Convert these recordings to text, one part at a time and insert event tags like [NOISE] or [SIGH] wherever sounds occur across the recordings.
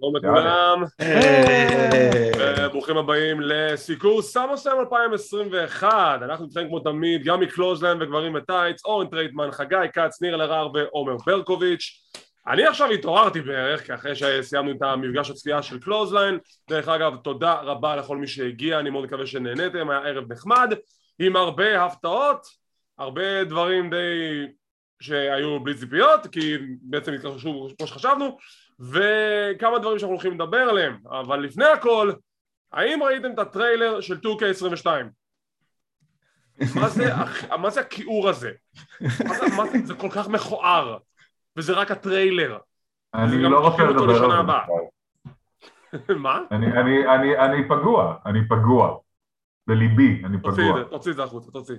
שלום לכולם, ברוכים הבאים לסיקור סאמרסלאם 2021 אנחנו נמצאים כמו תמיד גם מקלוזליין וגברים בטייץ, אורן טרייטמן, חגי כץ, ניר אלהרר ועומר ברקוביץ' אני עכשיו התעוררתי בערך, כי אחרי שסיימנו את המפגש הצפייה של קלוזליין דרך אגב, תודה רבה לכל מי שהגיע, אני מאוד מקווה שנהניתם, היה ערב נחמד עם הרבה הפתעות, הרבה דברים די שהיו בלי ציפיות, כי בעצם התרחשו כמו שחשבנו וכמה דברים שאנחנו הולכים לדבר עליהם אבל לפני הכל האם ראיתם את הטריילר של 2K22? מה זה, מה זה הכיעור הזה? מה זה, מה זה, זה כל כך מכוער וזה רק הטריילר אני לא רוצה לדבר על זה [LAUGHS] מה? אני, אני, אני, אני פגוע, אני פגוע בליבי, אני תוציא פגוע את זה, תוציא את זה החוצה, תוציא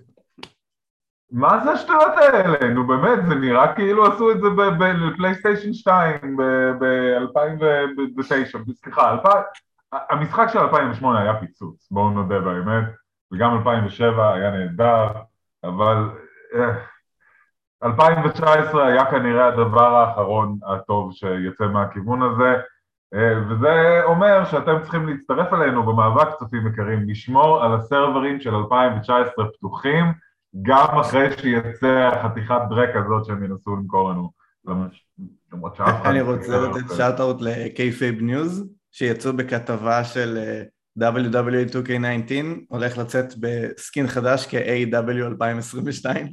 מה זה השטויות האלה? נו באמת, זה נראה כאילו עשו את זה בפלייסטיישן 2 ב-2009, סליחה, המשחק של 2008 היה פיצוץ, בואו נודה באמת, וגם 2007 היה נהדר, אבל 2019 היה כנראה הדבר האחרון הטוב שיצא מהכיוון הזה, וזה אומר שאתם צריכים להצטרף אלינו במאבק צופים יקרים, לשמור על הסרברים של 2019 פתוחים, גם אחרי שיצא החתיכת דרק הזאת שהם ינסו למכור לנו. למרות שאף אחד... אני רוצה לתת שאט-אוט ל-Kayfabe News, שיצאו בכתבה של WWE 2K19, הולך לצאת בסקין חדש כ-AW 2022.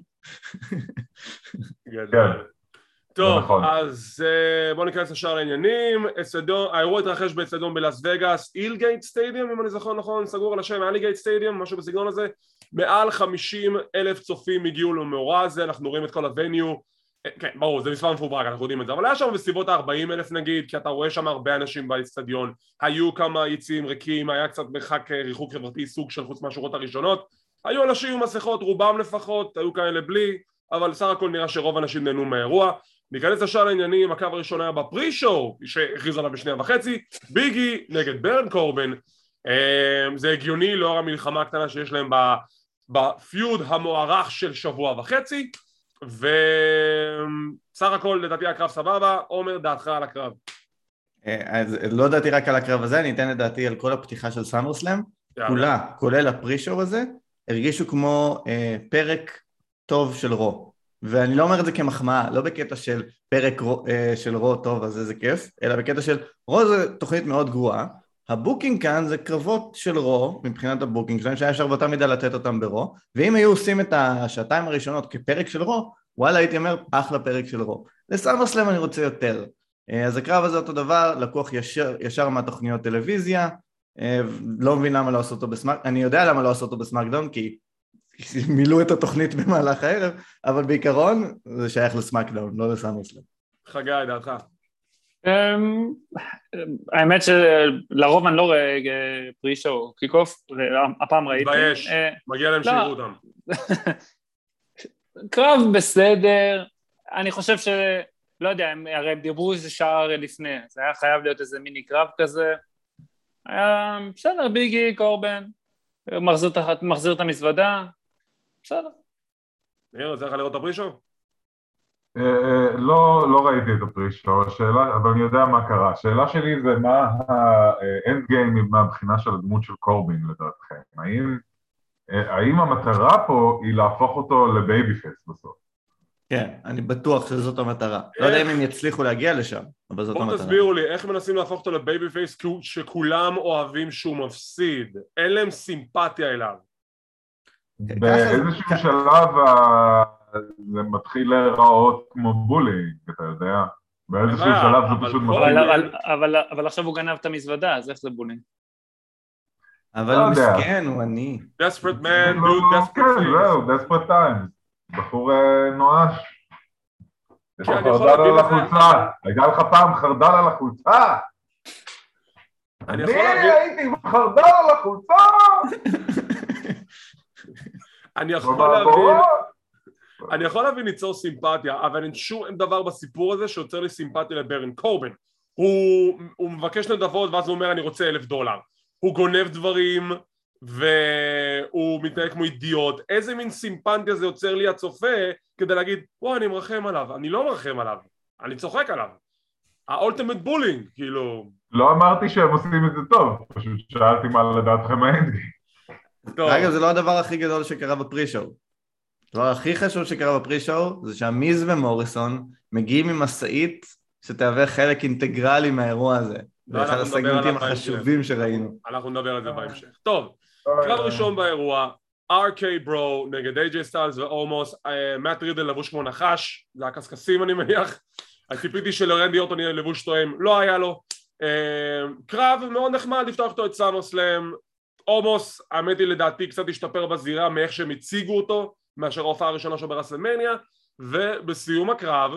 טוב, נכון. אז אה, בואו ניכנס לעניינים, אצטדיון- האירוע התרחש באצטדיון בלאס וגאס, אילגייט סטדיום אם אני זוכר נכון, סגור על השם, אליגייט סטדיום, משהו בסגנון הזה, מעל 50 אלף צופים הגיעו למאורע הזה, אנחנו רואים את כל הווניו, אה, כן ברור זה מספר מפוברק אנחנו יודעים את זה, אבל היה שם בסביבות ה-40 אלף נגיד, כי אתה רואה שם הרבה אנשים באצטדיון, היו כמה יציאים ריקים, היה קצת מרחק אה, ריחוק חברתי סוג של חוץ מהשורות הראשונות, היו אנשים עם מסכות, רובם לפחות, היו כאלה בלי, אבל סך הכל נראה שרוב האנשים נהנו מהאירוע. ניכנס ישר לעניינים, הקו הראשון היה בפרי שואו שהכריז עליו בשנייה וחצי ביגי נגד ברן קורבן. אמ, זה הגיוני לאור המלחמה הקטנה שיש להם בפיוד המוערך של שבוע וחצי וסך הכל לדעתי הקרב סבבה, עומר דעתך על הקרב אז לא דעתי רק על הקרב הזה, אני אתן את דעתי על כל הפתיחה של סאמרסלאם. כולה, כולל הפרי-שואו הזה, הרגישו כמו אה, פרק טוב של רו. ואני לא אומר את זה כמחמאה, לא בקטע של פרק רו, אה, של רו טוב אז איזה כיף, אלא בקטע של רו זה תוכנית מאוד גרועה, ה booking כאן זה קרבות של רו מבחינת ה booking שלהם שהיה אפשר באותה מידה לתת אותם ברו, ואם היו עושים את השעתיים הראשונות כפרק של רו, וואלה הייתי אומר אחלה פרק של רו. לסאמרסלאם אני רוצה יותר. אה, אז הקרב הזה אותו דבר, לקוח ישר, ישר מהתוכניות טלוויזיה, אה, לא מבין למה לא עשו אותו בסמאק, אני יודע למה לא עשו אותו בסמאקדאון כי [LAUGHS] מילאו את התוכנית במהלך הערב, אבל בעיקרון זה שייך לסמאקדאון, לא לסאמרסלאם. חגי דעתך האמת שלרוב אני לא רואה pre-show kick-off, הפעם ראיתי. מתבייש. אה, מגיע להם לא. שיראו אותם [LAUGHS] קרב בסדר, אני חושב ש... לא יודע, הם הרי הם דיברו איזה שעה לפני, זה היה חייב להיות איזה מיני קרב כזה. היה בסדר, ביג אי, קורבין, מחזיר, את- מחזיר את המזוודה, בסדר. ניר, יצא לך לראות את ה pre-show? אה, אה, לא, לא ראיתי את ה pre-show, השאלה, אבל אני יודע מה קרה. השאלה שלי זה מה ה end game מהבחינה של הדמות של קורבין לדעתכם. האם, אה, האם המטרה פה היא להפוך אותו ל babyface בסוף? כן, אני בטוח שזאת המטרה. לא יודע אם הם יצליחו להגיע לשם, אבל זאת בואו המטרה. תסבירו לי איך מנסים להפוך אותו ל babyface שכולם אוהבים שהוא מפסיד אין להם סימפתיה אליו באיזשהו ככה- שלב ה- זה מתחיל להיראות כמו bullying, אתה יודע? באיזשהו בעיה, שלב זה פשוט מתחיל... אבל, אבל, אבל, אבל עכשיו הוא גנב את המזוודה, אז איך זה bullying? אבל לא הוא יודע. מסכן, הוא עני. desperate man לא, do desperate כן, things זהו, desperate times. בחור אה, נואש. יש כן, יכול חרדל על החולצה. הייתה לך פעם חרדל על החולצה? אני הייתי עם חרדל על החולצה! [LAUGHS] אני יכול להבין! אני יכול להבין ליצור סימפתיה אבל אין שום דבר בסיפור הזה שיוצר לי סימפתיה לברן קורבן. הוא, הוא מבקש נדבות ואז הוא אומר אני רוצה אלף דולר. הוא גונב דברים והוא מתנהג כמו אידיוט. איזה מין סימפתיה זה יוצר לי הצופה כדי להגיד וואי אני מרחם עליו. אני לא מרחם עליו אני צוחק עליו. ה ultimate bullying, כאילו... לא אמרתי שהם עושים את זה טוב, פשוט שאלתי מה לדעתכם ה endgame. אגב, זה לא הדבר הכי גדול שקרה ב pre-show. הדבר הכי חשוב שקרה ב pre-show זה שהמיז ומוריסון מגיעים עם משאית שתהווה חלק אינטגרלי מהאירוע הזה. לא, זה אחד הסגמנטים. החשובים שראינו. אנחנו נדבר על זה בהמשך. טוב, קרב ראשון באירוע, RK ברו נגד AJ סטיילס ואומוס, אה, מאט רידל לבוש כמו נחש, זה הקשקשים אני מניח, אז ציפיתי שלרנדי אורטון יהיה לבוש תואם, לא היה לו. אה, קרב מאוד נחמד לפתוח אותו את סאמוסלאם, עומוס, האמת היא לדעתי קצת השתפר בזירה מאיך שהם הציגו אותו, מאשר ההופעה הראשונה שלו ברסלמניה, ובסיום הקרב,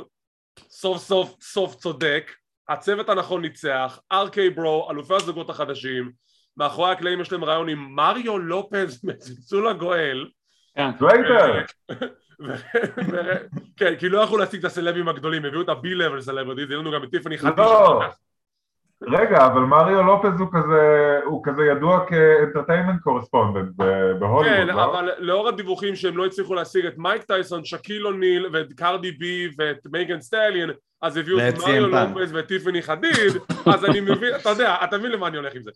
סוף סוף סוף צודק, הצוות הנכון ניצח, RK ברו, אלופי הזוגות החדשים, מאחורי הקלעים יש להם רעיון עם מריו לופז [LAUGHS] מצלצול הגואל כן. כן, כי לא יכלו להשיג את הסלבים הגדולים, הביאו את ה-B-level celebrities, הביאו לנו גם את טיפני חדיש. לא. רגע, אבל מריו לופז הוא כזה, הוא כזה ידוע כ entertainment correspondent בהוליווד, כן, לא? אבל לאור הדיווחים שהם לא הצליחו להשיג את מייק טייסון, שקיל אוניל ואת קרדי בי ואת מייגן סטליאן, אז הביאו את מריו. לופז ואת טיפני חדיד, [LAUGHS] אז אני מבין, אתה יודע, אתה מבין למה אני הולך עם זה.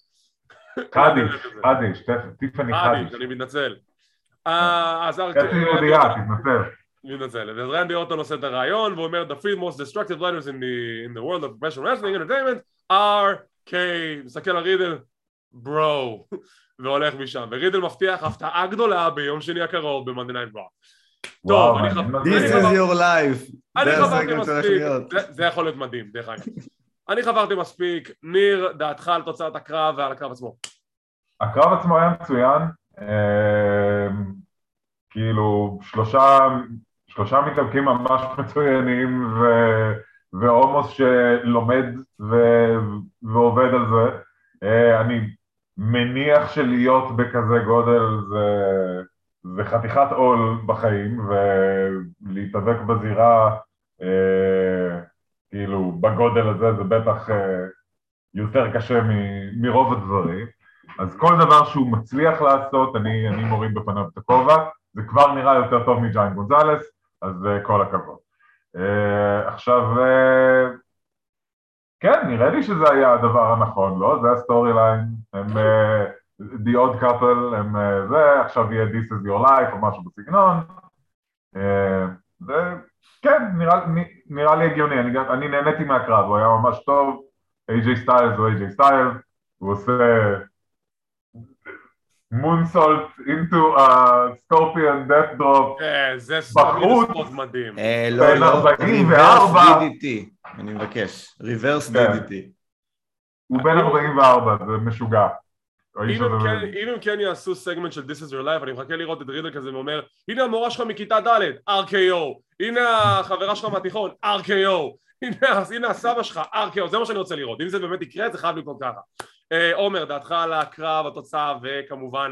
חדיש, חדיש, טיפני חדיש, חדיש. אני מתנצל. אה, אז. מתנצל. אז רנדי אורטון עושה את הרעיון ואומר The three most destructive letters in the world of professional wrestling entertainment are K, מסתכל על רידל, ברו, והולך משם. ורידל מבטיח הפתעה גדולה ביום שני הקרוב ב-Monday Night Raw. טוב, אני מעניין חב- מה אני זה. This is חבר- your life. אני חברתי מספיק, זה יכול להיות מדהים, דרך אגב. אני חברתי מספיק, ניר, דעתך על תוצאת הקרב ועל הקרב עצמו. הקרב עצמו היה מצוין, אמ, כאילו שלושה, שלושה מתאבקים ממש מצוינים ו, ועומוס שלומד ו, ועובד על זה. אה, אני מניח שלהיות בכזה גודל זה, זה חתיכת עול בחיים ולהתאבק בזירה אה, כאילו בגודל הזה זה בטח אה, יותר קשה מ- מרוב הדברים. אז כל דבר שהוא מצליח לעשות, אני, אני מוריד בפניו את הכובע, זה כבר נראה יותר טוב מג'איינט גונזלס, אז כל הכבוד. Uh, עכשיו, uh, כן, נראה לי שזה היה הדבר הנכון, לא? זה ה story line, הם uh, The Odd Couple, הם uh, זה, עכשיו יהיה This is your life או משהו בסגנון. זה, כן, נראה, נראה לי הגיוני, אני, אני נהניתי מהקרב, הוא היה ממש טוב, AJ סטיילס הוא AJ סטיילס, הוא עושה מונסולט into a scorpion death drop, כן, זה בחוץ. ספורט מדהים. אה, לא, בין לא, 44. reverse DDT, אני מבקש, reverse כן. DDT. הוא בן 44, זה משוגע. אם הם, כן, אם הם כן יעשו סגמנט של This is your life, אני מחכה לראות את רידל כזה ואומר הנה המורה שלך מכיתה ד', RKO, הנה החברה שלך מהתיכון, RKO, הנה הסבא שלך, RKO, זה מה שאני רוצה לראות, אם זה באמת יקרה זה חייב לקרות ככה. אה, עומר, דעתך על הקרב, התוצאה וכמובן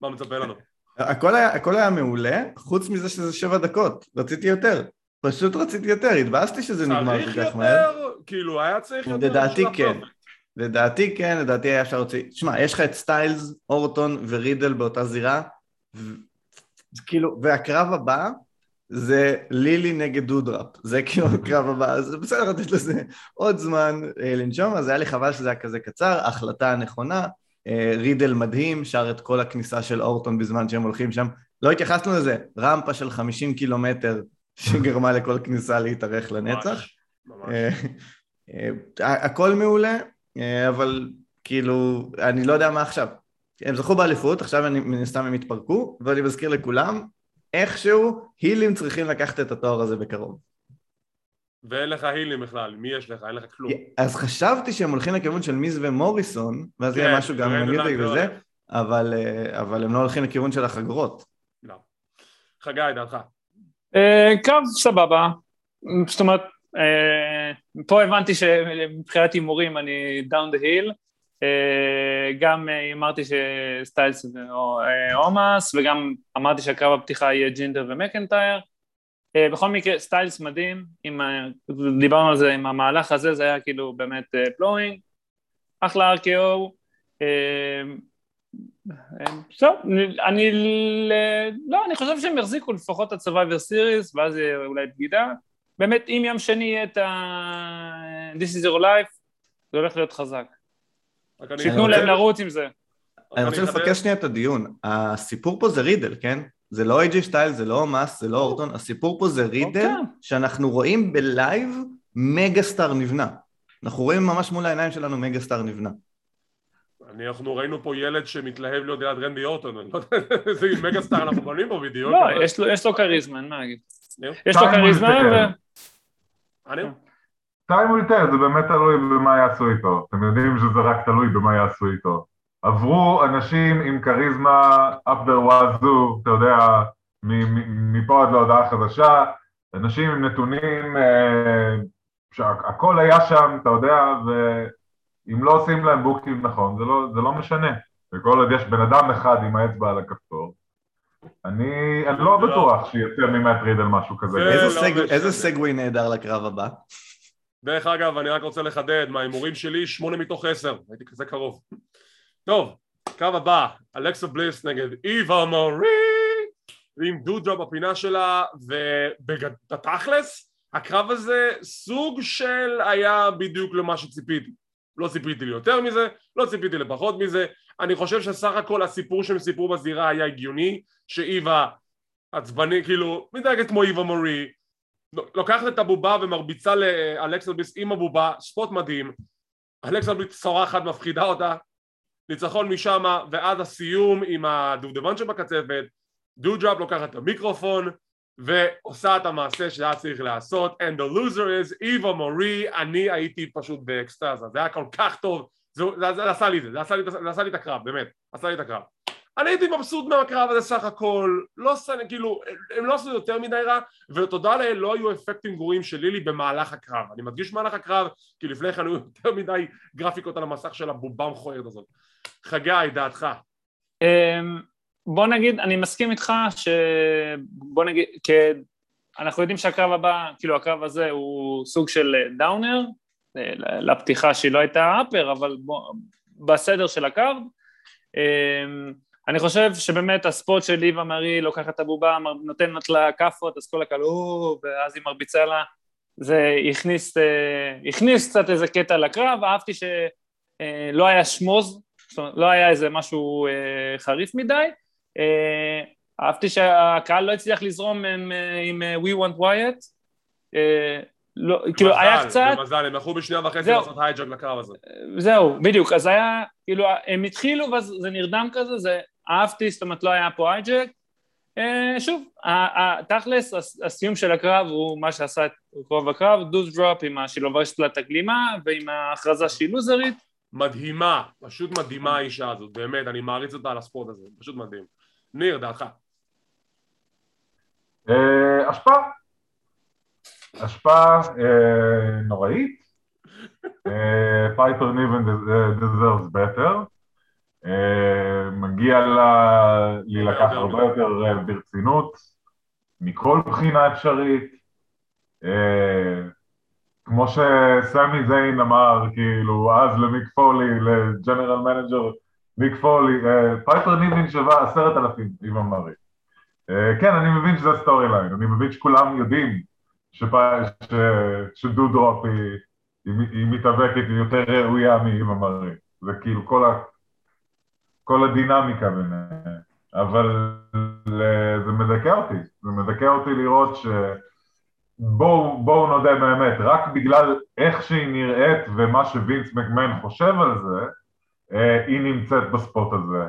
מה מצפה לנו. [LAUGHS] הכל היה, הכל היה מעולה, חוץ מזה שזה שבע דקות, רציתי יותר. פשוט רציתי יותר, התבאסתי שזה נגמר צריך כל כך מהר. יותר? כאילו, היה צריך יותר? לדעתי כן. לדעתי כן, לדעתי היה אפשר להוציא... תשמע, יש לך את סטיילס, אורטון ורידל באותה זירה, ו... כאילו, והקרב הבא זה לילי נגד דודראפ, זה כאילו הקרב הבא, אז בסדר לתת לזה עוד זמן אה, לנשום, אז היה לי חבל שזה היה כזה קצר, החלטה נכונה, אה, רידל מדהים, שר את כל הכניסה של אורטון בזמן שהם הולכים שם, לא התייחסנו לזה, רמפה של 50 קילומטר שגרמה לכל כניסה להתארך לנצח. ממש, ממש. אה, אה, הכל מעולה, אה, אבל כאילו, אני לא יודע מה עכשיו. הם זכו באליפות, עכשיו אני, מן הסתם הם התפרקו, ואני מזכיר לכולם, איכשהו הילים צריכים לקחת את התואר הזה בקרוב. ואין לך הילים בכלל, מי יש לך? אין לך כלום. אז חשבתי שהם הולכים לכיוון של מיז ומוריסון, ואז כן, יהיה משהו גם עם זה וזה. אבל, אה, אבל הם לא הולכים לכיוון של החגורות. לא. חגי, דעתך. אה, קרב סבבה, זאת אומרת, אה, פה הבנתי שמבחינת הימורים אני down the hill, גם אה, אמרתי שסטיילס זה או- אה, וגם אמרתי שהקרב הפתיחה יהיה ג'ינדר ומקנטייר. אה, בכל מקרה, סטיילס מדהים, עם דיברנו על זה, עם המהלך הזה, זה היה כאילו באמת flowing, אחלה RKO. אה, אה, זהו, אני לא, אני חושב שהם יחזיקו לפחות את Survivor Series, ואז אולי בגידה. באמת, אם יום שני יהיה את ה... This is your life, זה הולך להיות חזק. שייתנו אני להם לרוץ עם זה. אני רוצה לפקס שנייה את הדיון. הסיפור פה זה רידל, כן? זה לא איי.ג'י סטיילס, זה לא אומוס, זה לא אורטון, הסיפור פה זה רידל, אוקיי. שאנחנו רואים ב live mega star נבנה. אנחנו רואים ממש מול העיניים שלנו mega star נבנה. אני- אנחנו ראינו פה ילד שמתלהב להיות ליד רנדי אורטון, אני לא יודע [LAUGHS] איזה mega star אנחנו בונים פה בדיוק. לא, יש לו- יש לו כריזמה, אין מה להגיד. יש לו כריזמה, ו... time will tell, זה באמת תלוי במה יעשו איתו. אתם יודעים שזה רק תלוי במה יעשו איתו. עברו אנשים עם כריזמה up the wazoo, אתה יודע, מפה עד להודעה חדשה, אנשים עם נתונים, אה, שהכל היה שם, אתה יודע, ואם לא עושים להם booking נכון, זה לא, זה לא משנה. וכל עוד יש בן אדם אחד עם האצבע על הכפתור, אני, אני לא לא. בטוח שיצא ממט רידל משהו כזה. לא. איזה סגווי נהדר לקרב הבא. דרך אגב, אני רק רוצה לחדד, מההימורים שלי, שמונה מתוך עשר, הייתי כזה קרוב. טוב, קו הבא, אלכסה בליס נגד איווה מורי, עם דודרה בפינה שלה, ובתכלס, הקרב הזה סוג של היה בדיוק למה שציפיתי. לא ציפיתי ליותר מזה, לא ציפיתי לפחות מזה. אני חושב שסך הכל הסיפור שהם סיפרו בזירה היה הגיוני, שאיווה עצבני, כאילו, מתנהגת כמו איווה מורי, לוקחת את הבובה ומרביצה לאלכסה בליס עם הבובה, ספוט מדהים, אלכסה בליס צורחת, מפחידה אותה, ניצחון משם ועד הסיום עם הדובדבן שבקצפת, דודרופ לוקחת את המיקרופון ועושה את המעשה שהיה צריך לעשות and the loser is איווה מורי, אני הייתי פשוט באקסטאזה, זה היה כל כך טוב, זה, זה, זה עשה לי זה, זה עשה לי, זה עשה לי את הקרב, באמת, עשה לי את הקרב. אני הייתי מבסוט מהקרב הזה סך הכל, לא עשה, כאילו, הם לא עשו יותר מדי רע, ותודה לאל לא היו אפקטים גרועים של לילי במהלך הקרב. אני מדגיש במהלך הקרב, כי לפני כן היו יותר מדי גרפיקות על המסך של הבובה המכוערת הזאת. חגי, דעתך. אמ, בוא נגיד, אני מסכים איתך ש... בוא נגיד, כי אנחנו יודעים שהקרב הבא, כאילו הקרב הזה הוא סוג של דאונר, אה, לפתיחה שהיא לא הייתה אפר, אבל בוא, בסדר של הקרב. אני חושב שבאמת הספוט של ליבה מרי לוקחת את הבובה, נותנת לה כאפות, אז כל הקהל, "או", ואז היא מרביצה לה, זה הכניס, אה, הכניס קצת איזה קטע לקרב, אהבתי שלא היה שמוז, זאת אומרת, לא היה איזה משהו אה, חריף מדי, אה, אהבתי שהקהל לא הצליח לזרום עם, אה, עם אה, We Want Wyatt, אה, לא, כאילו היה קצת, במזל, הם הלכו בשנייה וחצי. לעשות hijack לקרב הזה. זהו, בדיוק, אז היה, כאילו, הם התחילו ואז זה נרדם כזה, זה אהבתי, זאת אומרת לא היה פה hijack. אה, שוב, תכלס, הס- הסיום של הקרב הוא מה שעשה את רוב הקרב, דודרופ עם את הגלימה ועם ההכרזה שהיא לוזרית. מדהימה, פשוט מדהימה האישה הזאת, באמת, אני מעריץ אותה על ה spot הזה, פשוט מדהים. ניר, דעתך. אה, השפעה. השפעה אה, נוראית. פייפר ניבן deserves better. מגיע לה להילקח הרבה יותר אה, ברצינות, מכל בחינה אפשרית. אה, כמו שסמי זיין אמר, כאילו, אז למיק פולי, ל general manager מיק פולי, אה, פייפר ניבן שווה עשרת אלפים, אווה מרי. כן, אני מבין שזה story line, אני מבין שכולם יודעים שפ- ש- שדודרופ היא, מתאבקת, יותר ראויה מאווה מרי. זה כאילו כל, ה, כל הדינמיקה ביניהם. אבל ל- זה מדכא אותי, זה מדכא אותי לראות ש... בואו בוא נודה באמת, רק בגלל איך שהיא נראית ומה שווינס מקמן חושב על זה, אה, היא נמצאת ב spot הזה.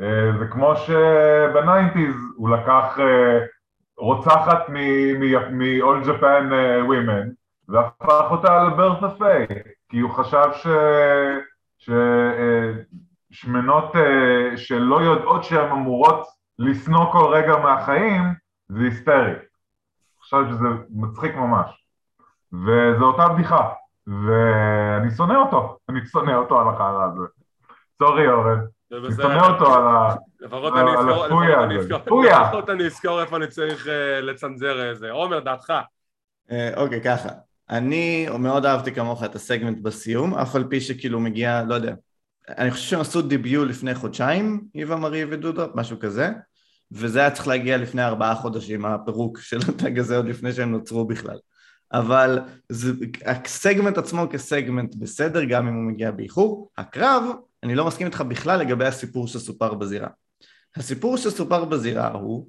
אה, זה כמו שבניינטיז הוא לקח אה, רוצחת מ-all Japan אה, women והפך אותה לברתה פיי, כי הוא חשב ש... ש... שמנות אה, שלא יודעות שהן אמורות לשנוא כל רגע מהחיים, זה היסטרי. חשב שזה מצחיק ממש. וזו אותה בדיחה, ואני שונא אותו, אני שונא אותו על החרא הזה. סורי אורן, אני. שונא אותו על ה... אני אזכור. לפחות אני אזכור איפה אני צריך אה, לצנזר איזה. עומר, דעתך. אה, אוקיי, ככה. אני מאוד אהבתי כמוך את הסגמנט בסיום, אף על פי שכאילו מגיע, לא יודע, אני חושב שהם עשו דיביו לפני חודשיים, איווה מרי ודודו, משהו כזה, וזה היה צריך להגיע לפני ארבעה חודשים, הפירוק של הטאג הזה עוד לפני שהם נוצרו בכלל. אבל זה, הסגמנט עצמו כסגמנט בסדר, גם אם הוא מגיע באיחור. הקרב, אני לא מסכים איתך בכלל לגבי הסיפור שסופר בזירה. הסיפור שסופר בזירה הוא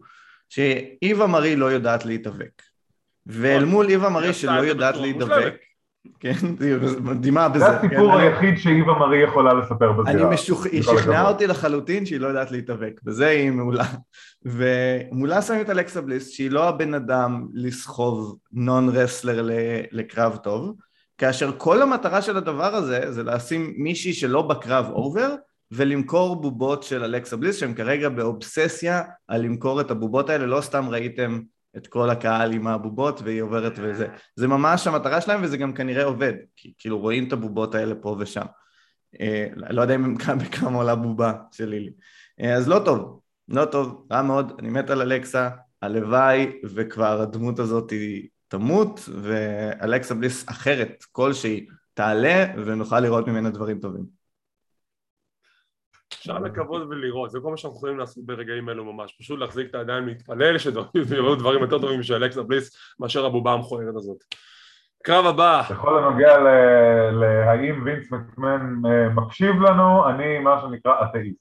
שאיווה מרי לא יודעת להתאבק. ואל מול איווה מרי שלא יודעת להתאבק, כן, מדהימה בזה. זה הסיפור היחיד שאיווה מרי יכולה לספר בזירה. אני משוכ... היא שכנעה אותי לחלוטין שהיא לא יודעת להתאבק, בזה היא מעולה. ומולה שמים את אלכסה בליס, שהיא לא הבן אדם לסחוב נון רסלר לקרב טוב, כאשר כל המטרה של הדבר הזה זה לשים מישהי שלא בקרב אובר, ולמכור בובות של אלכסה בליס, שהם כרגע באובססיה על למכור את הבובות האלה, לא סתם ראיתם את כל הקהל עם הבובות והיא עוברת וזה. זה ממש המטרה שלהם וזה גם כנראה עובד, כי כאילו רואים את הבובות האלה פה ושם. אה, לא יודע אם בכמה עולה בובה של לילי. אה, אז לא טוב, לא טוב, רע מאוד, אני מת על אלכסה, הלוואי וכבר הדמות הזאת היא תמות ואלכסה בליס אחרת כלשהי תעלה ונוכל לראות ממנה דברים טובים. אפשר לקוות ולראות, זה כל מה שאנחנו יכולים לעשות ברגעים אלו ממש, פשוט להחזיק את הידיים, להתפלל שיראו [LAUGHS] דברים יותר טובים של אלכסה בליס מאשר הבובה המכוערת הזאת. קרב הבא. בכל הנוגע להאם וינס מקמן אה, מקשיב לנו, אני מה שנקרא אתאיסט.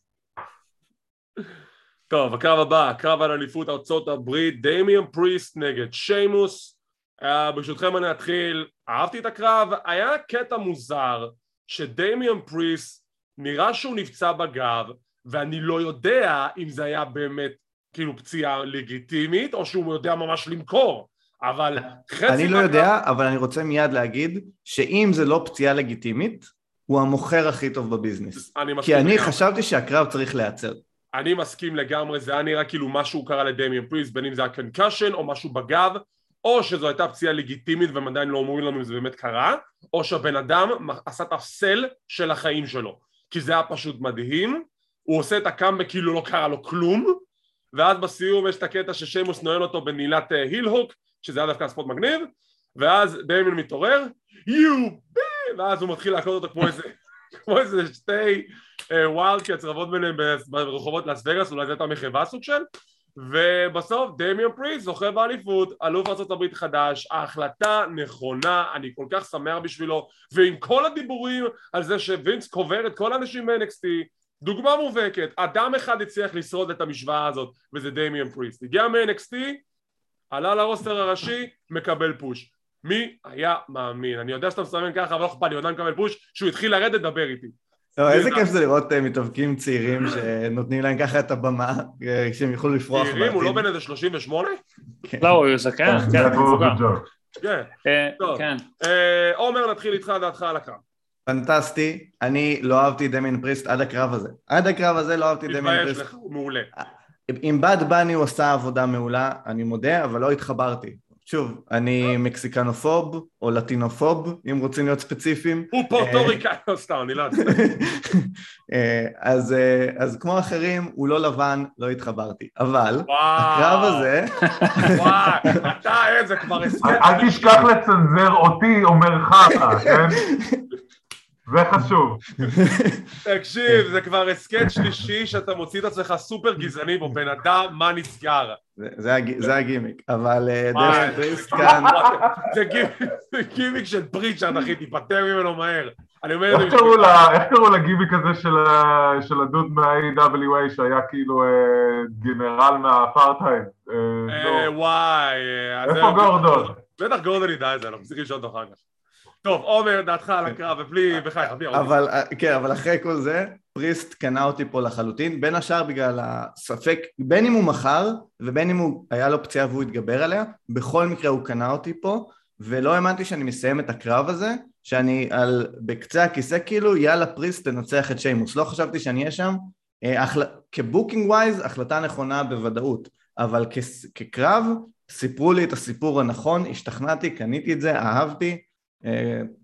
[LAUGHS] טוב, הקרב הבא, הקרב על אליפות ארצות הברית, דמיאן פריסט נגד שיימוס. Uh, ברשותכם אני אתחיל, אהבתי את הקרב, היה קטע מוזר שדמיאן פריסט נראה שהוא נפצע בגב ואני לא יודע אם זה היה באמת כאילו פציעה לגיטימית או שהוא יודע ממש למכור אבל חצי... אני לא יודע, אבל אני רוצה מיד להגיד שאם זה לא פציעה לגיטימית, הוא המוכר הכי טוב בביזנס. אני כי אני לגמרי. חשבתי שהקרב צריך להיעצר. אני מסכים לגמרי, זה היה נראה כאילו משהו קרה לדמיאן פריסט, בין אם זה היה concussion או משהו בגב, או שזו הייתה פציעה לגיטימית והם עדיין לא אומרים לנו אם זה באמת קרה, או שהבן אדם עשה את ה sell של החיים שלו. כי זה היה פשוט מדהים, הוא עושה את הקאמבק כאילו לא קרה לו כלום, ואז בסיום יש את הקטע ששיימוס נועל אותו בנעילת אה, hook, שזה היה דווקא spot מגניב, ואז דמיאן מתעורר, יו בי, ואז הוא מתחיל להכות אותו כמו איזה, [LAUGHS] כמו איזה שתי wild cats רבות ביניהם ברחובות לאס וגאס, אולי זו הייתה מחווה סוג של, ובסוף דמיאן פריסט זוכה באליפות, אלוף ארה"ב חדש, ההחלטה נכונה, אני כל כך שמח בשבילו, ועם כל הדיבורים על זה שווינס קובר את כל האנשים ב-NXT, דוגמה מובהקת, אדם אחד הצליח לשרוד את המשוואה הזאת, וזה דמיאן פריסט. הגיע מ-NXT, עלה לרוסטר הראשי, מקבל פוש. מי היה מאמין? אני יודע שאתה מסמן ככה, אבל לא אכפת לי, עדיין מקבל פוש, שהוא התחיל לרדת, דבר איתי. לא, איזה כיף זה לראות אה, מתאבקים צעירים שנותנים להם ככה את הבמה, אה, כשהם יוכלו לפרוח בעתיד. צעירים? הוא לא בן איזה 38? כן. לא, הוא זקן, כן, כן, אה, טוב. כן. עומר, נתחיל איתך דעתך על הקרב. פנטסטי, אני לא אהבתי דמיין פריסט עד הקרב הזה. עד הקרב הזה לא אהבתי דמיין פריסט. מתבייש לך, הוא מעולה. עם בד בני הוא עשה עבודה מעולה, אני מודה, אבל לא התחברתי. שוב, אני מקסיקנופוב או לטינופוב, אם רוצים להיות ספציפיים. הוא פורטוריקאי, לא סתם, אני לא יודע. [LAUGHS] אה, אז, אה, אז כמו אחרים, הוא לא לבן, לא התחברתי. אבל, הקרב הזה... וואי, אתה איזה כבר הסכם. אל תשכח לצנזר אותי, אומר חרא, כן? [LAUGHS] זה חשוב. תקשיב, זה כבר הסכת שלישי שאתה מוציא את עצמך סופר גזעני בו, בן אדם, מה נסגר? זה הגימיק, אבל אה, דרך פריסט כאן... זה גימיק של פריצ'ארד, אחי, תיפטר ממנו מהר. אני אומר... איך קראו לגימיק הזה של הדוד מה-AWA שהיה כאילו אה, גנרל מהאפרטהייד? אה, וואי. איפה גורדון? בטח גורדון ידע את זה, אנחנו צריכים לשאול אותו אחר כך. טוב, עומר, דעתך על הקרב, ובלי, בחייך, אבל, כן, אבל אחרי כל זה, פריסט קנה אותי פה לחלוטין, בין השאר בגלל הספק, בין אם הוא מכר, ובין אם הוא, היה לו פציעה והוא התגבר עליה, בכל מקרה הוא קנה אותי פה, ולא האמנתי שאני מסיים את הקרב הזה, שאני על, בקצה הכיסא כאילו, יאללה פריסט תנצח את שיימוס, לא חשבתי שאני אהיה שם, החל... כ booking wise, החלטה נכונה בוודאות, אבל כ... כקרב, סיפרו לי את הסיפור הנכון, השתכנעתי, קניתי את זה, אהבתי, אה,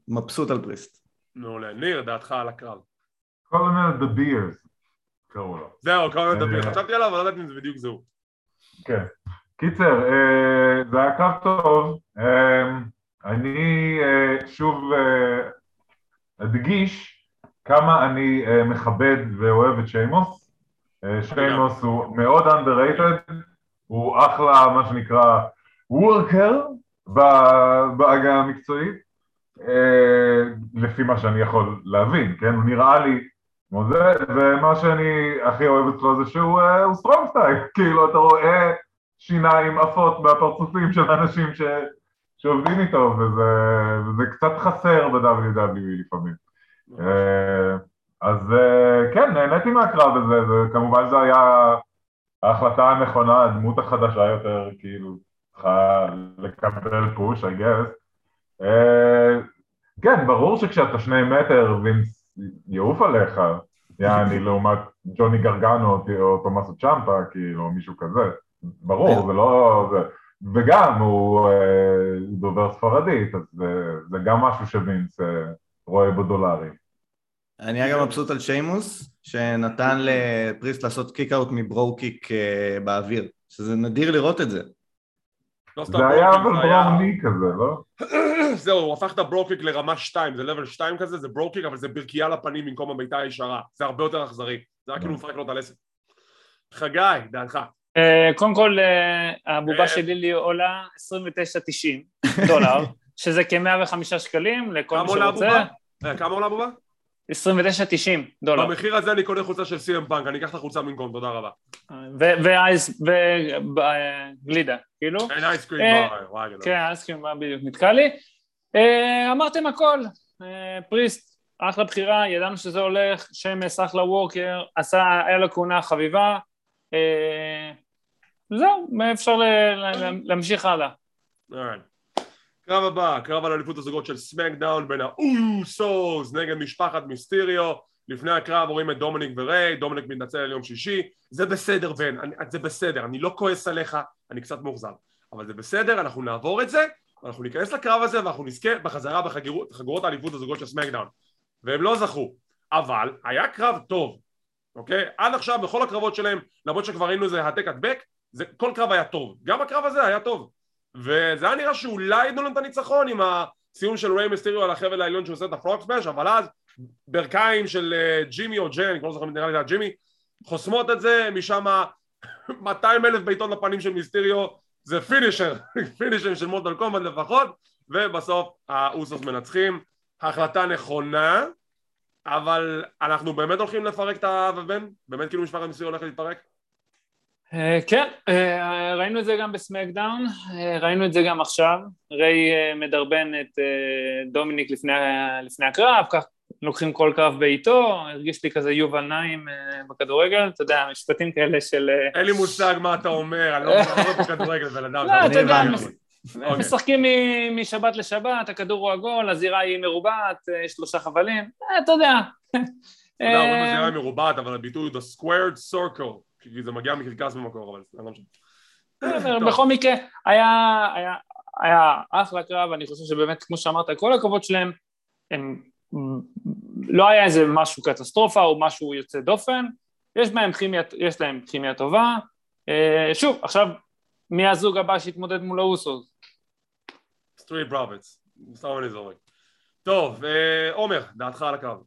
מבסוט על פריסט. מעולה. ניר, דעתך על הקרב. קולונל דה בירס, קראו לו. זהו, קולונל דה בירס. חשבתי עליו, אבל לא יודעת אם זה בדיוק זהו. כן. קיצר, אה, זה היה קרב טוב. אה, אני שוב אדגיש כמה אני מכבד ואוהב את שיימוס. שיימוס הוא מאוד underrated, הוא אחלה, מה שנקרא, worker, בעגה המקצועית, אה, לפי מה שאני יכול להבין, כן? הוא נראה לי כמו זה, ומה שאני הכי אוהב אצלו זה שהוא strong style, [LAUGHS] כאילו אתה רואה שיניים עפות בפרצופים של אנשים ש, שעובדים איתו, וזה, וזה קצת חסר ב-WWE לפעמים. אה, אז אה, כן, נהניתי מהקרב הזה, וכמובן זה היה ההחלטה הנכונה, הדמות החדשה יותר, כאילו, צריכה לקבל פוש, I guess. אה, כן, ברור שכשאתה שני מטר וינס יעוף עליך, יעני לעומת ג'וני גרגנו או תומאסו צ'מפה, כאילו, מישהו כזה. ברור, זה לא... וגם הוא אה, דובר ספרדית, אז זה, גם משהו שווינס אה, רואה בו דולרים. אני אגב מבסוט על שיימוס, שנתן לפריסט לעשות kick out מ Brogue Kick אה, באוויר, שזה נדיר לראות את זה. לא זה היה אבל Brogue knee כזה, לא? [CLEARS THROAT] זהו, הוא הפך את ה Brogue Kick לרמה 2, זה level 2 כזה, זה Brogue Kick אבל זה ברכייה לפנים במקום הבעיטה הישרה, זה הרבה יותר אכזרי, זה היה כאילו מפרק לו את הלסת. חגי, דעתך. אה, קודם כל, אה, הבובה אה. שלי לי עולה 29.90 דולר, [LAUGHS] שזה כ-105 שקלים לכל מי שרוצה. כמה עולה הבובה? 29.90 דולר. במחיר הזה אני קונה חולצה של סי.אם פאנק, אני אקח את החולצה במקום, תודה רבה. ואייס, וגלידה, כאילו. אין אייסקרים וואי. כן, אייסקרים בדיוק נתקע לי. אמרתם הכל, פריסט, אחלה בחירה, ידענו שזה הולך, שמס, אחלה וורקר, עשה, היה לו כהונה חביבה. זהו, אפשר להמשיך הלאה. קרב הבא, קרב על אליפות הזוגות של סמקדאון בין האוסוס נגד משפחת מיסטיריו. לפני הקרב רואים את דומיניק וריי, דומיניק מתנצל על יום שישי. זה בסדר בן, אני, זה בסדר, אני לא כועס עליך, אני קצת מאוכזב. אבל זה בסדר, אנחנו נעבור את זה אנחנו ניכנס לקרב הזה ואנחנו נזכה בחזרה בחגורות האליפות הזוגות של סמקדאון. והם לא זכו אבל היה קרב טוב, אוקיי? עד עכשיו בכל הקרבות שלהם למרות שכבר ראינו איזה העתק הדבק כל קרב היה טוב, גם הקרב הזה היה טוב וזה היה נראה שאולי ייתנו לנו את הניצחון עם הסיום של ריי מיסטריו על החבל העליון שהוא עושה את ה frog splash אבל אז ברכיים של אה, ג'ימי או ג'יי, אני כבר לא זוכר אם נראה לי זה ג'ימי חוסמות את זה משם 200 אלף בעיטות לפנים של מיסטריו זה finisher, finisher [LAUGHS] של Mortal Kombat לפחות ובסוף האוסוס מנצחים החלטה נכונה אבל אנחנו באמת הולכים לפרק את האב ובן? באמת כאילו משפחת מיסטריו הולכת להתפרק? אה, כן, אה, ראינו את זה גם בסמקדאון, אה, ראינו את זה גם עכשיו, ריי מדרבן את דומיניק לפני, לפני הקרב, כך לוקחים כל קרב בעיתו, הרגיש לי כזה יובל נעים בכדורגל, אתה יודע, משפטים כאלה של... אין לי מושג מה אתה אומר, אני לא מבין בכדורגל, בן אדם. לא, אתה יודע, אוקיי. משחקים משבת לשבת, הכדור הוא עגול, הזירה היא מרובעת, שלושה חבלים, אתה יודע. אתה יודע, אומרים הזירה היא מרובעת, אבל הביטוי הוא the squared circle. כי זה מגיע מקרקס במקור, אבל זה לא משנה. בכל מקרה, היה, היה, היה אחלה קרב, אני חושב שבאמת, כמו שאמרת, כל הכבוד שלהם, הם, לא היה איזה משהו קטסטרופה או משהו יוצא דופן, יש בהם כימיה, יש להם כימיה טובה. אה, שוב, עכשיו, מי הזוג הבא שיתמודד מול האוסוס? Street Profits, סתם אני זורק. טוב, אה, עומר, דעתך על הקרב.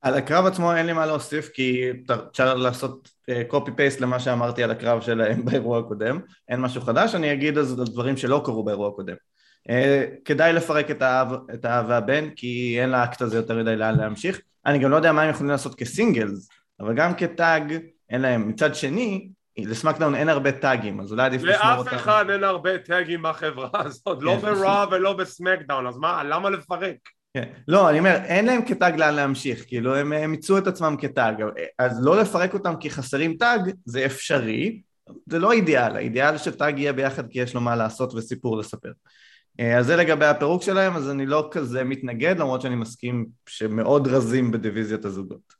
על הקרב עצמו אין לי מה להוסיף כי אפשר לעשות copy אה, paste למה שאמרתי על הקרב שלהם [LAUGHS] באירוע הקודם אין משהו חדש, אני אגיד אז על דברים שלא קרו באירוע הקודם אה, כדאי לפרק את האב, את האב והבן כי אין לאקט הזה יותר מדי לאן להמשיך אני גם לא יודע מה הם יכולים לעשות כ singles אבל גם כ tag אין להם מצד שני לסמאקדאון אין הרבה טאגים, אז אולי עדיף לשמור אותם. לאף אחד אין הרבה טאגים בחברה הזאת, לא כאן. ברו ולא בסמאקדאון, אז מה, למה לפרק? כן. לא, אני אומר, אין להם כ tag לאן להמשיך, כאילו הם, ייצאו את עצמם כ tag, אז לא לפרק אותם כי חסרים tag זה אפשרי, זה לא אידיאל, האידיאל ש tag יהיה ביחד כי יש לו מה לעשות וסיפור לספר. אה, אז זה לגבי הפירוק שלהם, אז אני לא כזה מתנגד, למרות שאני מסכים שמאוד רזים בדיוויזיית הזוגות.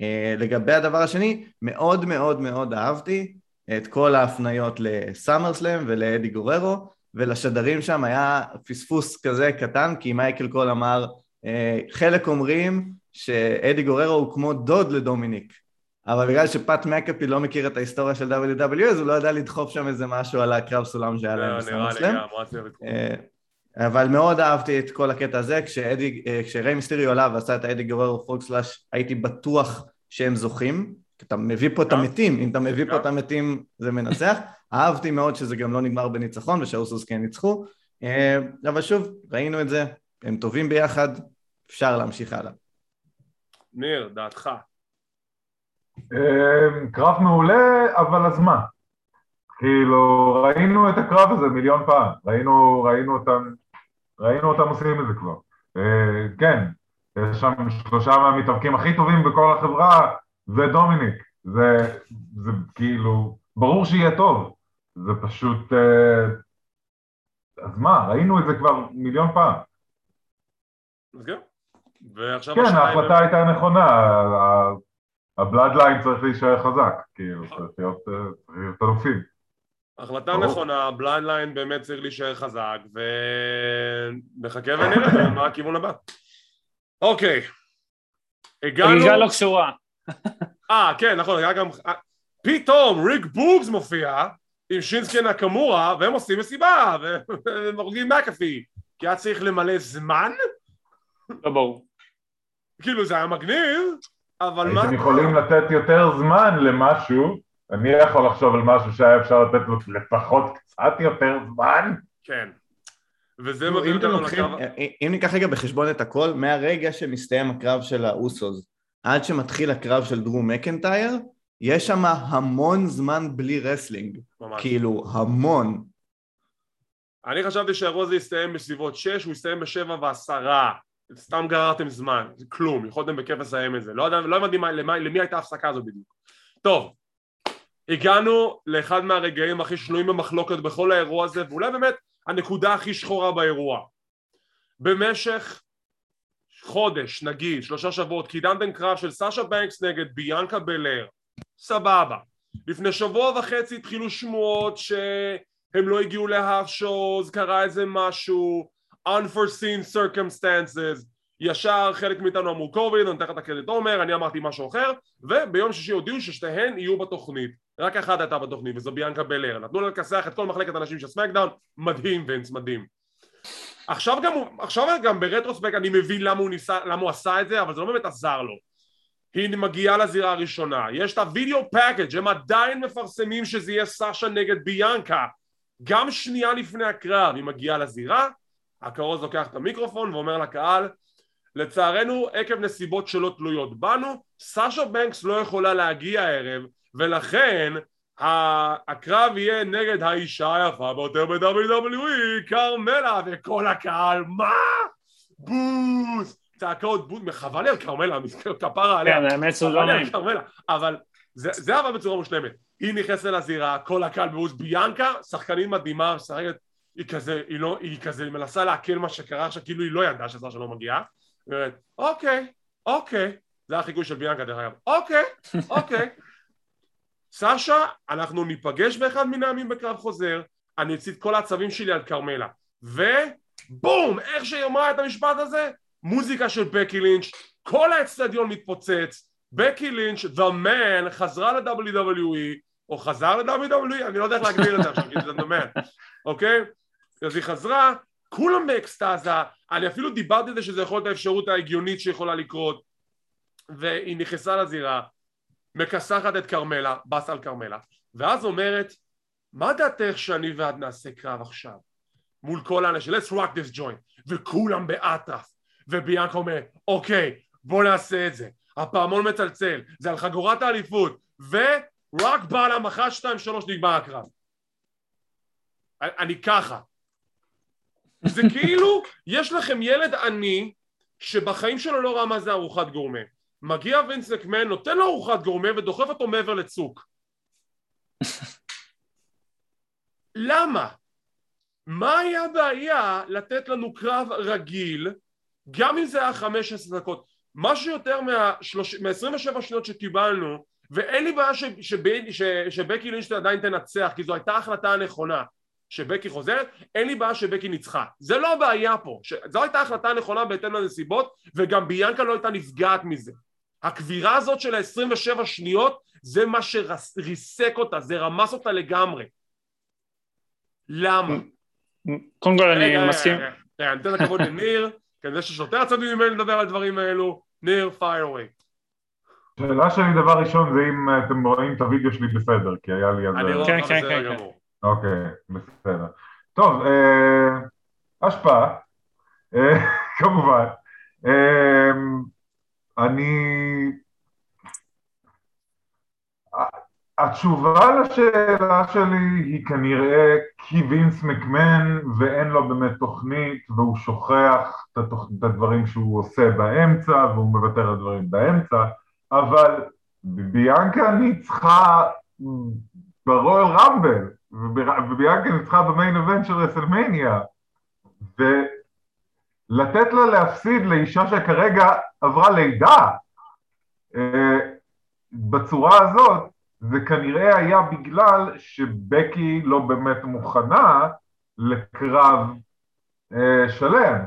אה, לגבי הדבר השני, מאוד מאוד מאוד אהבתי את כל ההפניות לסאמרסלאם ולאדי גוררו, ולשדרים שם היה פספוס כזה קטן, כי מייקל קול אמר, אה, חלק אומרים שאדי גוררו הוא כמו דוד לדומיניק, אבל בגלל שפאט מקאפי לא מכיר את ההיסטוריה של WWE אז הוא לא יודע לדחוף שם איזה משהו על הקרב סולם שהיה להם בסאמרסלאם. אה, אבל מאוד אהבתי את כל הקטע הזה, כשאדי, אה, כשריי מיסטריו עלה ועשה את האדי גוררו frog splash, הייתי בטוח שהם זוכים, אתה מביא פה את המתים, אם אתה מביא פה את המתים זה מנצח. [LAUGHS] אהבתי מאוד שזה גם לא נגמר בניצחון ושהאוסוס כן ניצחו, אה, אבל שוב, ראינו את זה, הם טובים ביחד, אפשר להמשיך הלאה. ניר, דעתך. אמ, קרב מעולה, אז מה? כאילו, ראינו את הקרב הזה מיליון פעם, ראינו, ראינו אותם, ראינו אותם עושים את זה כבר. אה, כן, יש שם שלושה מהמתאבקים הכי טובים בכל החברה, זה דומיניק. זה, זה כאילו, ברור שיהיה טוב. זה פשוט... אה, אז מה, ראינו את זה כבר מיליון פעם. אז כן. ועכשיו כן, ההחלטה הייתה נכונה, ה Bloodline צריך להישאר חזק, כאילו, נכון. צריך להיות אלופים. החלטה נכונה, בליידליין באמת צריך להישאר חזק, ונחכה ונראה [COUGHS] מה הכיוון הבא. אוקיי, הגענו... חגיגה לא קשורה. אה, כן, נכון, היה גם... פתאום ריק בוגס מופיע עם שינסקי נקמורה, והם עושים מסיבה, והם הורגים מקאפי, כי היה צריך למלא זמן? לא ברור. כאילו זה היה מגניב, אבל מה... הייתם יכולים לתת יותר זמן למשהו, אני יכול לחשוב על משהו שהיה אפשר לתת לו לפחות קצת יותר זמן. כן. וזה מביא אותנו לקרב... אם ניקח רגע בחשבון את הכל, מהרגע שמסתיים הקרב של האוסוס עד שמתחיל הקרב של דרו מקנטייר, יש שם המון זמן בלי wrestling. ממש. כאילו, המון. אני חשבתי שהאירוע הזה יסתיים בסביבות 6, הוא יסתיים ב-7 ועשרה. סתם גררתם זמן, זה כלום, יכולתם בכיף לסיים את זה. לא, לא הבנתי למי הייתה ההפסקה הזו בדיוק. טוב, הגענו לאחד מהרגעים הכי שנויים במחלוקת בכל האירוע הזה, ואולי באמת הנקודה הכי שחורה באירוע. במשך חודש, נגיד, שלושה שבועות, קידמתם קרב של סאשה בנקס נגד ביאנקה בלר. סבבה. לפני שבוע וחצי התחילו שמועות שהם לא הגיעו להאף שואוז, קרה איזה משהו, unforeseen circumstances, ישר חלק מאיתנו אמרו קוביד, אני אתן לך את הקרדיט עומר, אני אמרתי משהו אחר, וביום שישי הודיעו ששתיהן יהיו בתוכנית. רק אחת הייתה בתוכנית, וזו ביאנקה בלר. נתנו לה לכסח את כל מחלקת הנשים של סמקדאון, מדהים וינס, מדהים. עכשיו גם, עכשיו גם ב retrospect אני מבין למה הוא, ניסה, למה הוא עשה את זה, אבל זה לא באמת עזר לו. היא מגיעה לזירה הראשונה, יש את ה video package הם עדיין מפרסמים שזה יהיה סאשה נגד ביאנקה גם שנייה לפני הקרב היא מגיעה לזירה, הכרוז לוקח את המיקרופון ואומר לקהל לצערנו עקב נסיבות שלא תלויות בנו סאשה בנקס לא יכולה להגיע הערב ולכן הקרב יהיה נגד האישה היפה ביותר ב-WWE כרמלה וכל הקהל מה? בוז! צעקות בוז לי על כרמלה כפרה עליה. כן, האמת חבל לא נעים. אבל זה, זה עבד בצורה מושלמת. היא נכנסת לזירה כל הקהל בוז. ביאנקה שחקנית מדהימה משחקת היא כזה היא לא היא כזה מנסה לעכל מה שקרה עכשיו כאילו היא לא ידעה שסשה לא מגיעה היא אומרת אוקיי אוקיי. זה החיקוי של ביאנקה דרך אגב. אוקיי אוקיי סשה אנחנו ניפגש באחד מן הימים בקרב חוזר אני אציא את כל העצבים שלי על כרמלה. ובום! איך שהיא אמרה את המשפט הזה? מוזיקה של בקי לינץ' כל האצטדיון מתפוצץ בקי לינץ', The Man, חזרה ל-WWE, או חזר ל-WWE, אני לא יודע איך להגדיר את זה עכשיו, כי זה The Man, אוקיי? אז היא חזרה, כולם באקסטזה, אני אפילו דיברתי על זה שזה יכול להיות האפשרות ההגיונית שיכולה לקרות, והיא נכנסה לזירה, מכסחת את כרמלה, בס על כרמלה, ואז אומרת, מה דעתך שאני ואת נעשה קרב עכשיו? מול כל האנשים, let's rock this joint, וכולם באטרף, וביאנקה אומר, אוקיי, בוא נעשה את זה. הפעמון מצלצל, זה על חגורת האליפות, ורק בעלם אחת, שתיים, שלוש, נגמר הקרב. אני, ככה. זה כאילו, יש לכם ילד עני, שבחיים שלו לא ראה מה זה ארוחת גורמה. מגיע וינס מקמן, נותן לו ארוחת גורמה ודוחף אותו מעבר לצוק. [LAUGHS] למה? מה היה הבעיה לתת לנו קרב רגיל, גם אם זה היה 15 דקות? משהו יותר מה-27 שניות שקיבלנו, ואין לי בעיה ש- שב- ש- שבקי לינץ' עדיין תנצח, כי זו הייתה ההחלטה הנכונה. שבקי חוזרת, אין לי בעיה שבקי ניצחה. זה לא הבעיה פה. ש... זו הייתה ההחלטה הנכונה בהתאם לנסיבות, וגם ביאנקה לא הייתה נפגעת מזה. הקבירה הזאת של ה-27 שניות, זה מה שריסק אותה, זה רמס אותה לגמרי. למה? קודם כל אני מסכים, רגע, אני אתן את הכבוד לניר, כנראה שיש יותר עצבים ממני לדבר על הדברים האלו. ניר, פייר אווי. שאלה שלי דבר ראשון זה אם אה, אתם רואים את הוידאו שלי בסדר, כי היה לי על אני זה... רואה כן, אותך כן, בסדר כן, כן. גמור. אוקיי, בסדר. טוב, אה, השפעה, אה, [LAUGHS] כמובן. אני... התשובה לשאלה שלי היא כנראה כי וינס מקמן ואין לו באמת תוכנית והוא שוכח את, התוכ... את הדברים שהוא עושה באמצע והוא מוותר על דברים באמצע אבל ביאנקה ניצחה ברואל רמבל וביאנקה ניצחה במיין אבנט של רסלמניה ולתת לה להפסיד לאישה שכרגע עברה לידה אה, בצורה הזאת זה כנראה היה בגלל שבקי לא באמת מוכנה לקרב אה, שלם.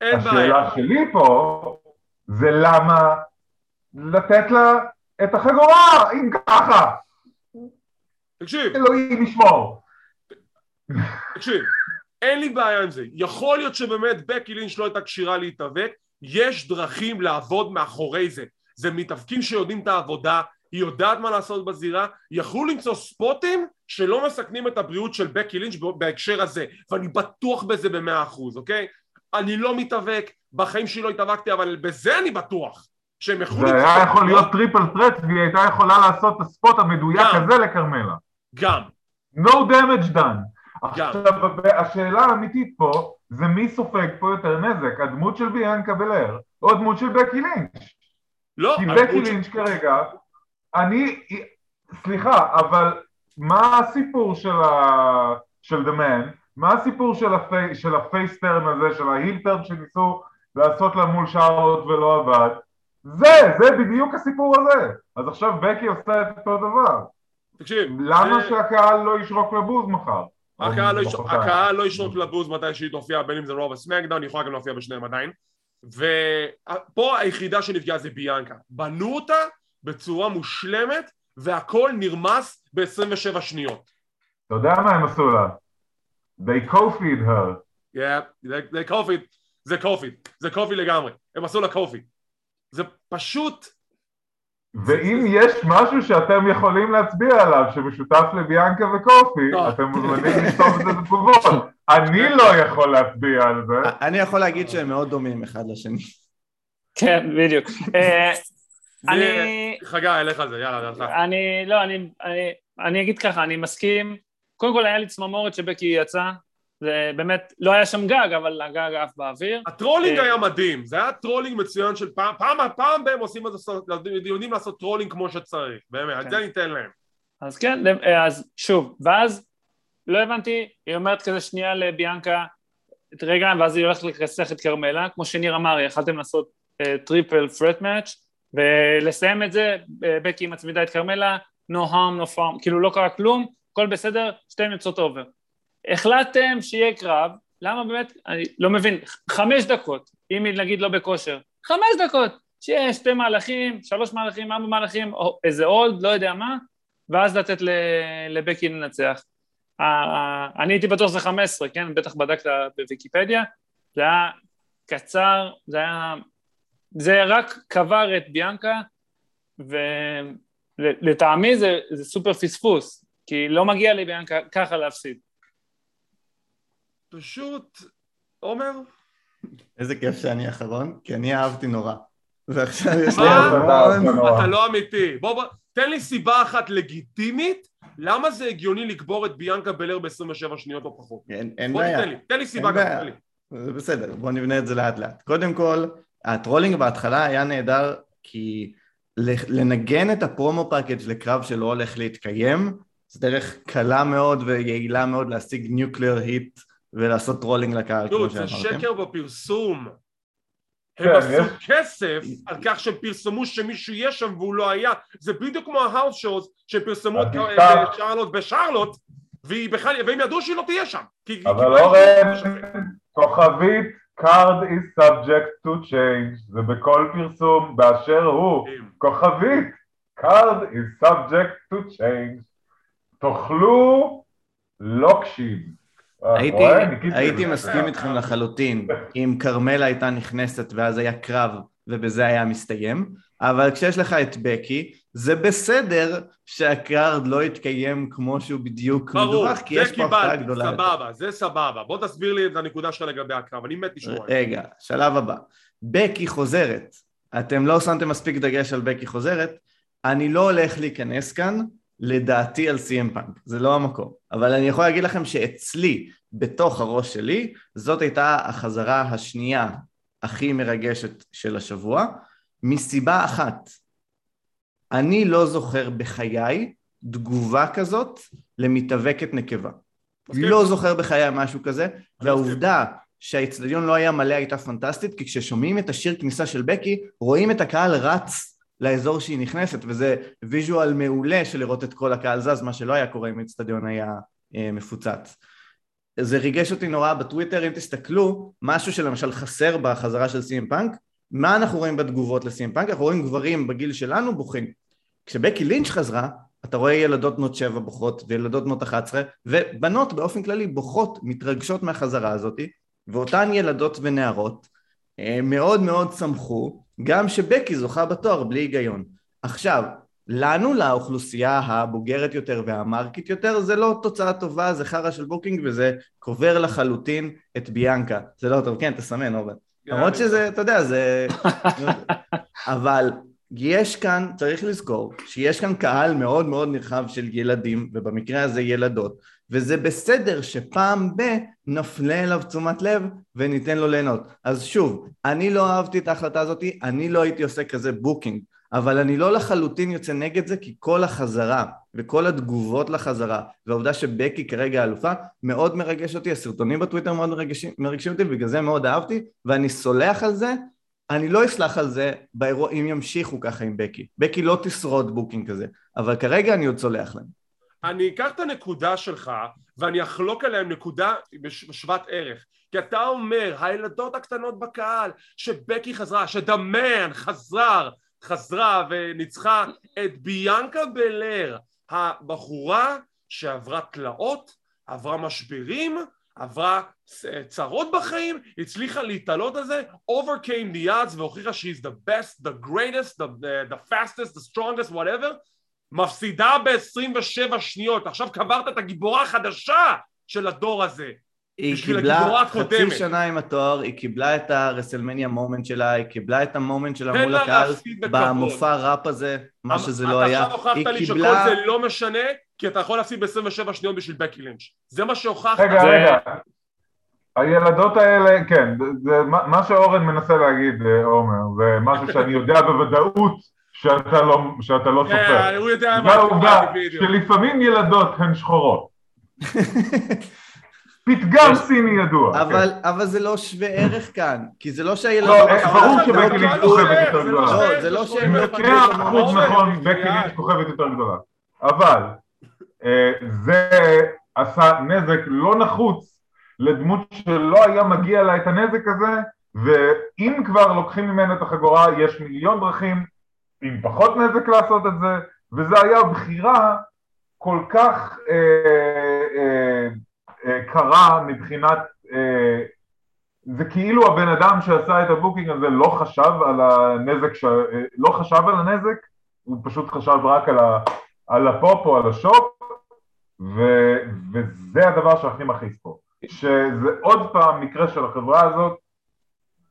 אין השאלה בעיה. שלי פה זה למה לתת לה את החגורה, אם ככה. תקשיב. אלוהים ישמור. תקשיב, אין לי בעיה עם זה. יכול להיות שבאמת בקי לינץ' לא הייתה כשירה להתאבק, יש דרכים לעבוד מאחורי זה. זה מתאבקים שיודעים את העבודה, היא יודעת מה לעשות בזירה, יכלו למצוא ספוטים שלא מסכנים את הבריאות של בקי לינץ' בהקשר הזה, ואני בטוח בזה במאה אחוז, אוקיי? אני לא מתאבק, בחיים שלי לא התאבקתי, אבל בזה אני בטוח. שהם יכלו... זה היה יכול להיות triple threat והיא הייתה יכולה לעשות את ה spot המדויק הזה לכרמלה. גם. No damage done. עכשיו השאלה האמיתית פה זה מי סופג פה יותר נזק, הדמות של ביאנקה בלר או הדמות של בקי לינץ'. לא, כי בקי לינץ' כרגע אני, סליחה, אבל מה הסיפור של, ה, של The Man? מה הסיפור של, הפי, של ה face turn הזה, של ה heel turn שניסו לעשות לה מול שרלוט ולא עבד? זה, זה בדיוק הסיפור הזה. אז עכשיו בקי עושה את אותו דבר. תקשיב. למה זה... שהקהל לא ישרוק לבוז מחר? הקהל לא, יש... הקהל לא ישרוק לבוז מתי שהיא תופיע, בין אם זה רוב הסמקדאון, היא יכולה גם להופיע בשניהם עדיין. ופה היחידה שנפגעה זה ביאנקה. בנו אותה בצורה מושלמת והכל נרמס ב-27 שניות. אתה יודע מה הם עשו לה? They cofied her. Yeah, they, they cofied, זה קופי, זה קופי לגמרי, הם עשו לה קופי. זה פשוט... ואם יש משהו שאתם יכולים להצביע עליו שמשותף לביאנקה וקופי, לא. אתם מוזמנים לכתוב את זה בתגובות. אני לא יכול להצביע על זה. אני יכול להגיד שהם מאוד דומים אחד לשני. כן, בדיוק. אה, אני... חגי, אלך על זה, יאללה. אני, לא, אני, אגיד ככה, אני מסכים. קודם כל היה לי צמרמורת שבקי יצא, זה באמת, לא היה שם גג, אבל הגג עף באוויר. הטרולינג אה, היה מדהים, זה היה טרולינג מצוין של פעם, פעם, פעם בהם עושים את זה, יודעים לעשות טרולינג כמו שצריך, באמת, את זה אני אתן להם. אז כן, אז שוב, ואז לא הבנתי, היא אומרת כזה שנייה לביאנקה, רגע, ואז היא הולכת לכסח את כרמלה, כמו שניר אמר, יכלתם לעשות triple threat match, ולסיים את זה, בקי מצמידה את כרמלה, no harm, no foul, כאילו לא קרה כלום, הכל בסדר, שתיהן יוצאות over. החלטתם שיהיה קרב, למה באמת, אני לא מבין, חמש דקות, אם נגיד לא בכושר, חמש דקות, שיהיה שתי מהלכים, שלוש מהלכים, ארבע מהלכים, או איזה עוד, לא יודע מה, ואז לתת לבקי לנצח. אני הייתי בטוח שזה חמש עשרה, כן? בטח בדקת בוויקיפדיה, זה היה קצר, זה היה זה רק קבר את ביאנקה, ולטעמי זה, זה סופר פספוס, כי לא מגיע לביאנקה ככה להפסיד. פשוט, עומר? איזה כיף שאני אחרון, כי אני אהבתי נורא. ועכשיו יש לי אחרון. אתה לא אמיתי. בוא, בוא, תן לי סיבה אחת לגיטימית למה זה הגיוני לקבור את ביאנקה בלר ב-27 שניות או פחות. אין, אין בעיה. תן לי, תן לי סיבה תן לי. זה בסדר, בוא נבנה את זה לאט לאט. קודם כל, הטרולינג בהתחלה היה נהדר כי לנגן את ה promo package לקרב שלא הולך להתקיים זה דרך קלה מאוד ויעילה מאוד להשיג nuclear heat ולעשות טרולינג לקהל שאמרתם. זה שקר בפרסום. הם כן, עשו כסף על כך שהם פרסמו שמישהו יהיה שם והוא לא היה. זה בדיוק כמו ההאוס שואוז שהם פרסמו את שרלוט בשרלוט והם ידעו שהיא לא תהיה שם. אבל אורן כוכבית card is subject to change, זה בכל פרסום באשר הוא, כוכבית, card is subject to change, תאכלו לוקשים. הייתי, הייתי מסכים איתכם לחלוטין אם כרמלה הייתה נכנסת ואז היה קרב ובזה היה מסתיים, אבל כשיש לך את בקי, זה בסדר שהקארד לא יתקיים כמו שהוא בדיוק מדווח, כי יש פה הפתעה גדולה. ברור, זה קיבלתי, סבבה, זה סבבה. בוא תסביר לי את הנקודה שלך לגבי הקרב, אני מת לשמוע. רגע, שלב הבא. בקי חוזרת. אתם לא שמתם מספיק דגש על בקי חוזרת, אני לא הולך להיכנס כאן, לדעתי על סי.אם פאנק, זה לא המקום. אבל אני יכול להגיד לכם שאצלי, בתוך הראש שלי, זאת הייתה החזרה השנייה הכי מרגשת של השבוע, מסיבה אחת. אני לא זוכר בחיי תגובה כזאת למתאבקת נקבה. מסכים. לא זוכר בחיי משהו כזה, והעובדה שהאיצטדיון לא היה מלא הייתה פנטסטית, כי כששומעים את השיר כניסה של בקי, רואים את הקהל רץ לאזור שהיא נכנסת, וזה visual מעולה של לראות את כל הקהל זז, מה שלא היה קורה אם האיצטדיון היה אה, מפוצץ. זה ריגש אותי נורא בטוויטר, אם תסתכלו, משהו שלמשל חסר בחזרה של סי.אם פאנק, מה אנחנו רואים בתגובות לסי.אם פאנק? אנחנו רואים גברים בגיל שלנו בוכים. כשבקי לינץ' חזרה, אתה רואה ילדות בנות שבע בוכות וילדות בנות 11 ובנות באופן כללי בוכות, מתרגשות מהחזרה הזאת ואותן ילדות ונערות אה, מאוד מאוד שמחו גם שבקי זוכה בתואר בלי היגיון. עכשיו, לנו, לאוכלוסייה הבוגרת יותר והמארקית יותר, זה לא תוצאה טובה, זה חרא של booking וזה קובר לחלוטין את ביאנקה. זה לא טוב, כן, תסמן, אורן. למרות שזה, אתה יודע, זה... אבל יש כאן, צריך לזכור, שיש כאן קהל מאוד מאוד נרחב של ילדים, ובמקרה הזה ילדות, וזה בסדר שפעם ב... נפנה אליו תשומת לב וניתן לו ליהנות. אז שוב, אני לא אהבתי את ההחלטה הזאת, אני לא הייתי עושה כזה booking, אבל אני לא לחלוטין יוצא נגד זה, כי כל החזרה וכל התגובות לחזרה, והעובדה שבקי כרגע אלופה, מאוד מרגש אותי, הסרטונים בטוויטר מאוד מרגשים, מרגשים אותי, ובגלל זה מאוד אהבתי, ואני סולח על זה, אני לא אסלח על זה באירוע, אם ימשיכו ככה עם בקי. בקי לא תשרוד booking כזה, אבל כרגע אני עוד סולח להם. אני אקח את הנקודה שלך ואני אחלוק עליהם נקודה בשוות ערך. כי אתה אומר הילדות הקטנות בקהל שבקי חזרה ש The Man חזר חזרה וניצחה את ביאנקה בלר הבחורה שעברה תלאות עברה משברים עברה צרות בחיים, הצליחה להתעלות על זה, overcame the odds והוכיחה she's the best, the greatest, the, the fastest, the strongest, whatever מפסידה ב-27 שניות, עכשיו קברת את הגיבורה החדשה של הדור הזה. היא קיבלה חצי שנה עם התואר, היא קיבלה את ה WrestleMania moment שלה, היא קיבלה את ה moment שלה מול הקהל במופע ראפ הזה, מה שזה לא היה. אתה עכשיו הוכחת לי שכל זה לא משנה, כי אתה יכול להפסיד ב-27 שניות בשביל בקי לינץ'. זה מה שהוכחת. רגע, רגע. הילדות האלה, כן, זה מה שאורן מנסה להגיד, אה, עומר, זה משהו שאני יודע בוודאות שאתה לא, שאתה לא סופר. כן, הוא יודע מה העובדה שלפעמים ילדות הן שחורות. [LAUGHS] פתגם סיני ידוע. אבל, כן. אבל זה לא שווה ערך כאן, כי זה לא שהילדות... לא, אה, ברור שבקי לינץ' כוכבת יותר גדולה. לא, זה לא שהם... מאה אחוז נכון, בקי לינץ' כוכבת יותר גדולה. אבל אה, זה עשה נזק לא נחוץ לדמות שלא היה מגיע לה את הנזק הזה, ואם כבר לוקחים ממנה את החגורה, יש מיליון דרכים עם פחות נזק לעשות את זה, וזה היה בחירה כל כך אה, אה, אה, קרה מבחינת, אה, זה כאילו הבן אדם שעשה את ה booking הזה לא חשב על הנזק, ש... אה, לא חשב על הנזק, הוא פשוט חשב רק על, ה... על הפופ או על השופ, ו... וזה הדבר שהכי מכעיס פה, שזה עוד פעם מקרה של החברה הזאת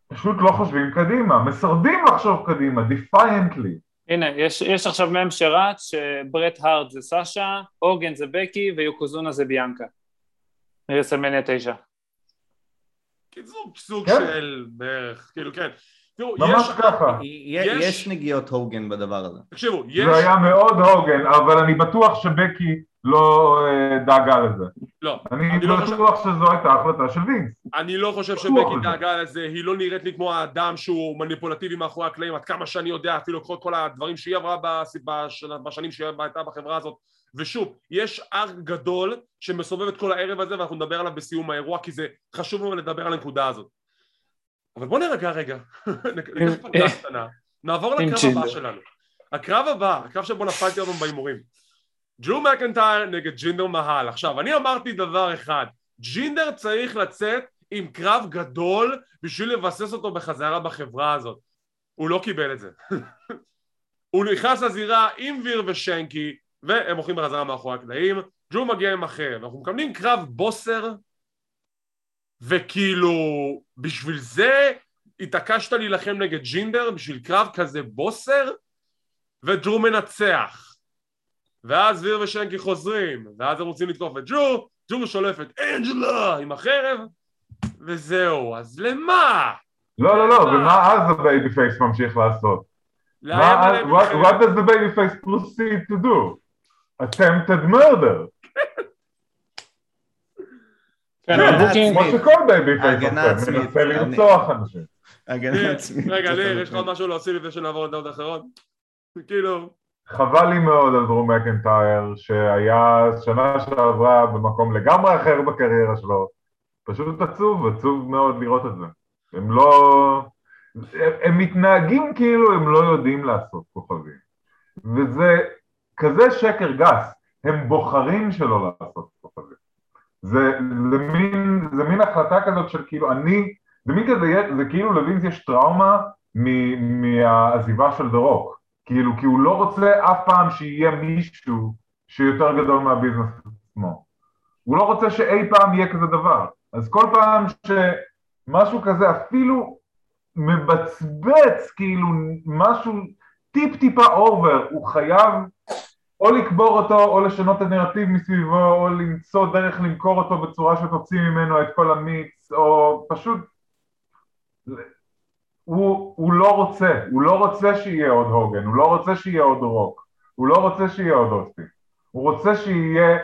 פשוט לא חושבים קדימה, מסרבים לחשוב קדימה, defiantly. הנה, יש, יש עכשיו מם שרץ שברט הארד זה סאשה, אוגן זה בקי ויוקוזונה זה ביאנקה. מרסלמניה תשע. סוג, סוג כן? של בערך, כאילו כן. תראו, ממש יש, ככה. יש, יש נגיעות הוגן בדבר הזה. תקשיבו, יש... זה היה מאוד הוגן, אבל אני בטוח שבקי לא אה, דאגה לזה. לא. אני, אני לא בטוח חושב... שזו הייתה החלטה של וינס. אני לא חושב שבקי דאגה לזה, היא לא נראית לי כמו האדם שהוא מניפולטיבי מאחורי הקלעים, עד כמה שאני יודע, אפילו כל, כל הדברים שהיא עברה בשנים שהיא הייתה בחברה הזאת. ושוב, יש אר גדול שמסובב את כל הערב הזה ואנחנו נדבר עליו בסיום האירוע כי זה חשוב לנו לדבר על הנקודה הזאת. אבל בוא נרגע רגע, [LAUGHS] ניקח פגרה קטנה, נעבור לקרב הבא שלנו. הקרב הבא, הקרב שבו נפלתי היום בהימורים. ג'ו מקנטייר נגד ג'ינדר מהל. עכשיו, אני אמרתי דבר אחד, ג'ינדר צריך לצאת עם קרב גדול בשביל לבסס אותו בחזרה בחברה הזאת. הוא לא קיבל את זה. [LAUGHS] הוא נכנס לזירה עם ויר ושנקי, והם הולכים בחזרה מאחורי הקלעים, דרו מגיע עם החרב, ואנחנו מקבלים קרב בוסר, וכאילו, בשביל זה התעקשת להילחם נגד ג'ינדר, בשביל קרב כזה בוסר, ודרו מנצח. ואז ויר ושנקי חוזרים, ואז הם רוצים לתקוף את דרו, דרו שולף את אנג'לה עם החרב, וזהו, אז למה? לא, לא, לא, ומה אז ה babyface ממשיך לעשות? מה, להם what, what does the baby face proceed to do? attempted murder. כן, כמו. שכל babyface עושה, מנסה לרצוח אנשים. הגנה עצמית. רגע, ניר, יש לך עוד משהו להוסיף לפני שנעבור לדעות אחרות? כאילו, חבל לי מאוד על דרו מקנטייר, שהיה שנה שעברה במקום לגמרי אחר בקריירה שלו. פשוט עצוב, עצוב מאוד לראות את זה. הם לא... הם, הם מתנהגים כאילו הם לא יודעים לעשות כוכבים. וזה כזה שקר גס, הם בוחרים שלא לעשות כוכבים. זה, זה, מין, זה מין החלטה כזאת של כאילו אני, זה מין כזה, זה כאילו לווינס יש טראומה מהעזיבה של דה רוק. כאילו, כי הוא לא רוצה אף פעם שיהיה מישהו שיותר גדול מהביזנס עצמו. הוא לא רוצה שאי פעם יהיה כזה דבר. אז כל פעם שמשהו כזה אפילו מבצבץ, כאילו משהו טיפ טיפה over, הוא חייב או לקבור אותו, או לשנות את הנרטיב מסביבו, או למצוא דרך למכור אותו בצורה שתוציא ממנו את כל המיץ, או פשוט... הוא, הוא לא רוצה, הוא לא רוצה שיהיה עוד הוגן, הוא לא רוצה שיהיה עוד רוק, הוא לא רוצה שיהיה עוד אוסטין, הוא רוצה שיהיה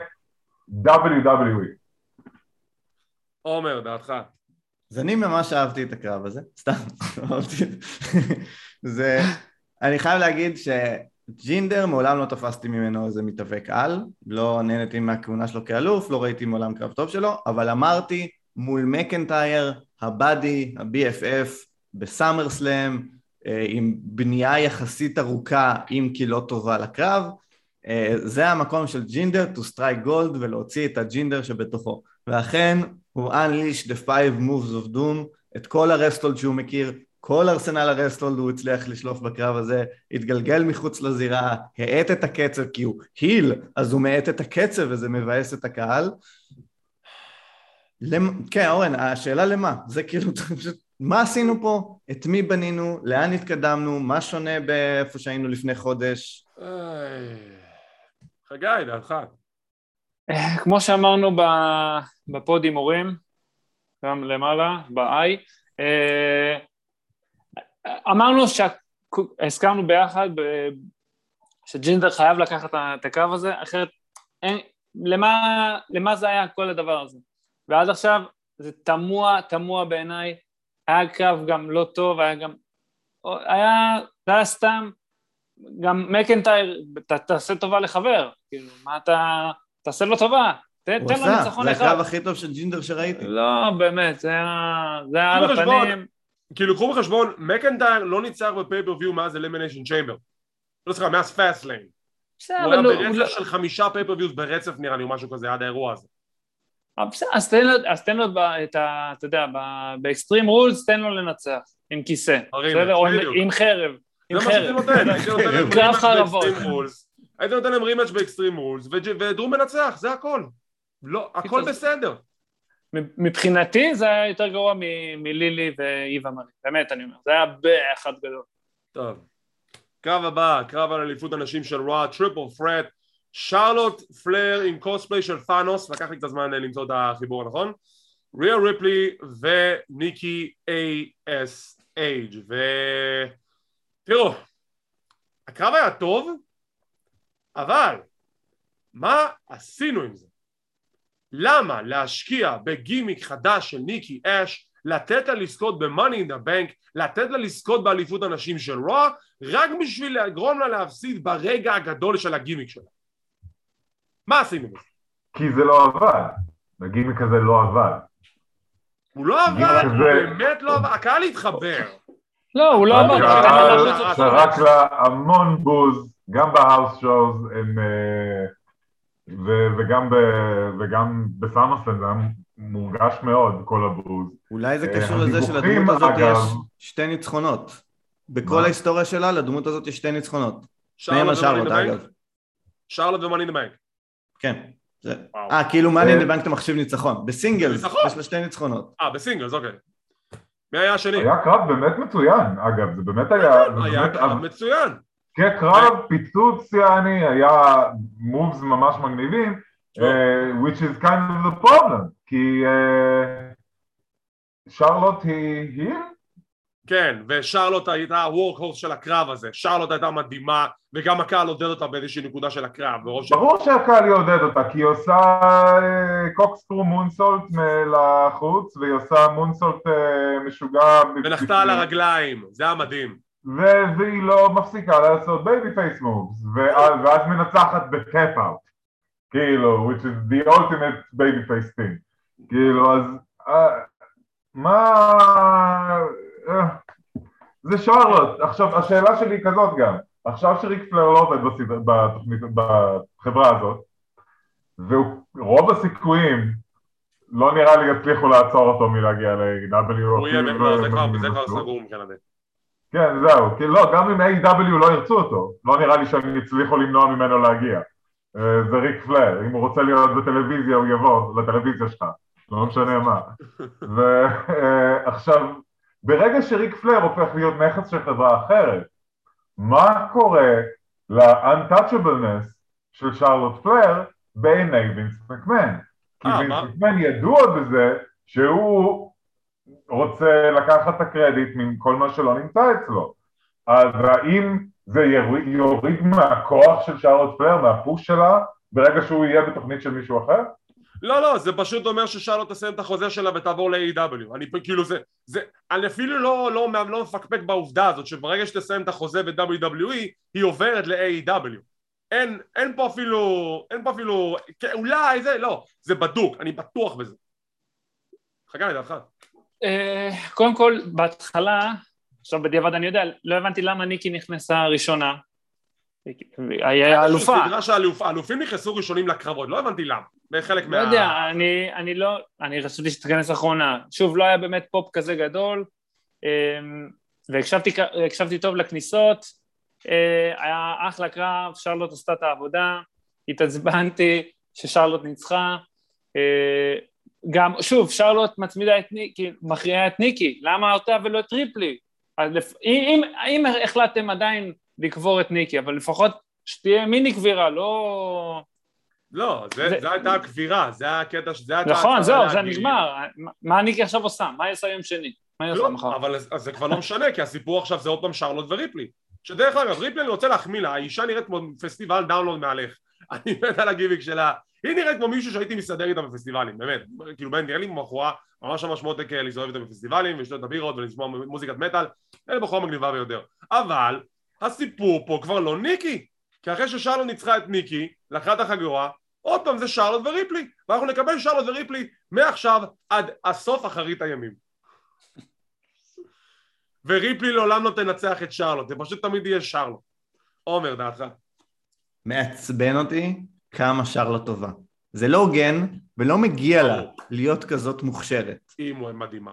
WWE. עומר, דעתך. אז אני ממש אהבתי את הקרב הזה, סתם, [LAUGHS] אהבתי. זה, אני חייב להגיד שג'ינדר מעולם לא תפסתי ממנו איזה מתאבק על, לא נהניתי מהכהונה שלו כאלוף, לא ראיתי מעולם קרב טוב שלו, אבל אמרתי מול מקנטייר, הבאדי, ה-BFF, בסאמר סלאם, אה, עם בנייה יחסית ארוכה, אם כי לא טובה לקרב, אה, זה המקום של ג'ינדר to strike gold ולהוציא את הג'ינדר שבתוכו. ואכן הוא unleash the five moves of doom, את כל הרסטולד שהוא מכיר, כל ארסנל הרסטולד הוא הצליח לשלוף בקרב הזה, התגלגל מחוץ לזירה, האט את הקצב כי הוא היל, אז הוא מאט את הקצב וזה מבאס את הקהל. למ... כן, אורן, השאלה למה? זה כאילו, מה עשינו פה? את מי בנינו? לאן התקדמנו? מה שונה באיפה שהיינו לפני חודש? חגי, דעתך. כמו שאמרנו ב- בפוד הימורים, גם למעלה, ב-i, אה, אמרנו שהסכמנו ביחד ב- שג'ינדר חייב לקחת את הקו הזה, אחרת אין, למה, למה זה היה כל הדבר הזה? ועד עכשיו זה תמוה, תמוה בעיניי, היה קרב גם לא טוב, היה גם, היה, זה היה סתם, גם מקנטייר, ת, תעשה טובה לחבר, כאילו, מה אתה, תעשה לו טובה, תן, הוא תן לו עשה, ניצחון זה אחד. הקרב הכי טוב של ג'ינדר שראיתי. לא, באמת, זה היה, זה היה על הפנים. כאילו, קחו בחשבון, מקנטייר לא ניצח ב pay-per-view מאז Elimination Chamber. לא סליחה, מאז Fastlane. בסדר, הוא אבל היה לא- הוא לא- ברצף של חמישה pay-per-views ברצף נראה לי, או משהו כזה, עד האירוע הזה. אז תן לו, אז תן לו ב- את ה... אתה יודע, ב- ב Extreme Rules תן לו לנצח, עם כיסא, בסדר? או עם- חרב, עם זה מה שהייתי חרב. נותן, הייתי נותן להם קרב rematch חרבות. ב Extreme Rules, הייתי נותן להם rematch ב Extreme Rules, ודרו מנצח, זה הכל. לא, הכל בסדר. מבחינתי זה היה יותר גרוע מלילי ואיווה מרי, באמת אני אומר, זה היה באחד גדול. טוב. קרב הבא, קרב על אליפות הנשים של Raw, triple threat, שרלוט פלר עם קוספליי של תאנוס, לקח לי קצת זמן אה, למצוא את החיבור הנכון, ריה ריפלי וניקי A.S.H. ו... תראו, הקרב היה טוב, אבל מה עשינו עם זה? למה להשקיע בגימיק חדש של ניקי אש, לתת לה לזכות ב-Money in the Bank, לתת לה לזכות באליפות הנשים של רוע, רק בשביל לגרום לה להפסיד ברגע הגדול של הגימיק שלה. מה עשינו בזה? כי זה לא עבד. הגימיק הזה לא עבד. הוא לא עבד, הוא באמת לא עבד, הקהל התחבר. לא, הוא לא אמר, הקהל אבל- זרק לה המון בוז, גם בהאוס שואוז, הם, אה, וגם ב- וגם בסמרסלם זה היה מורגש מאוד, כל הבוז. אולי זה אה, קשור לזה שלדמות הזאת יש שתי ניצחונות. בכל? ההיסטוריה שלה לדמות הזאת יש שתי ניצחונות. שניהם שרלוט על? אגב. שרלוט ומאני דה בנק. כן. אה, כאילו מאני אה. דה בנק אתה מחשיב ניצחון. בסינגלס. יש לה שתי ניצחונות. אה, בסינגלס, אוקיי. מי היה השני? היה קרב באמת מצוין, אגב, זה באמת היה... היה קרב מצוין. כן, קרב פיצוץ יעני, היה מובס ממש מגניבים, אה, which is kind of the problem, כי אה, שרלוט היא היל? כן, ושרלוט הייתה ה work של הקרב הזה. שרלוט הייתה מדהימה, וגם הקהל עודד אותה באיזושהי נקודה של הקרב. ברור שהקהל יעודד אותה, כי היא עושה corkscrew moonsault לחוץ, והיא עושה moonsault אה, משוגע. ונחתה על הרגליים, זה היה מדהים. והיא לא מפסיקה לעשות babyface מובס, ואז מנצחת ב tap out, כאילו, which is the ultimate baby face thing, כאילו, אז אה, מה... אה, זה שרלוט, עכשיו השאלה שלי היא כזאת גם, עכשיו שריק פלר לא עובד בסדר, בתוכנית, בחברה הזאת, ורוב הסיכויים לא נראה לי יצליחו לעצור אותו מלהגיע ל-AW, הוא יהיה, זה כבר זה כבר סגור מבחינתי. כן, זהו, כי לא, גם אם A.W. לא ירצו אותו, לא נראה לי שהם יצליחו למנוע ממנו להגיע. אה, זה ריק פלר, אם הוא רוצה להיות בטלוויזיה הוא יבוא לטלוויזיה שלך, לא משנה מה. [LAUGHS] ועכשיו, ברגע שריק פלר הופך להיות נכס של חברה אחרת, מה קורה ל-untouchableness של שרלוט פלר בעיני וינס מקמן? כי אה, וינס? מקמן ידוע בזה שהוא רוצה לקחת את הקרדיט מכל מה שלא נמצא אצלו. אז האם זה יוריד, יוריד מהכוח של שרלוט פלר, מהפוש שלה, ברגע שהוא יהיה בתוכנית של מישהו אחר? לא, לא, זה פשוט אומר ששרלוט תסיים את החוזה שלה ותעבור ל-AW. אני פ- כאילו זה, זה, אני אפילו לא, לא, לא, לא מפקפק בעובדה הזאת שברגע שתסיים את החוזה ב-WWE היא עוברת ל-AW. אין, אין פה אפילו, אין פה אפילו, כן, אולי זה, לא, זה בדוק, אני בטוח בזה. חגי, לדעתך. אה, קודם כל, בהתחלה, עכשיו בדיעבד אני יודע, לא הבנתי למה ניקי נכנסה ראשונה. היה אלופה. סדרה שהאלופים נכנסו ראשונים לקרבות, לא הבנתי למה. בחלק לא מה... יודע, אני, אני לא, אני חשבתי שתיכנס אחרונה. שוב, לא היה באמת פופ כזה גדול, אמ, והקשבתי הקשבתי טוב לכניסות, אה, היה אחלה קרב, שרלוט עשתה את העבודה, התעצבנתי ששרלוט ניצחה, אה, גם, שוב, שרלוט מצמידה את ניקי, מכריעה את ניקי, למה אותה ולא את לפ... אם, אם החלטתם עדיין לקבור את ניקי, אבל לפחות שתהיה מיני קבירה, לא... לא, זה, זה- זה הייתה הקבירה, זה היה הקטע, זה הייתה... נכון, זהו, זה. נגמר. מה- ניקי עכשיו עושה? מה היא עושה יום שני? מה היא עושה לא, מחר? אבל אז זה כבר לא משנה, כי הסיפור עכשיו זה עוד פעם שרלוט וריפלי. שדרך אגב, ריפלי אני רוצה להחמיא לה, האישה נראית כמו פסטיבל דאונלוד מעליך. [LAUGHS] אני מת על הגימיק שלה. היא נראית כמו מישהו שהייתי מסתדר איתה בפסטיבלים, באמת. כאילו, נראה לי כמו בחורה ממש ממש מותק להסתובב איתה בפסטיבלים, ולשתות את הבירות ולשמוע מוזיקת מטאל. אלה בחורה מגניבה ביותר. אבל, הסיפור פה כבר לא ניקי. כי אחרי ששרלוט ניצחה את ניקי, לקחה את החגורה, עוד פעם זה שרלוט וריפלי. ואנחנו נקבל שרלוט וריפלי מעכשיו עד הסוף אחרית הימים. וריפלי לעולם לא תנצח את שרלוט, זה פשוט תמיד יהיה שרלוט. עומר, דעתך. מעצבן אותי כמה שרלוט טובה. זה לא הוגן ולא מגיע לה. להיות כזאת מוכשרת. היא מדהימה.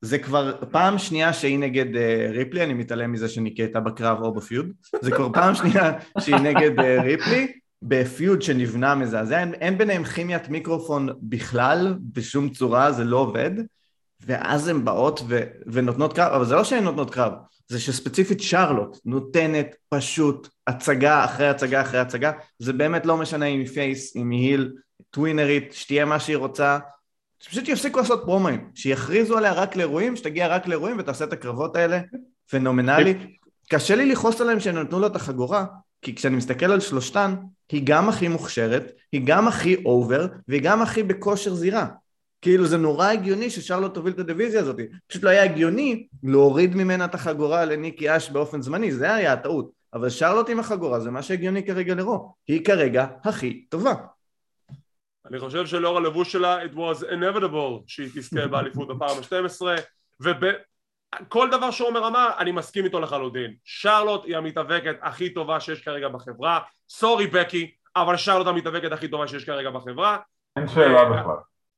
זה כבר פעם שנייה שהיא נגד אה, ריפלי, אני מתעלם מזה שניקי הייתה בקרב או בפיוד, זה כבר פעם שנייה שהיא נגד אה, ריפלי, בפיוד שנבנה מזעזע, אין, אין ביניהם כימיית מיקרופון בכלל, בשום צורה, זה לא עובד, ואז הן באות ו, ונותנות קרב, אבל זה לא שהן נותנות קרב, זה שספציפית שרלוט נותנת פשוט הצגה אחרי הצגה אחרי הצגה, זה באמת לא משנה אם היא face, אם היא heel, טווינרית, שתהיה מה שהיא רוצה, שפשוט יפסיקו לעשות פרומואים, שיכריזו עליה רק לאירועים, שתגיע רק לאירועים ותעשה את הקרבות האלה, פנומנלי. קשה לי לכעוס עליהם שהם נתנו לה את החגורה, כי כשאני מסתכל על שלושתן, היא גם הכי מוכשרת, היא גם הכי over, והיא גם הכי בכושר זירה. כאילו זה נורא הגיוני ששרלוט תוביל את הדיוויזיה הזאת, פשוט לא היה הגיוני להוריד ממנה את החגורה לניקי אש באופן זמני, זה היה הטעות. אבל שרלוט עם החגורה זה מה שהגיוני כרגע לרו, היא כרגע הכי טובה. אני חושב שלאור הלבוש שלה, it was inevitable שהיא תזכה באליפות בפעם ה-12, וכל דבר שעומר אמר, אני מסכים איתו לחלוטין. שרלוט היא המתאבקת הכי טובה שיש כרגע בחברה, סורי בקי, אבל שרלוט המתאבקת הכי טובה שיש כרגע בחברה. אין שאלה בכלל.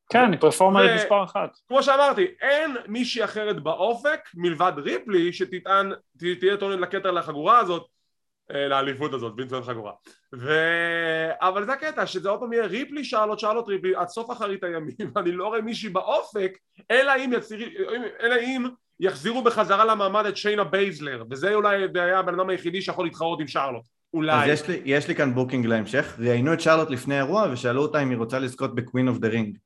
כן, היא פרפורמרית מספר אחת. כמו שאמרתי, אין מישהי אחרת באופק מלבד ריפלי שתטען, תהיה טוענת לכתר לחגורה הזאת, אה, לאליפות הזאת, באמצעות חגורה. ו... אבל זה הקטע, שזה עוד פעם יהיה ריפלי שרלוט, שרלוט ריפלי, עד סוף אחרית הימים, [LAUGHS] ואני לא רואה מישהי באופק, אלא אם, יציר... אלא אם יחזירו בחזרה למעמד את שיינה בייזלר, וזה אולי היה הבן אדם היחידי שיכול להתחרות עם שרלוט. אולי. אז יש לי, יש לי כאן booking להמשך, ראיינו את שרלוט לפני האירוע ושאלו אותה אם היא רוצה לזכות ב Queen of the Ring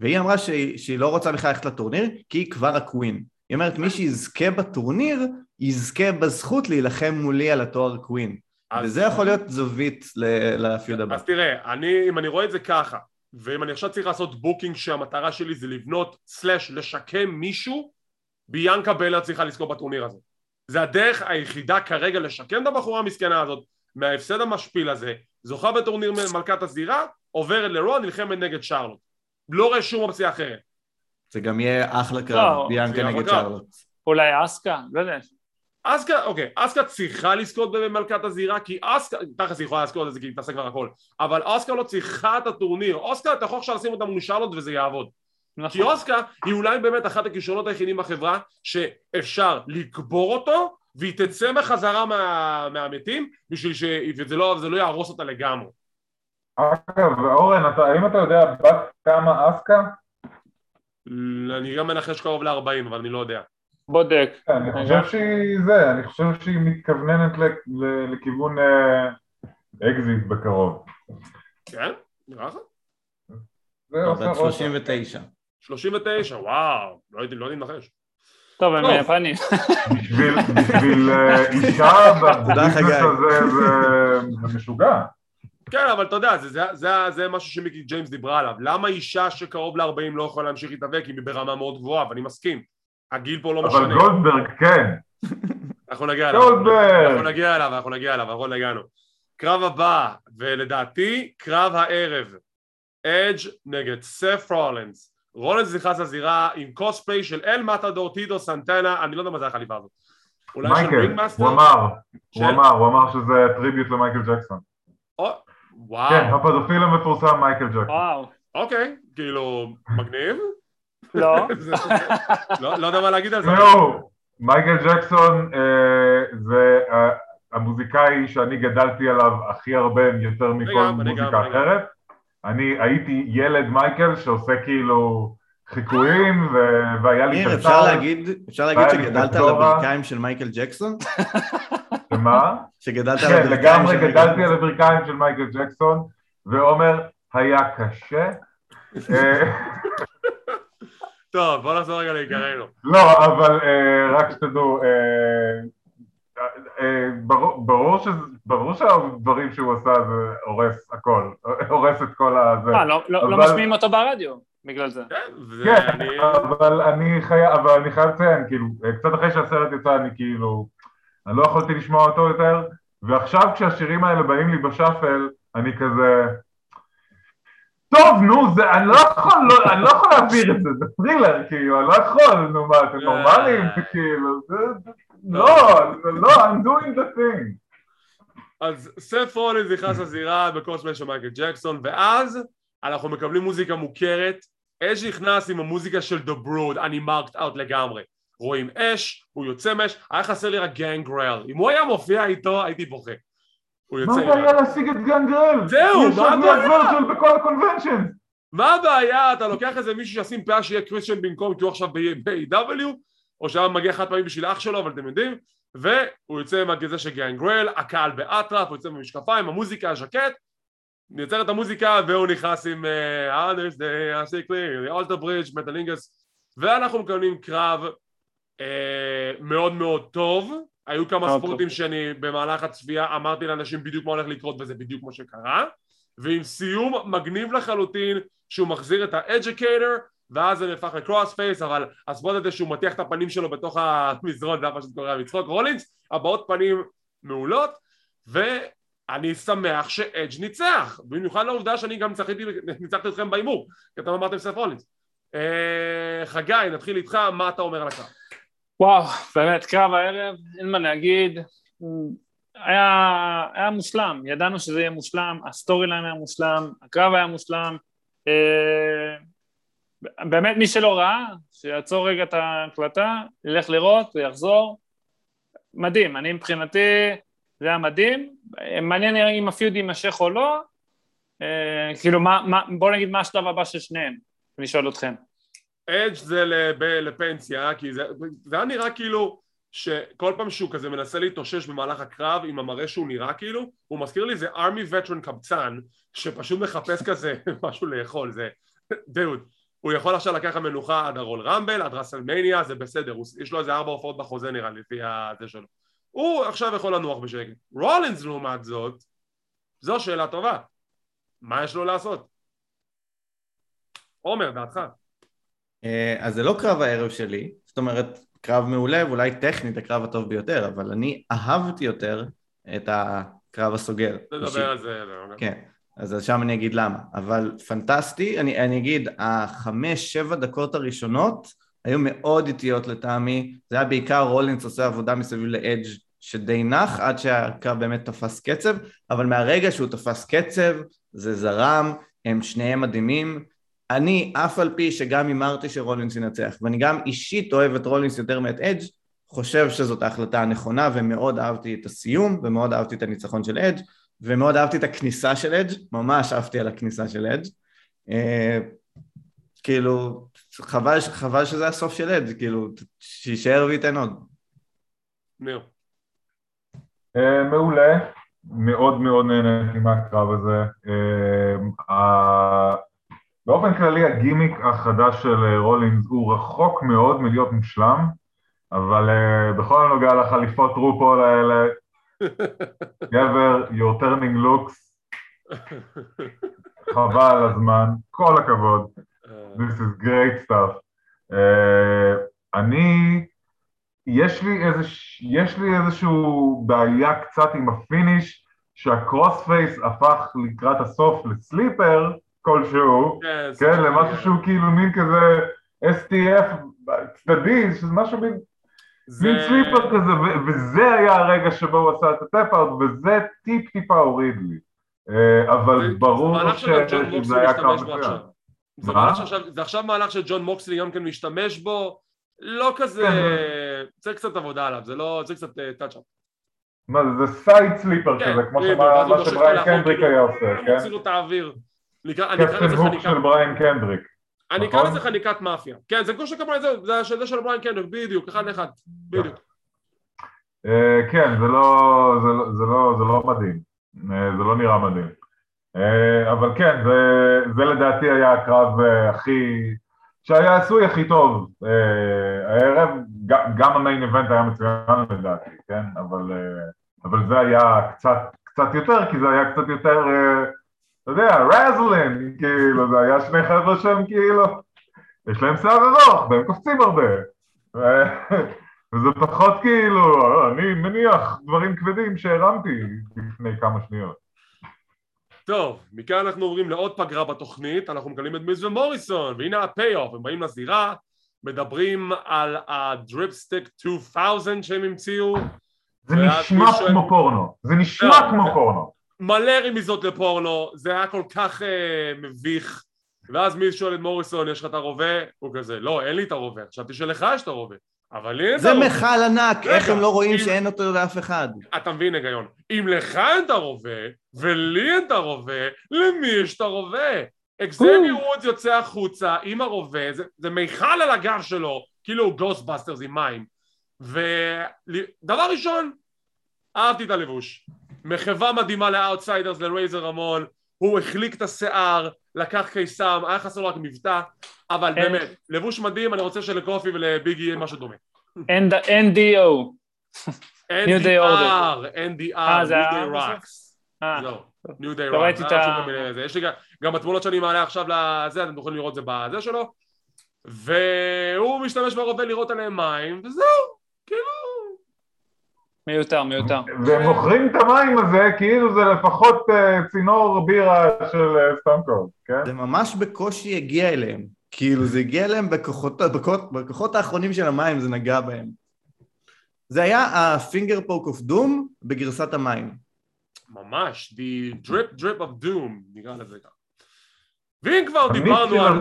והיא אמרה שהיא, שהיא לא רוצה בכלל ללכת לטורניר כי היא כבר ה queen. היא אומרת מי שיזכה בטורניר יזכה בזכות להילחם מולי על התואר queen. אז- וזה יכול להיות זווית ל feud הבא. אז תראה, אני, אם אני רואה את זה ככה, ואם אני עכשיו צריך לעשות booking שהמטרה שלי זה לבנות slash לשקם מישהו, ביאנקה בלר צריכה לזכות בטורניר הזה. זה הדרך היחידה כרגע לשקם את הבחורה המסכנה הזאת מההפסד המשפיל הזה, זוכה בטורניר מלכת הזירה, עוברת לרוע, נלחמת נגד שרלוט. לא רואה שום אופציה אחרת. זה גם יהיה אחלה לא, קרב, זה ביאנקה נגד. שרלוט אולי אסקה, לא יודע. אסקה, אוקיי, אסקה צריכה לזכות במלכת הזירה כי אסקה, תכלס היא יכולה לזכות את זה כי היא תעשה כבר הכל אבל אסקה לא צריכה את הטורניר אסקה אתה יכול עכשיו לשים אותה מול שרלוט וזה יעבוד נכון. כי אוסקה היא אולי באמת אחת הכישרונות היחידים בחברה שאפשר לקבור אותו והיא תצא בחזרה מה, מהמתים בשביל ש... וזה לא, זה לא יהרוס אותה לגמרי. אגב, אורן, אתה, האם אתה יודע בת כמה אסקה? אני גם מנחש קרוב ל-40 אבל אני לא יודע. בודק. אני רגע. חושב שהיא זה, אני חושב שהיא מתכווננת ל- ל- לכיוון אה, אקזיט בקרוב. כן? נראה לך? זה לא, עושה בת רושם. 39 39 וואו לא הייתי לא מנחש. טוב, הם. יפנים. בשביל [LAUGHS] בשביל, אה, אישה בביזנס. הזה זה- זה משוגע. כן אבל אתה יודע זה, זה, זה, זה משהו שמיקי ג'יימס דיברה עליו למה אישה שקרוב ל-40 לא יכולה להמשיך להתאבק אם היא ברמה מאוד גבוהה ואני מסכים הגיל פה לא אבל משנה גולדברג כן. [LAUGHS] אנחנו נגיע אליו גולדברג! אנחנו נגיע אליו אנחנו נגיע אליו אנחנו הגענו קרב הבא ולדעתי קרב הערב אדג' נגד סף רולנס רולנס נכנס לזירה עם קוספליי של אל מטאדור טיטו סנטנה אני לא יודע מה זה החליפה הזאת אולי של מייקל, ringmaster? הוא אמר, של- הוא אמר, הוא אמר שזה tribute למייקל ג'קסון. או, וואו כן, הפדופיל המפורסם מייקל ג'קסון. וואו. אוקיי כאילו מגניב לא. [LAUGHS] לא לא יודע מה להגיד על זה זהו, מייקל ג'קסון אה, זה אה, המוזיקאי שאני גדלתי עליו הכי הרבה יותר מכל מוזיקה. אחרת. אני הייתי ילד מייקל שעושה כאילו חיקויים ו- והיה לי את אפשר להגיד, אפשר להגיד שגדלת על. הברכיים של מייקל ג'קסון? שמה? [LAUGHS] שגדלת על כן, הברכיים לגמרי של מייקל גדלתי על הברכיים של מייקל ג'קסון, ועומר היה קשה. [LAUGHS] אה, טוב בוא נחזור רגע לעיקרנו לא, אבל אה, רק שתדעו, אה, ברור- ברור שזה- ברור שהדברים שהוא עשה זה הורס הכל, הורס את כל הזה. אה, לא- לא לא אבל- משמיעים אותו ברדיו, בגלל זה. כן כן, אני- אבל אני חייב, אבל אני חייב לציין, כאילו, קצת אחרי שהסרט יצא אני כאילו, אני לא יכולתי לשמוע אותו יותר, ועכשיו כשהשירים האלה באים לי בשאפל, אני כזה, טוב, נו, זה, אני לא יכול, לא, אני לא יכול להעביר את זה, זה Thriller, כאילו, אני לא יכול, נו מה, אתם נורמלים, זה כאילו, זה, לא, לא, I'm doing the thing. אז סף רולינס נכנס לזירה ב costume של מייקל ג'קסון ואז אנחנו מקבלים מוזיקה מוכרת אדג' נכנס עם המוזיקה של The Brood אני marked out לגמרי רואים אש, הוא יוצא מאש, היה חסר לי רק גנגרל אם הוא היה מופיע איתו הייתי בוכה הוא מה יוצא הבעיה להשיג את גנגרל? זהו, יש מה הבעיה? ורג'ל בכל הקונבנצ'ן. מה הבעיה? אתה לוקח איזה מישהו שישים פאה שיהיה קריסטיאן במקום כי הוא עכשיו ב-AW או שהיה מגיע חד פעמים בשביל אח שלו אבל אתם יודעים והוא יוצא מהגזה של גנגרל, הקהל באטרף, הוא יוצא במשקפיים, המוזיקה, הז'קט מייצר את המוזיקה והוא נכנס עם אה, Others Day, I clear, Alter Bridge, מטלינגס ואנחנו מקבלים קרב אה, מאוד מאוד טוב. היו כמה ספוטים שאני במהלך הצפייה אמרתי לאנשים בדיוק מה הולך לקרות וזה בדיוק מה שקרה. ועם סיום מגניב לחלוטין שהוא מחזיר את ה Edgecator ואז זה נהפך ל crossface אבל הספוט הזה שהוא מטיח את הפנים שלו בתוך המזרון זה היה פשוט קורע מצחוק רולינס הבעות פנים מעולות ואני שמח שאדג' ניצח במיוחד לעובדה שאני גם ניצחתי, ניצחתי אתכם בהימור כי אתם אמרתם סת' רולינס אה, חגי נתחיל איתך מה אתה אומר על הקרב וואו, באמת, קרב הערב, אין מה להגיד. היה, היה מושלם, ידענו שזה יהיה מושלם, ה storyline היה מושלם, הקרב היה מושלם. אה, באמת מי שלא ראה, שיעצור רגע את ההקלטה, ילך לראות ויחזור. מדהים, אני מבחינתי, זה היה מדהים. מעניין אם ה feud יימשך או לא. אה, כאילו, מה, מה, בוא נגיד מה השלב הבא של שניהם, אני שואל אתכם. אדג' זה לב, לפנסיה, כי זה, זה היה נראה כאילו שכל פעם שהוא כזה מנסה להתאושש במהלך הקרב עם המראה שהוא נראה כאילו, הוא מזכיר לי זה ארמי וטרן קבצן שפשוט מחפש כזה [LAUGHS] משהו לאכול, זה [LAUGHS] דוד, הוא יכול עכשיו לקחת מנוחה עד הרול רמבל, עד ראסלמניה, זה בסדר, יש לו איזה ארבע הופעות בחוזה נראה לי, לפי הזה שלו. הוא עכשיו יכול לנוח בשקט. רולינס לעומת זאת, זו שאלה טובה. מה יש לו לעשות? עומר, דעתך. אה, אז זה לא קרב הערב שלי, זאת אומרת, קרב מעולה ואולי טכנית הקרב הטוב ביותר, אבל אני אהבתי יותר את הקרב הסוגר. נדבר על זה. כן, אז שם אני אגיד למה. אבל פנטסטי, אני, אני אגיד, החמש, שבע דקות הראשונות היו מאוד איטיות לטעמי, זה היה בעיקר רולינס עושה עבודה מסביב לאדג' שדי נח עד שהקרב באמת תפס קצב, אבל מהרגע שהוא תפס קצב זה זרם, הם שניהם מדהימים, אני, אף על פי שגם הימרתי שרולינס ינצח, ואני גם אישית אוהב את רולינס יותר מאת אדג', חושב שזאת ההחלטה הנכונה, ומאוד אהבתי את הסיום, ומאוד אהבתי את הניצחון של אדג', ומאוד אהבתי את הכניסה של אדג', ממש אהבתי על הכניסה של אדג'. אה, כאילו, חבל, חבל שזה הסוף של אדג', כאילו, שיישאר וייתן עוד. ניר. אה, מעולה, מאוד מאוד נהניתי מהקרב הזה. אה, באופן כללי הגימיק החדש של רולינס הוא רחוק מאוד מלהיות מושלם, אבל uh, בכל הנוגע לחליפות רופול האלה, גבר, you're turning looks, חבל על הזמן, כל הכבוד, this is great stuff. Uh, אני, יש לי, איזה, יש לי איזשהו בעיה קצת עם ה finish, שה crossface הפך לקראת הסוף ל sleeper, כלשהו, כן, כן למשהו שהוא כאילו מין כזה STF צדדי, שזה משהו מין, זה... מין sleeper כזה, וזה היה הרגע שבו הוא עשה את ה tap-out, וזה טיפ טיפה הוריד לי. אה, אבל ברור שזה היה קרב מצוין. זה, עכשיו מהלך שג'ון מוקסלי גם כן משתמש בו, לא כזה, כן. צריך קצת עבודה עליו, זה לא, צריך קצת touch-up. מה זה, זה side sleeper כן, כזה, כמו שבריין קנדריק היה עושה, כן? הוציא לו את האוויר. Captain's Hook של בריין קנדריק. אני אקרא נכון? לזה חניקת מאפיה. כן, זה כמו שקרא לזה, זה של בריין קנדריק, בדיוק, אחד לאחד, בדיוק. אה, כן, לא, לא, לא, זה לא מדהים, אה, זה לא נראה מדהים. אה, אבל כן, זה לדעתי היה הקרב הכי... שהיה עשוי הכי טוב הערב, גם המיין איבנט היה מצוין לדעתי, כן? אבל זה היה קצת יותר, כי זה היה קצת יותר אתה יודע, רזלין, כאילו, זה היה שני חבר'ה שהם כאילו, יש להם שיער ארוך והם קופצים הרבה. וזה פחות כאילו, אני מניח דברים כבדים שהרמתי לפני כמה שניות. טוב, מכאן אנחנו עוברים לעוד פגרה בתוכנית, אנחנו מקבלים את מיז ומוריסון, והנה ה payoff, הם באים לזירה, מדברים על ה Drip Stick 2000 שהם המציאו. זה נשמע כמו פורנו, זה נשמע לא, כמו פורנו. מלא רמיזות לפורנו, זה היה כל כך אה, מביך ואז מיז שואל את מוריסון, יש לך את הרובה? הוא כזה, לא, אין לי את הרובה, חשבתי שלך יש את הרובה אבל לי אין את הרובה. זה מכל ענק, איך הם לא רואים שאין אותו לאף אחד? אתה מבין היגיון. אם לך אין את הרובה, ולי אין את הרובה, למי יש את הרובה? אקזבייר וודס יוצא החוצה עם הרובה, זה, זה מיכל על הגב שלו, כאילו הוא גוסטבאסטרס עם מים. ודבר ראשון, אהבתי את הלבוש. מחווה מדהימה לאאוטסיידרס לרייזר רמון, הוא החליק את השיער, לקח קיסם, היה חסר לו רק מבטא, אבל באמת, לבוש מדהים, אני רוצה שלקופי ולביגי יהיה משהו דומה. NDO. NDR, NDR, New Day Rocks. זהו, New Day Rocks. יש לי גם התמונות שאני מעלה עכשיו לזה, אתם יכולים לראות את זה בזה שלו, והוא משתמש ברובה לראות עליהם מים, וזהו, כאילו... מיותר, מיותר. ומוכרים את המים הזה כאילו זה לפחות uh, צינור בירה של סטונקולד, uh, כן? זה ממש בקושי הגיע אליהם. כאילו זה הגיע אליהם בכוחות, בכוחות, בכוחות האחרונים של המים, זה נגע בהם. זה היה ה-finger poke of doom בגרסת המים. ממש, the drip drip of doom, נקרא לזה ככה. ואם כבר דיברנו על...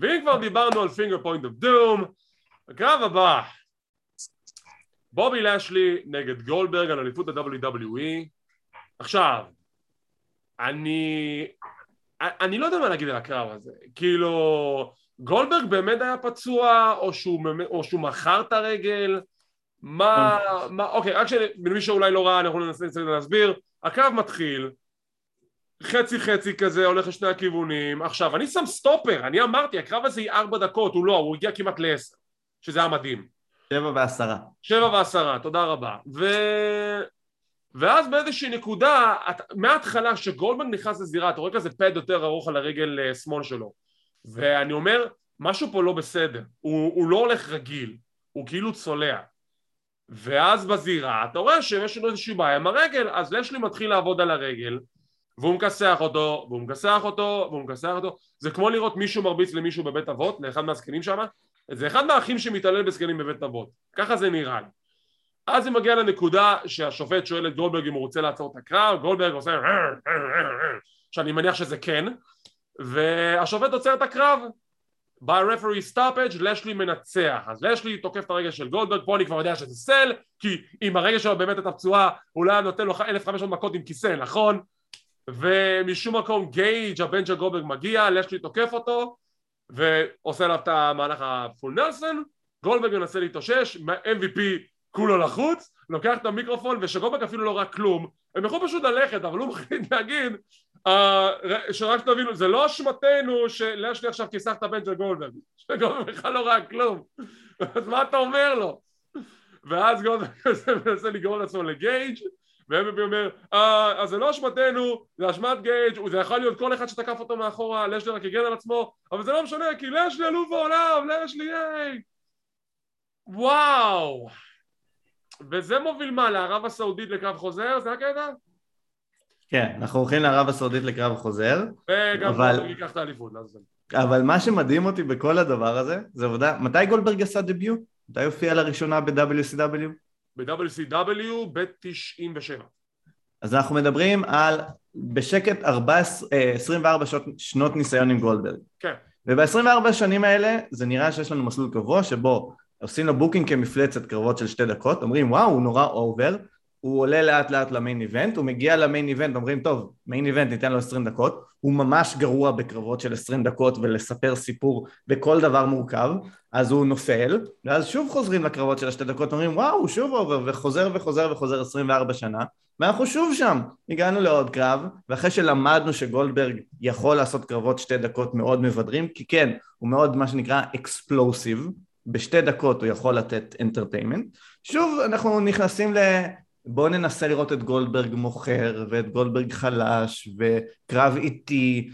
ואם כבר דיברנו על finger poke of doom, הקרב הבא, בובי לשלי נגד גולדברג על אליפות ה-WWE. עכשיו, אני... אני לא יודע מה להגיד על הקרב הזה. כאילו, גולדברג באמת היה פצוע, או שהוא, או שהוא מכר את הרגל? מה... מה אוקיי, רק למי שאולי לא ראה, אנחנו ננסה להסביר. הקרב מתחיל, חצי חצי כזה, הולך לשני הכיוונים. עכשיו, אני שם סטופר, אני אמרתי, הקרב הזה יהיה ארבע דקות, הוא לא, הוא הגיע כמעט לעשר, שזה היה מדהים. שבע ועשרה. שבע ועשרה, תודה רבה. ו... ואז באיזושהי נקודה, מההתחלה שגולדמן נכנס לזירה, אתה רואה כזה פד יותר ארוך על הרגל אה, שמאל שלו. ואני אומר, משהו פה לא בסדר. הוא, הוא לא הולך רגיל, הוא כאילו צולע. ואז בזירה, אתה רואה שיש לנו איזושהי בעיה עם הרגל, אז לשלי מתחיל לעבוד על הרגל, והוא מכסח אותו, והוא מכסח אותו, והוא מכסח אותו. זה כמו לראות מישהו מרביץ למישהו בבית אבות, לאחד מהזקנים שם, זה אחד מהאחים שמתעלל בזקנים בבית אבות. ככה זה נראה לי. אז זה מגיע לנקודה שהשופט שואל את גולדברג אם הוא רוצה לעצור את הקרב, גולדברג עושה שאני מניח שזה כן, והשופט עוצר את הקרב by referee stoppage, לשלי מנצח. אז לשלי תוקף את הרגל של גולדברג, פה אני כבר יודע שזה סל, כי אם הרגל שלו באמת הייתה פצועה, אולי היה נותן לו 1500 מכות עם כיסא, נכון? ומשום מקום גייג' הבן של גולדברג מגיע, לשלי תוקף אותו, ועושה עליו את המהלך הפול נלסון, גולדברג מנסה להתאושש, MVP כולו לחוץ, לוקח את המיקרופון ושגולדברג אפילו לא ראה כלום, הם יכולים פשוט ללכת, אבל הוא מחליט להגיד uh, שרק תבינו, זה לא אשמתנו שלשלי עכשיו כיסח את הבן של גולדברג, [LAUGHS] שגולדברג בכלל לא ראה כלום, [LAUGHS] אז מה אתה אומר לו? ואז גולדברג [LAUGHS] מנסה לגרום לעצמו לגייג' ו-MVP אומר, אה, אז זה לא אשמתנו, זה אשמת גייג', זה יכול להיות כל אחד שתקף אותו מאחורה, לשלי רק הגן על עצמו, אבל זה לא משנה, כי לשלי אלוף העולם, לשלי היי! וואו! וזה מוביל מה, לערב הסעודית לקרב חוזר? זה הקטע? כן, אנחנו הולכים לערב הסעודית לקרב חוזר. וגם אבל... גולדברג ייקח את האליפות. אבל מה שמדהים אותי בכל הדבר הזה, זה עובדה, מתי גולדברג עשה דביוט? מתי הופיע לראשונה ב-WCW? ב-WCW ב-97. אז אנחנו מדברים על בשקט 14, 24 שנות, שנות ניסיון עם גולדברג. כן. וב-24 השנים האלה זה נראה שיש לנו מסלול קבוע שבו עושים לו booking כמפלצת קרבות של שתי דקות, אומרים וואו הוא נורא over, הוא עולה לאט לאט ל main event, הוא מגיע ל main event, אומרים טוב, main event ניתן לו 20 דקות, הוא ממש גרוע בקרבות של 20 דקות ולספר סיפור בכל דבר מורכב, אז הוא נופל, ואז שוב חוזרים לקרבות של השתי דקות, אומרים וואו, הוא שוב over, וחוזר וחוזר וחוזר 24 שנה, ואנחנו שוב שם, הגענו לעוד קרב, ואחרי שלמדנו שגולדברג יכול לעשות קרבות שתי דקות מאוד מבדרים, כי כן, הוא מאוד מה שנקרא explosive, בשתי דקות הוא יכול לתת entertainment, שוב אנחנו נכנסים ל... בואו ננסה לראות את גולדברג מוכר ואת גולדברג חלש וקרב איטי.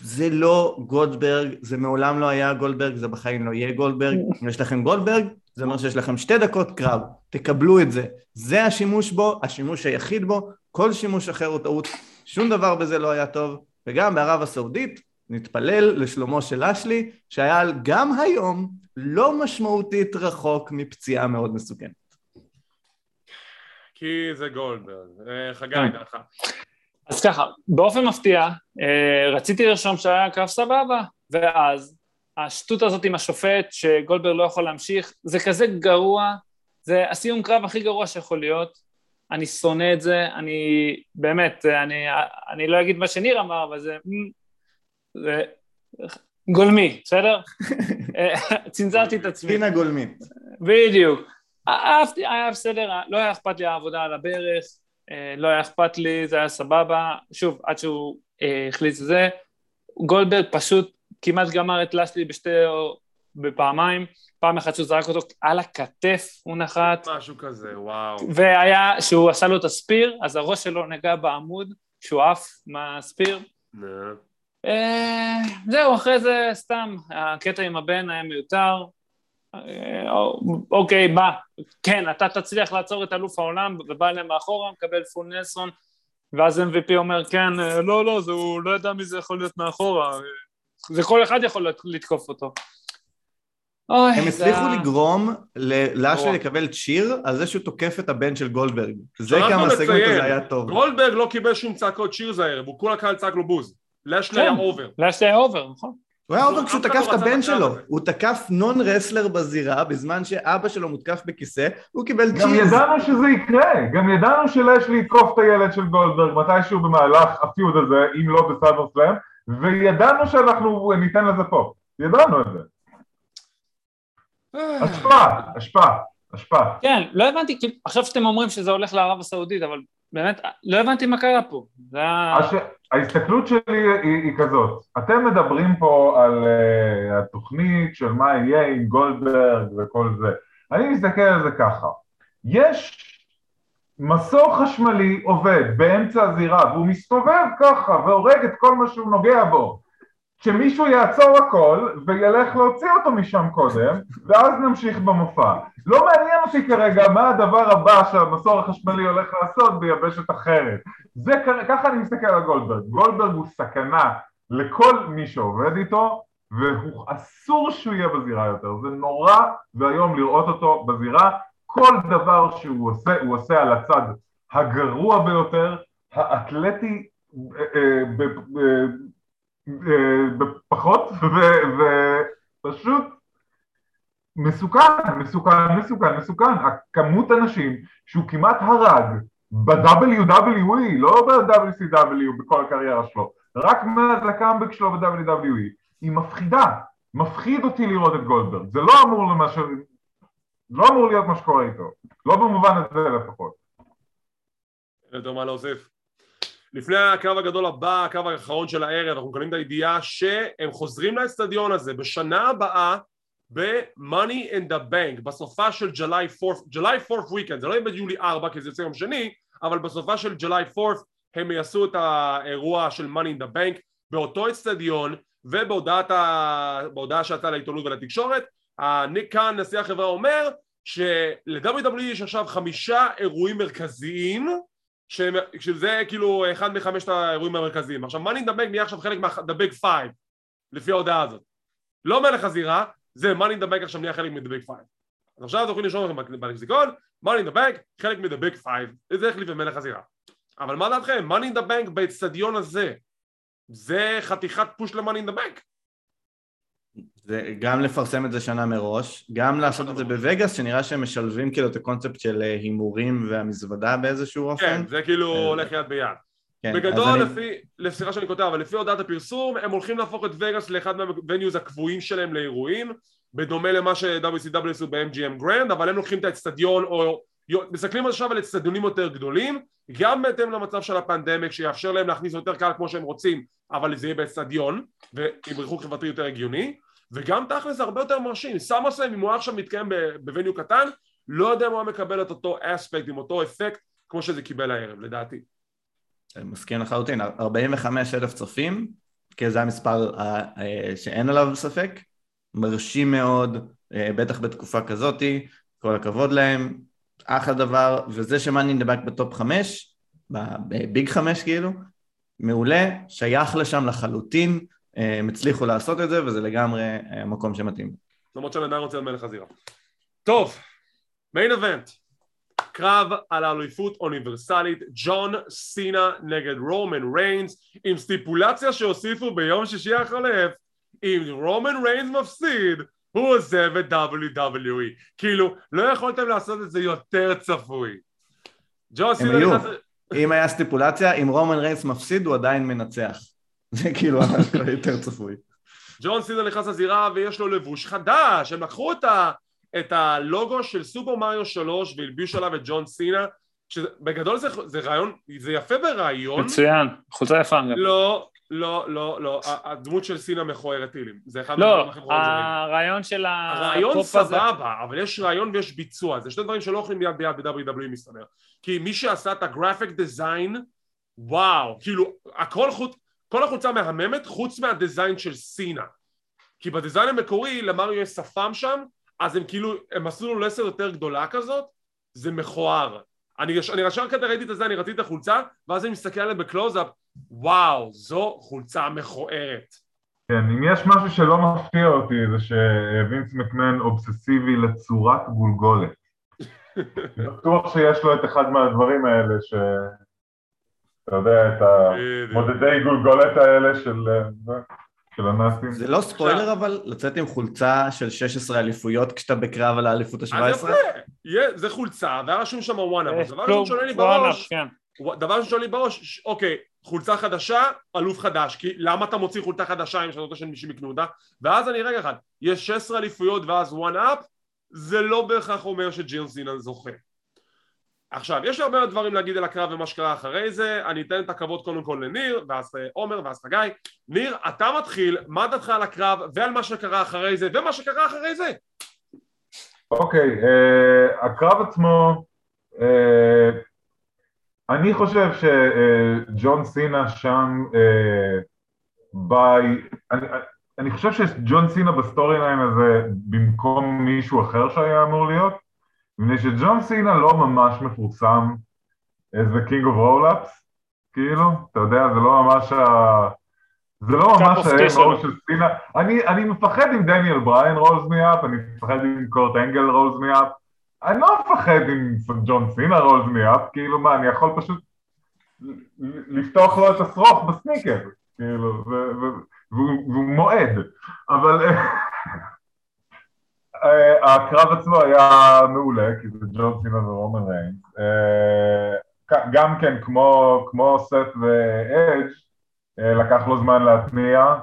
זה לא גולדברג, זה מעולם לא היה גולדברג, זה בחיים לא יהיה גולדברג. [LAUGHS] אם יש לכם גולדברג זה אומר שיש לכם שתי דקות קרב, תקבלו את זה. זה השימוש בו, השימוש היחיד בו כל שימוש אחר הוא טעות, שום דבר בזה לא היה טוב. וגם בערב הסעודית נתפלל לשלומו של אשלי שהיה גם היום לא משמעותית רחוק מפציעה מאוד מסוכנת כי זה גולדברג. אה, חגי, כן. דעתך. אז ככה, באופן מפתיע, אה, רציתי לרשום שהיה קרב סבבה, ואז השטות הזאת עם השופט, שגולדברג לא יכול להמשיך, זה כזה גרוע, זה הסיום קרב הכי גרוע שיכול להיות, אני שונא את זה, אני באמת, אני, אני לא אגיד מה שניר אמר, אבל זה, זה גולמי, בסדר? [LAUGHS] אה, [LAUGHS] צנזרתי את עצמי. פינה גולמית. בדיוק. אהבתי, היה בסדר, לא היה אכפת לי העבודה על הברך, אה, לא היה אכפת לי, זה היה סבבה, שוב, עד שהוא אה, החליט את זה, גולדברג פשוט כמעט גמר את לשלי בשתי, בפעמיים, פעם אחת שהוא זרק אותו על הכתף, הוא נחת. משהו כזה, וואו. והיה, שהוא עשה לו את הספיר, אז הראש שלו נגע בעמוד, שהוא עף מהספיר. אה, זהו, אחרי זה סתם, הקטע עם הבן היה מיותר, אוקיי, בא, כן, אתה תצליח לעצור את אלוף העולם, ובא אליהם מאחורה, מקבל פול נלסון, ואז MVP אומר, כן, אה, לא, לא, זה, הוא לא ידע מי זה יכול להיות מאחורה, זה כל אחד יכול לתקוף אותו. הם הצליחו לגרום ללאשלי לקבל cheer על זה שהוא תוקף את הבן של גולדברג. זה כמה הסגמנט הזה היה טוב. גולדברג לא קיבל שום צעקות cheer זה הערב, הוא כולה קהל צעק לו בוז. לאשלי היה over. לאשלי היה over, נכון. הוא היה over אף כשהוא תקף לא את הבן שלו. הוא תקף non wrestler בזירה בזמן שאבא שלו מותקף בכיסא, הוא קיבל גם צ'יז. ידענו שזה יקרה, גם ידענו שלאשלי יתקוף את הילד של גולדברג מתישהו במהלך ה feud הזה, אם לא בסאמרסלאם, וידענו שאנחנו ניתן לזה פה, ידענו את זה. השפעה, השפעה, השפעה. כן, לא הבנתי, כאילו, עכשיו שאתם אומרים שזה הולך לערב הסעודית, אבל באמת, לא הבנתי מה קרה פה. זה. הש... ההסתכלות שלי היא, היא כזאת, אתם מדברים פה על uh, התוכנית של מה יהיה עם גולדברג וכל זה, אני מסתכל על זה ככה, יש מסור חשמלי עובד באמצע הזירה והוא מסתובב ככה והורג את כל מה שהוא נוגע בו, שמישהו יעצור הכל וילך להוציא אותו משם קודם ואז נמשיך במופע. לא מעניין אותי כרגע מה הדבר הבא שהמסור החשמלי הולך לעשות ביבשת אחרת. זה ככה אני מסתכל על גולדברג. גולדברג הוא סכנה לכל מי שעובד איתו והוא אסור שהוא יהיה בזירה יותר. זה נורא ואיום לראות אותו בזירה. כל דבר שהוא עושה, הוא עושה על הצד הגרוע ביותר, האתלטי בפחות, ופשוט מסוכן, מסוכן, מסוכן, מסוכן. הכמות אנשים שהוא כמעט הרג ב-WWE, לא ב-WCW בכל הקריירה שלו, רק מאז הקאמבק שלו ב-WWE, היא מפחידה. מפחיד אותי לראות את גולדברג. זה לא אמור למה ש... לא אמור להיות מה שקורה איתו. לא במובן הזה לפחות. אין מה להוסיף. לפני הקרב הגדול הבא, הקרב האחרון של הערב, אנחנו מקבלים את הידיעה שהם חוזרים לאצטדיון הזה בשנה הבאה ב-Money in the Bank, בסופה של July 4th, July 4th weekend, זה לא יהיה ביולי 4 כי זה יוצא יום שני, אבל בסופה של July 4th הם יעשו את האירוע של Money in the Bank באותו אצטדיון ובהודעת ה... שיצאה לעיתונות ולתקשורת, ניק קאן, נשיא החברה, אומר של-WWE יש עכשיו חמישה אירועים מרכזיים שזה כאילו אחד מחמשת האירועים המרכזיים. עכשיו the bank נהיה עכשיו חלק big five לפי ההודעה הזאת. לא מלך הזירה, זה the bank עכשיו נהיה חלק big five. אז עכשיו אתם יכולים לרשום לכם בלקסיקון, the bank חלק big five, זה החליף במלך הזירה. אבל מה דעתכם? the bank באצטדיון הזה זה חתיכת פוש the bank. זה גם לפרסם את זה שנה מראש, גם לעשות את זה בווגאס, שנראה שהם משלבים כאילו את הקונספט של אה, הימורים והמזוודה באיזשהו אופן. כן, זה כאילו אה, הולך יד ביד. כן, בגדול, אני- לפי, סליחה שאני קוטע, אבל לפי הודעת הפרסום, הם הולכים להפוך את וגאס לאחד מה venues הקבועים שלהם לאירועים, בדומה למה ש-WCW עשו ב-MGM גרנד, אבל הם לוקחים את האצטדיון, או מסתכלים עכשיו על אצטדיונים יותר גדולים, גם בהתאם למצב של ה pandemic, שיאפשר להם להכניס יותר קהל כמו שהם רוצים, אבל זה יהיה באצטדיון, ועם ריחוק חברתי יותר הגיוני, וגם תכל'ס הרבה יותר מרשים. סמרסלם, אם הוא היה עכשיו מתקיים ב venue קטן, לא יודע אם הוא היה מקבל את אותו aspect, עם אותו אפקט, כמו שזה קיבל הערב, לדעתי. מסכים לחלוטין, 45 אלף צופים, כי זה המספר אה, אה, שאין עליו ספק, מרשים מאוד, אה, בטח בתקופה כזאתי, כל הכבוד להם, אחלה דבר, וזה שמאני נדבק בטופ חמש, בביג חמש כאילו, מעולה, שייך לשם לחלוטין, הם הצליחו לעשות את זה וזה לגמרי אה, המקום שמתאים. למרות שאני עדיין רוצה על מלך הזירה. טוב, מיין אבנט, קרב על האליפות אוניברסלית, ג'ון סינה נגד רומן ריינס, עם סטיפולציה שהוסיפו ביום שישי החולף, אם רומן ריינס מפסיד, הוא עוזב את WWE. כאילו, לא יכולתם לעשות את זה יותר צפוי. ג'ון סינה. נכנס... אם היה סטיפולציה, אם רומן ריינס מפסיד הוא עדיין מנצח. זה כאילו הכל יותר צפוי. ג'ון סינה נכנס לזירה ויש לו לבוש חדש, הם לקחו את, ה, את הלוגו של סופר מריו 3 והלבישו עליו את ג'ון סינה, שבגדול זה, זה רעיון, זה יפה ברעיון, מצוין, חולצה יפה גם. לא, לא, לא, לא, ה- הדמות של סינה מכוערת טילים, זה אחד לא. הרעיון של הרעיון הפופ הזה, סבבה, אבל יש רעיון ויש ביצוע, זה שני דברים שלא הולכים יד ביד ב-WWE מסתבר. כי מי שעשה את ה graphic design, וואו, כאילו, הכל חוץ, כל החולצה מהממת חוץ מה design של סינה. כי ב design המקורי למריו יש שפם שם, אז הם כאילו, הם עשו לו לסת יותר גדולה כזאת, זה מכוער. אני, אני ישר כזה ראיתי את זה, אני רציתי את החולצה, ואז אני מסתכל עליהם בקלוזאפ, וואו, זו חולצה מכוערת. כן, אם יש משהו שלא מפתיע אותי זה שווינס מקמן אובססיבי לצורת גולגולת. [LAUGHS] בטוח שיש לו את אחד מהדברים האלה ש... אתה יודע, את. המודדי גולגולת האלה של... אה, של הנאצים? זה לא ספוילר אבל לצאת עם חולצה של 16 אליפויות כשאתה בקרב על האליפות אז ה-17? יפה, יהיה- זה חולצה, והיה רשום שם וואנה, אבל דבר כלום, ראשון שעולה לי בראש, כן. דבר ראשון שעולה לי בראש, ש- אוקיי, חולצה חדשה, אלוף חדש, כי למה אתה מוציא חולצה חדשה אם שאתה רוצה שאנשים יקנו אותה? ואז אני רגע אחד, יש 16 אליפויות ואז וואן אפ, זה לא בהכרח אומר שג'יון סינה זוכה. עכשיו, יש לי הרבה דברים להגיד על הקרב ומה שקרה אחרי זה, אני אתן את הכבוד קודם כל לניר, ואז אה, עומר, ואז חגי. ניר, אתה מתחיל, מה דעתך על הקרב ועל מה שקרה אחרי זה, ומה שקרה אחרי זה? אוקיי, אה, הקרב עצמו, אה, אני חושב שג'ון סינה שם אה, ביי, אני, אני חושב שג'ון סינה ב storyline הזה במקום מישהו אחר שהיה אמור להיות, מפני שג'ון סינה לא ממש מפורסם as the king of roll-ups, כאילו, אתה יודע, זה לא ממש ה... זה לא ממש ה-MO. של סינה, אני, אני מפחד אם דניאל בריין rolls me up, אני מפחד אם קורט אנגל rolls me up, אני לא מפחד אם ג'ון סינה רולס מי אפ, כאילו מה, אני יכול פשוט לפתוח לו את השרוך בסניקר, כאילו, והוא, מועד, אבל הקרב עצמו היה מעולה, כי זה ג'ון סינה ורומן ריינס, אה, גם כן כמו, כמו סט ואדג' אה, לקח לו זמן להתניע,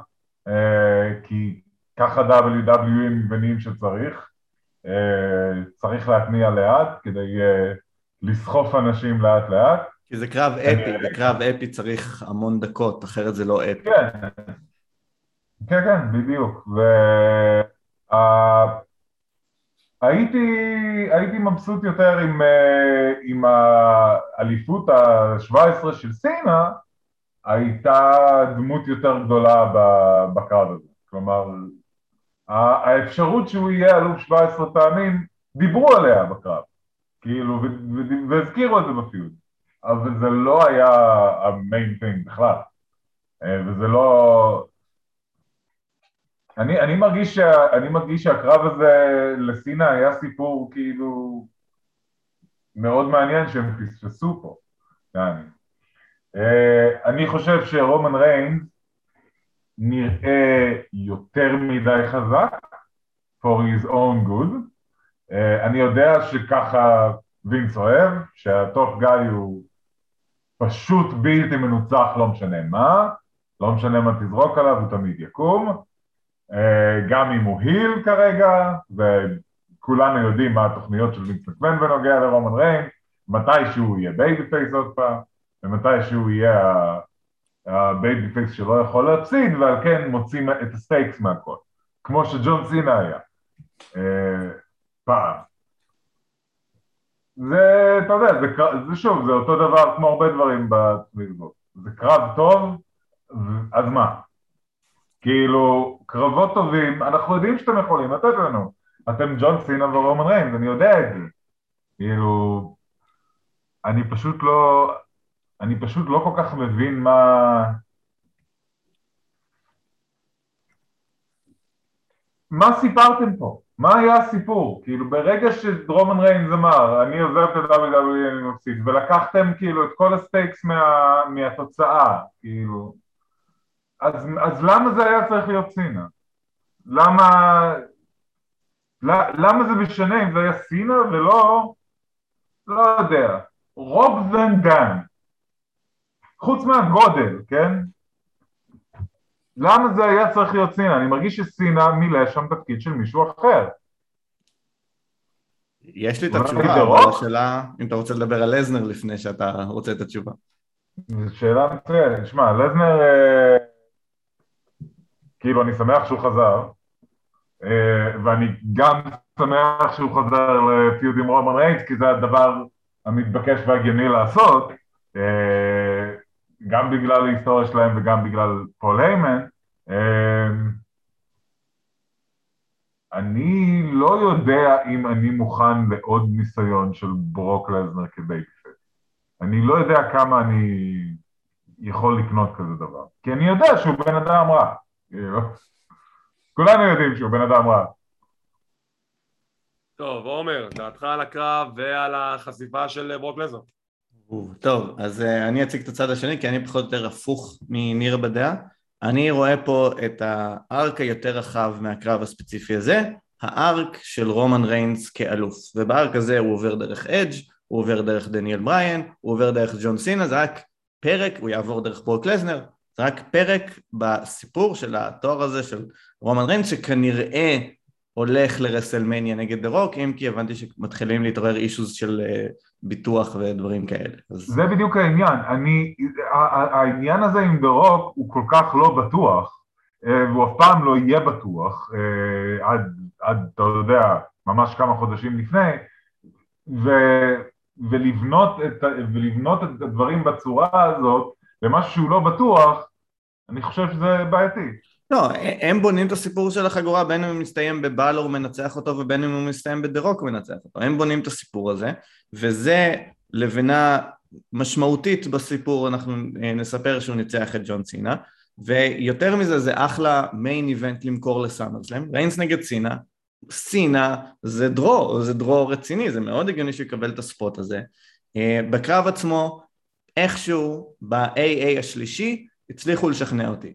אה, כי ככה WWE מבינים שצריך, אה, צריך להתניע לאט כדי אה, לסחוף אנשים לאט לאט. כי זה קרב אפי, בקרב אפי צריך המון דקות, אחרת זה לא אפי. כן, כן, כן, בדיוק. ו... הייתי, הייתי מבסוט יותר עם, אה, עם האליפות ה-17 של סינה, הייתה דמות יותר גדולה בקרב הזה. כלומר, האפשרות שהוא יהיה אלוף 17 פעמים, דיברו עליה בקרב. כאילו, והזכירו את זה בפיוד. אבל זה לא היה המיין טינג בכלל. אה, וזה לא... אני, אני, מרגיש שה, אני מרגיש שהקרב הזה לסינה היה סיפור כאילו מאוד מעניין שהם פספסו פה. יעני. אה, אני חושב שרומן ריינס נראה יותר מדי חזק for his own good. אה, אני יודע שככה וינס אוהב, שה top guy הוא פשוט בלתי מנוצח לא משנה מה, לא משנה מה תזרוק עליו, הוא תמיד יקום. אה, גם אם הוא heel כרגע, וכולנו יודעים מה התוכניות של וינס מקמן בנוגע לרומן ריין, מתי שהוא יהיה babyface עוד פעם, ומתי שהוא יהיה ה babyface שלא יכול להפסיד, ועל כן מוצאים את ה stakes מהכל, כמו שג'ון סינה היה אה, פעם. זה, אתה יודע, זה, זה שוב, זה אותו דבר כמו הרבה דברים בתוכנית הזאת. זה קרב טוב, אז מה? כאילו, קרבות טובים, אנחנו יודעים שאתם יכולים לתת לנו. אתם ג'ון סינה ורומן ריינס, אני יודע את זה. כאילו, אני פשוט לא, אני פשוט לא כל כך מבין מה... מה סיפרתם פה? מה היה הסיפור? כאילו ברגע שרומן ריינס אמר אני עוזב את ה-WWE אני מפסיד ולקחתם כאילו את כל ה stakes מה, מהתוצאה כאילו אז, אז למה זה היה צריך להיות סינה? למה למה זה משנה אם זה היה סינה ולא לא יודע רוב ון דן חוץ מהגודל, כן? למה זה היה צריך להיות סינה? אני מרגיש שסינה מילא שם תפקיד של מישהו אחר. יש לי את התשובה, אבל? השאלה אם אתה רוצה לדבר על לזנר לפני שאתה רוצה את התשובה. זו שאלה מצוינת. שמע, לזנר, אה, כאילו, אני שמח שהוא חזר, אה, ואני גם שמח שהוא חזר ל feud עם רומן ריינס, כי זה הדבר המתבקש והגיוני לעשות, אה, גם בגלל ההיסטוריה שלהם וגם בגלל פול היימן. אה, אני לא יודע אם אני מוכן לעוד ניסיון של ברוק לזנר כ babyface. אני לא יודע כמה אני יכול לקנות כזה דבר. כי אני יודע שהוא בן אדם רע. כולנו יודעים שהוא בן אדם רע. טוב, עומר, דעתך על הקרב ועל החשיפה של ברוק לזר. טוב, אז uh, אני אציג את הצד השני, כי אני פחות או יותר הפוך מניר בדעה. אני רואה פה את הארק היותר רחב מהקרב הספציפי הזה, הארק של רומן ריינס כאלוף, ובארק הזה הוא עובר דרך אדג', הוא עובר דרך דניאל בריין, הוא עובר דרך ג'ון סינה, זה רק פרק, הוא יעבור דרך ברוק לזנר, רק פרק בסיפור של התואר הזה של רומן ריינס שכנראה הולך לרסלמניה נגד דה רוק, אם כי הבנתי שמתחילים להתעורר אישוז של אה, ביטוח ודברים כאלה. אז... זה בדיוק העניין, אני, העניין הזה עם דה רוק הוא כל כך לא בטוח, אה, והוא אף פעם לא יהיה בטוח, אה, עד, עד, אתה יודע, ממש כמה חודשים לפני, ו, ולבנות, את, ולבנות את הדברים בצורה הזאת, למשהו שהוא לא בטוח, אני חושב שזה בעייתי. לא, הם בונים את הסיפור של החגורה בין אם הוא מסתיים בבלור מנצח אותו ובין אם הוא מסתיים בדה-רוק מנצח אותו, הם בונים את הסיפור הזה וזה לבנה משמעותית בסיפור, אנחנו אה, נספר שהוא ניצח את ג'ון סינה. ויותר מזה זה אחלה main event למכור לסאמרסלם, ריינס נגד סינה, סינה זה draw, זה draw רציני, זה מאוד הגיוני שהוא יקבל את ה spot הזה. אה, בקרב עצמו איכשהו ב-AA השלישי הצליחו לשכנע אותי.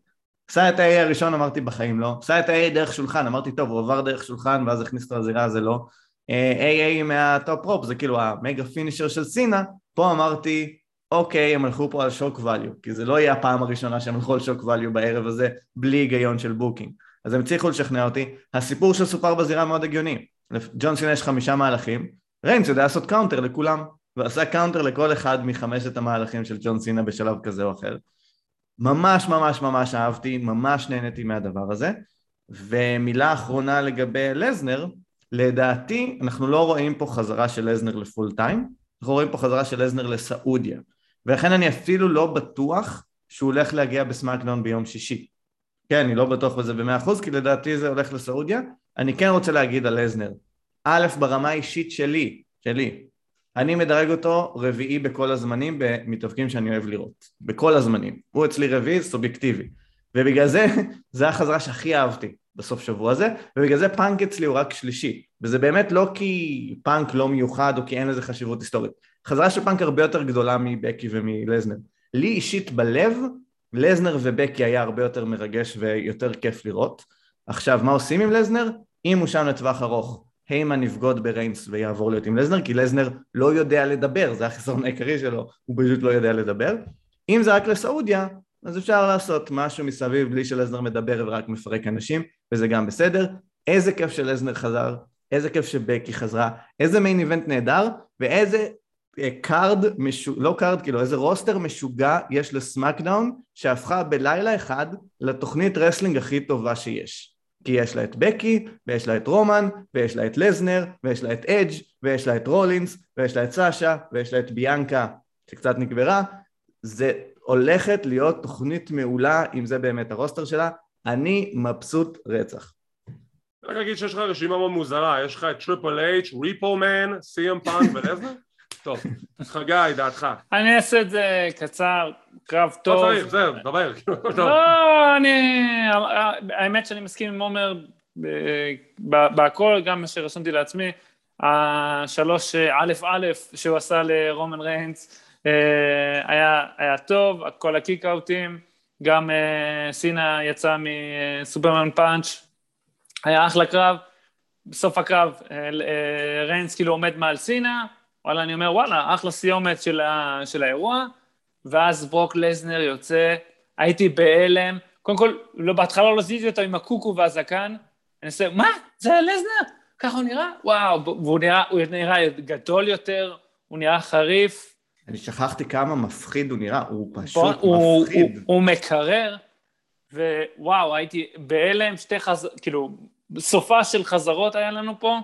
עשה את ה-AA הראשון אמרתי בחיים לא, עשה את ה-AA דרך שולחן אמרתי טוב הוא עבר דרך שולחן ואז הכניס אותו לזירה זה לא. AA מה top rope זה כאילו ה mega finisher של סינה. פה אמרתי אוקיי הם הלכו פה על shock value כי זה לא יהיה הפעם הראשונה שהם הלכו על shock value בערב הזה בלי היגיון של booking אז הם הצליחו לשכנע אותי. הסיפור שסופר בזירה מאוד הגיוני. ג'ון סינה יש חמישה מהלכים. ריינס יודע לעשות counter לכולם ועשה counter לכל אחד מחמשת המהלכים של ג'ון סינה בשלב כזה או אחר ממש ממש ממש אהבתי, ממש נהניתי מהדבר הזה. ומילה אחרונה לגבי לזנר, לדעתי אנחנו לא רואים פה חזרה של לזנר לפול טיים, אנחנו רואים פה חזרה של לזנר לסעודיה. ולכן אני אפילו לא בטוח שהוא הולך להגיע בסמאקדאון ביום שישי. כן, אני לא בטוח בזה במאה אחוז, כי לדעתי זה הולך לסעודיה. אני כן רוצה להגיד על לזנר. א', ברמה האישית שלי, שלי, אני מדרג אותו רביעי בכל הזמנים במתאבקים שאני אוהב לראות, בכל הזמנים, הוא אצלי רביעי סובייקטיבי. ובגלל זה, זה החזרה שהכי אהבתי בסוף שבוע הזה ובגלל זה פאנק אצלי הוא רק שלישי. וזה באמת לא כי פאנק לא מיוחד או כי אין לזה חשיבות היסטורית. חזרה של פאנק הרבה יותר גדולה מבקי ומלזנר. לי אישית בלב לזנר ובקי היה הרבה יותר מרגש ויותר כיף לראות. עכשיו מה עושים עם לזנר? אם הוא שם לטווח ארוך היימן יבגוד בריינס ויעבור להיות עם לזנר, כי לזנר לא יודע לדבר, זה החיסרון העיקרי שלו, הוא פשוט לא יודע לדבר. אם זה רק לסעודיה, אז אפשר לעשות משהו מסביב בלי שלזנר מדבר ורק מפרק אנשים, וזה גם בסדר. איזה כיף שלזנר חזר, איזה כיף שבקי חזרה, איזה main event נהדר, ואיזה card, אה, משו... לא card, כאילו איזה roster משוגע יש לסמאקדאון, שהפכה בלילה אחד לתוכנית wrestling הכי טובה שיש. כי יש לה את בקי, ויש לה את רומן, ויש לה את לזנר, ויש לה את אדג', ויש לה את רולינס, ויש לה את סאשה, ויש לה את ביאנקה שקצת נקברה, זה הולכת להיות תוכנית מעולה אם זה באמת ה roster שלה, אני מבסוט רצח. רק אגיד שיש לך רשימה מאוד מוזרה, יש לך את טריפל אייץ', ריפו מן, סי.אם פאנק ולזנר? טוב, חגי, דעתך. אני אעשה את זה קצר, קרב לא טוב. לא צריך, זהו, דבר. לא, אני... האמת שאני מסכים עם עומר בהכל, גם מה שרשמתי לעצמי. השלוש א' א' שהוא עשה לרומן ריינס אה, היה, היה טוב, כל הקיקאוטים, גם אה, סינה יצא מסופרמן פאנץ', היה אחלה קרב. בסוף הקרב אה, ריינס כאילו עומד מעל סינה, וואלה, אני אומר, וואלה, אחלה סיומת של, ה, של האירוע, ואז ברוק לזנר יוצא, הייתי בהלם, קודם כל, לא, בהתחלה לא זיזי אותו עם הקוקו והזקן, אני עושה, מה? זה לזנר? ככה הוא נראה? וואו, והוא נראה, הוא נראה גדול יותר, הוא נראה חריף. אני שכחתי כמה מפחיד הוא נראה, הוא פשוט הוא, מפחיד. הוא, הוא מקרר, ווואו, הייתי בהלם, שתי חז... כאילו, סופה של חזרות היה לנו פה,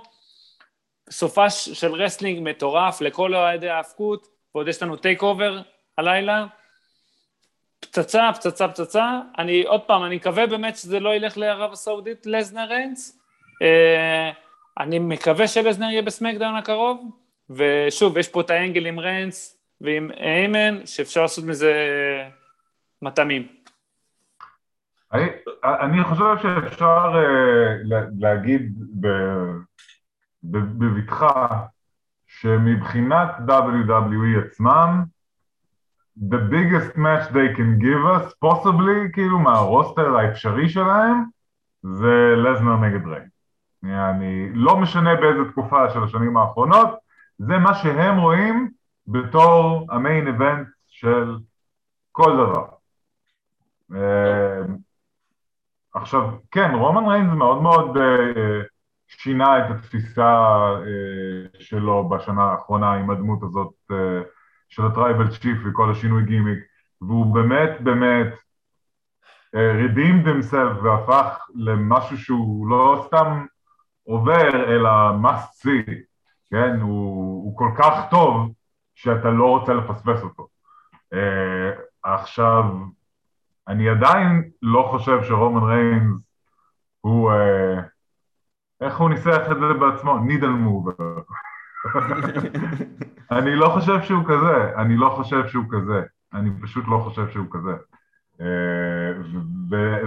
סופה של wrestling מטורף לכל אוהדי ההאבקות, ועוד יש לנו TakeOver הלילה. פצצה, פצצה, פצצה. אני, עוד פעם, אני מקווה באמת שזה לא ילך לערב הסעודית, לזנר ריינס. אה, אני מקווה שלזנר יהיה בסמקדאון הקרוב, ושוב, יש פה את האנגל עם ריינס ועם איימן, שאפשר לעשות מזה מטעמים. אני, אני חושב שאפשר uh, להגיד בבטחה שמבחינת WWE עצמם, the biggest match they can give us, possibly, כאילו מהרוסטר האפשרי שלהם, זה לזנר נגד ריי. אני לא משנה באיזה תקופה של השנים האחרונות, זה מה שהם רואים בתור ה main event של כל דבר. אה, עכשיו, כן, רומן ריינס מאוד מאוד אה, שינה את התפיסה אה, שלו בשנה האחרונה עם הדמות הזאת של ה Tribal Chief וכל השינוי גימיק, והוא באמת באמת redeemed himself והפך למשהו שהוא לא סתם עובר אלא must see, כן? הוא, הוא כל כך טוב שאתה לא רוצה לפספס אותו. עכשיו, אני עדיין לא חושב שרומן ריינס הוא, אה, איך הוא ניסח את זה בעצמו? נידל מובר. אני לא חושב שהוא כזה, אני לא חושב שהוא כזה, אני פשוט לא חושב שהוא כזה. אה,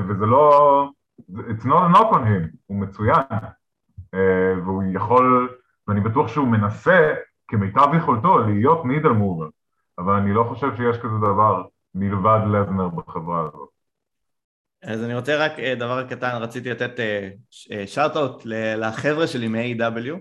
וזה לא, it's not a knock on him, הוא מצוין, אה, והוא יכול, ואני בטוח שהוא מנסה כמיטב יכולתו להיות נידל מובר, אבל אני לא חושב שיש כזה דבר מלבד לזנר בחברה הזאת. אז אני רוצה רק אה, דבר קטן, רציתי לתת אה, אה, לחבר'ה שלי מ-AW,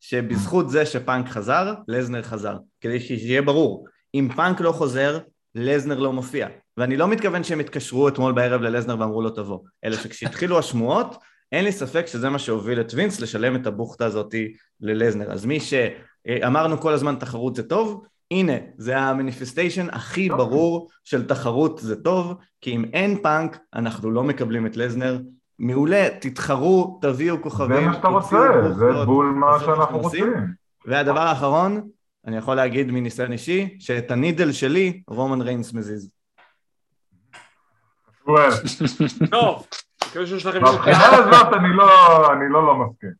שבזכות זה שפאנק חזר, לזנר חזר. כדי שיהיה ברור, אם פאנק לא חוזר, לזנר לא מופיע. ואני לא מתכוון שהם התקשרו אתמול בערב ללזנר ואמרו לו תבוא, אלא שכשהתחילו [LAUGHS] השמועות, אין לי ספק שזה מה שהוביל את וינס לשלם את הבוכטה הזאתי ללזנר. אז מי שאמרנו כל הזמן תחרות זה טוב, הנה, זה ה manifestation הכי ברור של תחרות זה טוב, כי אם אין פאנק, אנחנו לא מקבלים את לזנר. מעולה, תתחרו, תביאו כוכבים. זה מה שאתה רוצה, זה בול מה שאנחנו רוצים. והדבר האחרון, אני יכול להגיד מניסיון אישי, שאת הנידל שלי, רומן ריינס מזיז. [LAUGHS] טוב, מקווה שיש לכם... מבחינה הזאת לא- אני לא לא מסכים.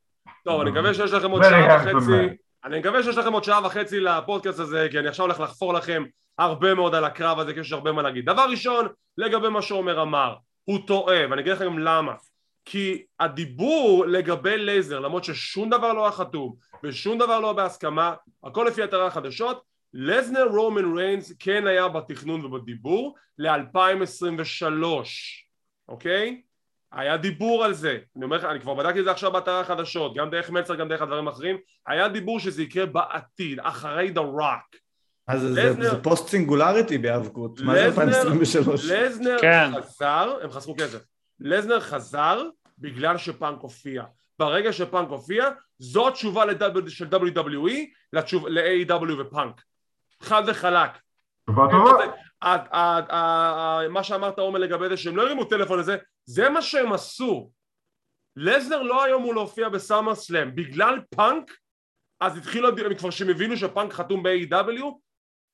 טוב, אני מקווה שיש לכם עוד שעה וחצי. אני מקווה שיש לכם עוד שעה וחצי לפודקאסט הזה, כי אני עכשיו הולך לחפור לכם הרבה מאוד על הקרב הזה, כי יש הרבה מה להגיד. דבר ראשון, לגבי מה שעומר אמר, הוא טועה, ואני אגיד לכם למה. כי הדיבור לגבי לייזר, למרות ששום דבר לא היה חתום ושום דבר לא בהסכמה, הכל לפי אתרי החדשות, לזנר רומן ריינס כן היה בתכנון ובדיבור ל-2023, אוקיי? היה דיבור על זה, אני אומר לך, אני כבר בדקתי את זה עכשיו באתר החדשות, גם דרך מלצר, גם דרך הדברים האחרים, היה דיבור שזה יקרה בעתיד, אחרי The Rock. אז זה, זה post singularity בהיאבקות, מה זה 2023? לזנר כן. חזר, הם חסכו כסף, לזנר חזר בגלל שפאנק הופיע. ברגע שפאנק הופיע, זו התשובה של WWE ל-AEW ופאנק. חד וחלק. תשובה טובה. מה שאמרת עומר לגבי זה שהם לא הרימו טלפון לזה, זה מה שהם עשו. לזנר לא היה אמור להופיע בסאמר סלאם, בגלל פאנק, אז התחילו, הם כבר שהם הבינו שפאנק חתום ב-AW,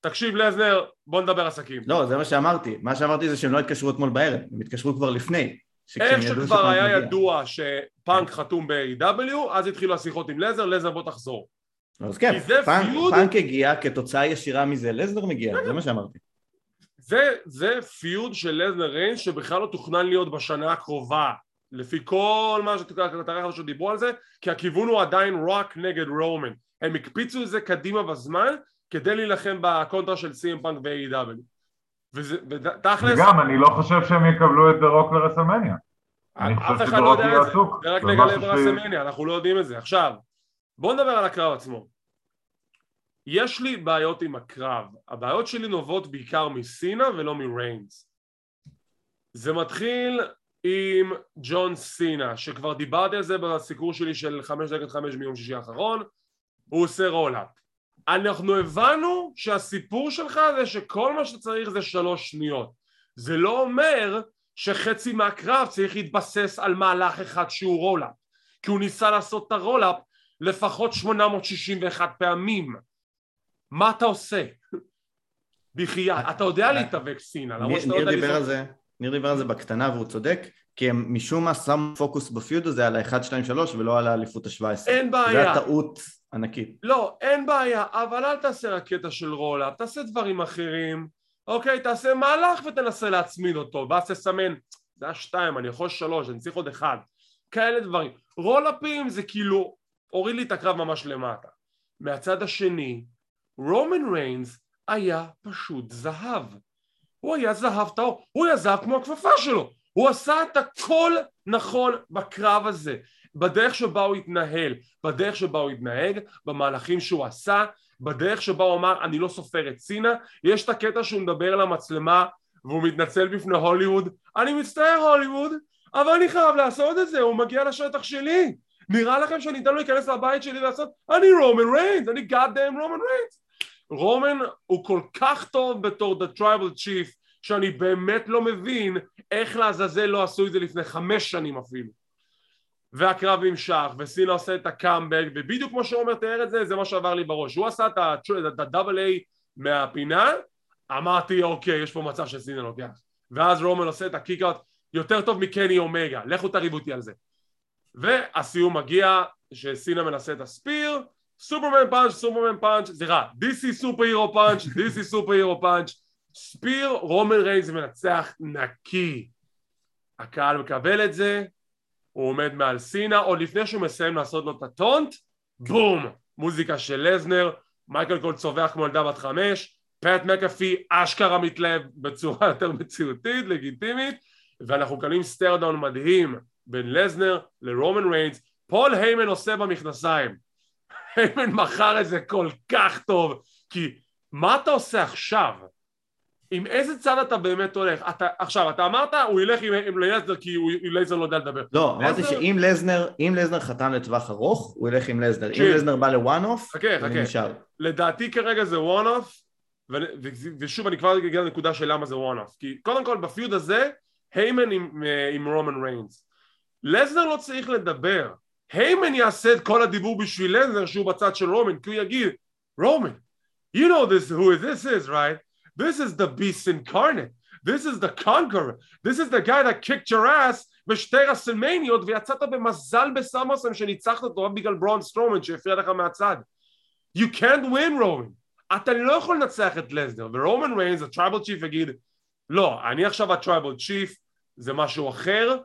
תקשיב לזנר, בוא נדבר עסקים. לא, זה מה שאמרתי, מה שאמרתי זה שהם לא התקשרו אתמול בערב, הם התקשרו כבר לפני. איך שכבר היה ידוע שפאנק חתום ב-AW, אז התחילו השיחות עם לזנר, לזנר בוא תחזור. אז כן, פאנק, feud... פאנק הגיע כתוצאה ישירה מזה, לזנר מגיע, זה מה שאמרתי. זה, זה feud של לזנר ריינס שבכלל לא תוכנן להיות בשנה הקרובה. לפי כל מה שאתרי חדשות דיברו על זה כי הכיוון הוא עדיין רוק נגד רומן הם הקפיצו את זה קדימה בזמן כדי להילחם בקונטרה של סי.אם פאנק ו-AW ותכלס וגם אני לא חושב שהם יקבלו את דה רוק לרסלמניה אף אחד לא יודע את זה, זה רק נגלה ברסלמניה, אנחנו לא יודעים את זה. עכשיו בואו נדבר על הקרב עצמו יש לי בעיות עם הקרב, הבעיות שלי נובעות בעיקר מסינה ולא מריינס. זה מתחיל עם ג'ון סינה, שכבר דיברתי על זה בסיקור שלי של חמש דקות חמש מיום שישי האחרון, הוא עושה roll-up. אנחנו הבנו שהסיפור שלך זה שכל מה שצריך זה שלוש שניות. זה לא אומר שחצי מהקרב צריך להתבסס על מהלך אחד שהוא roll-up, כי הוא ניסה לעשות את ה roll-up לפחות 861 פעמים. מה אתה עושה? בחייאת, אתה יודע להתאבק סינה, למרות שאתה לא יודע... דיבר על זה, ניר דיבר על זה בקטנה והוא צודק, כי הם משום מה שמו פוקוס ב feud הזה על ה-1, 2, 3 ולא על האליפות ה-17. אין בעיה. זו טעות ענקית. לא, אין בעיה, אבל אל תעשה רק קטע של roll-up, תעשה דברים אחרים, אוקיי? תעשה מהלך ותנסה להצמיד אותו, ואז תסמן, זה היה שתיים, אני יכול שלוש, אני צריך עוד אחד. כאלה דברים. roll-up ים זה כאילו, הוריד לי את הקרב ממש למטה. מהצד השני, רומן ריינס היה פשוט זהב. הוא היה זהב טהור, הוא היה זהב כמו הכפפה שלו. הוא עשה את הכל נכון בקרב הזה. בדרך שבה הוא התנהל, בדרך שבה הוא התנהג, במהלכים שהוא עשה, בדרך שבה הוא אמר אני לא סופר את סינה, יש את הקטע שהוא מדבר למצלמה והוא מתנצל בפני הוליווד, אני מצטער הוליווד, אבל אני חייב לעשות את זה, הוא מגיע לשטח שלי, נראה לכם שאני אתן לו להיכנס לבית שלי ולעשות, אני רומן ריינס, אני God damn רומן ריינס. רומן הוא כל כך טוב בתור The Tribal Chief, שאני באמת לא מבין איך לעזאזל לא עשו את זה לפני חמש שנים אפילו. והקרב נמשך, וסינה עושה את הקאמבק, ובדיוק כמו שעומר תיאר את זה, זה מה שעבר לי בראש. הוא עשה את AA מהפינה, אמרתי אוקיי, יש פה מצב שסינה לוקח. ואז רומן עושה את ה kickout יותר טוב מקני אומגה, לכו תריבו אותי על זה. והסיום מגיע, שסינה מנסה את ה spear, Superman punch, Superman punch, סליחה, DC superhero punch, DC superhero punch, spear, רומן ריינס מנצח נקי. הקהל מקבל את זה, הוא עומד מעל סינה, עוד לפני שהוא מסיים לעשות לו את ה taunt, בום! מוזיקה של לזנר, מייקל קול צווח כמו ילדה בת חמש, פט מקאפי אשכרה מתלהב בצורה יותר מציאותית, לגיטימית, ואנחנו מקבלים staredown מדהים בין לזנר לרומן ריינס, פול היימן עושה במכנסיים. היימן מכר את זה כל כך טוב, כי מה אתה עושה עכשיו? עם איזה צד אתה באמת הולך? אתה, עכשיו, אתה אמרת, הוא ילך עם, עם לזנר כי הוא, לזנר לא יודע לדבר. לא, אמרתי שאם לזנר, אם לזנר חתם לטווח ארוך, הוא ילך עם לזנר. אם לזנר בא ל one-off, הוא נשאר. לדעתי כרגע זה one-off, ושוב אני כבר אגיע לנקודה של למה זה one-off. כי קודם כל ב feud הזה, היימן עם, עם רומן ריינס. לזנר לא צריך לדבר. היימן יעשה את כל הדיבור בשביל לזנר שהוא בצד של רומן, כי הוא יגיד, רומן, you know this, who this is, right? This is the beast incarnate. This is the conqueror. This is the guy that kicked your ass בשתי רסלמניות ויצאת במזל בסאמרסלאם שניצחת אותו רק בגלל ברון סטרומן שהפריע לך מהצד. You can't win רומן. אתה לא יכול לנצח את לסנר ורומן ריינס ה Tribal Chief יגיד לא אני עכשיו הטרייבל צ'יף זה משהו אחר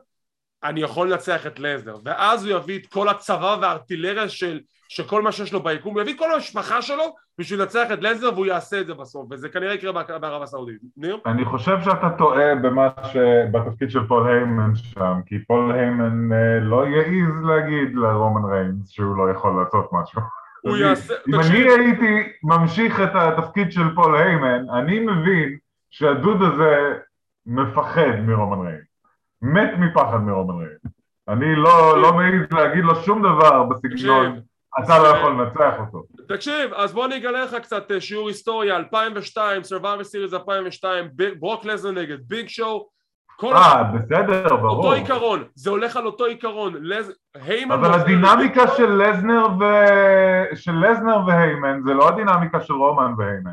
אני יכול לנצח את לסנר ואז הוא יביא את כל הצבא והארטילריה של שכל מה שיש לו ביקום, הוא יביא כל המשפחה שלו בשביל לנצח את לזר והוא יעשה את זה בסוף, וזה כנראה יקרה בערב הסעודית. ניר? אני חושב שאתה טועה במה ש... בתפקיד של פול היימן שם, כי פול היימן אה, לא יעז להגיד לרומן ריינס שהוא לא יכול לעשות משהו. הוא יעשה... אם אני הייתי ממשיך את התפקיד של פול היימן, אני מבין שהדוד הזה מפחד מרומן ריינס. מת מפחד מרומן ריינס. אני לא, לא מעז להגיד לו שום דבר בסגנון אתה לא יכול לנצח אותו. תקשיב, אז בוא אני אגלה לך קצת אה, שיעור היסטוריה, 2002, Survivor Series 2002, ברוק לזנר נגד ביג שואו, אה, בסדר, ברור. אותו עיקרון, זה הולך על אותו עיקרון, לז... היימן... אבל הדינמיקה של לזנר ו... של לזנר והיימן זה לא הדינמיקה של רומן והיימן.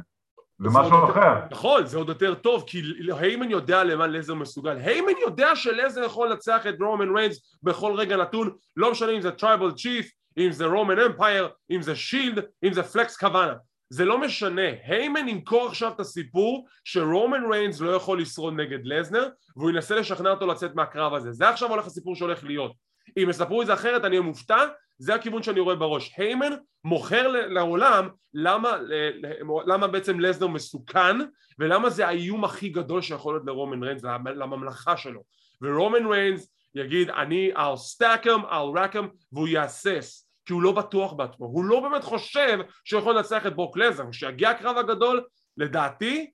זה משהו אחר. נכון, זה עוד יותר טוב, כי היימן יודע למה לזנר מסוגל. היימן יודע שלזנר יכול לנצח את רומן ריינס בכל רגע נתון, לא משנה אם זה Tribal Chief, אם זה Roman Empire, אם זה Shield, אם זה פלקס קוואנה זה לא משנה, היימן ימכור עכשיו את הסיפור שרומן ריינס לא יכול לשרוד נגד לזנר והוא ינסה לשכנע אותו לצאת מהקרב הזה זה עכשיו הולך הסיפור שהולך להיות אם יספרו את זה אחרת אני אהיה מופתע. זה הכיוון שאני רואה בראש. היימן מוכר לעולם למה, למה בעצם לזנר מסוכן ולמה זה האיום הכי גדול שיכול להיות לרומן ריינס לממלכה שלו. ורומן ריינס יגיד אני I'll stack him, I'll rack him והוא יהסס כי הוא לא בטוח בעצמו, הוא לא באמת חושב שהוא יכול לנצח את ברוק לזר, כשיגיע הקרב הגדול, לדעתי,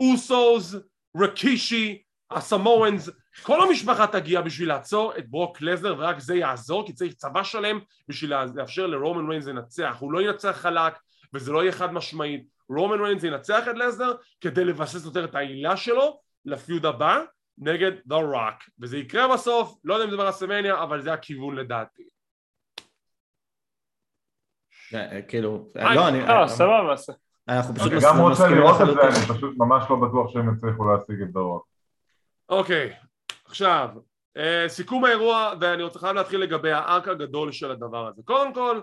אוסוס, רקישי, הסמואנס, כל המשפחה תגיע בשביל לעצור את ברוק לזר ורק זה יעזור כי צריך צבא שלם בשביל לאפשר לרומן ריינס לנצח, הוא לא ינצח חלק וזה לא יהיה חד משמעית, רומן ריינס ינצח את לזר כדי לבסס יותר את העילה שלו לפיוד הבא נגד The Rock וזה יקרה בסוף, לא יודע אם זה ברסמניה אבל זה הכיוון לדעתי אה, כאילו, אה, לא, אני... לא, סבבה. אנחנו פשוט מסכימים. אני גם רוצה לראות את זה, אני פשוט ממש לא בטוח שהם יצליחו להשיג את דרוק. אוקיי, עכשיו, אה, סיכום האירוע, ואני רוצה חייב להתחיל לגבי הארק הגדול של הדבר הזה. קודם כל,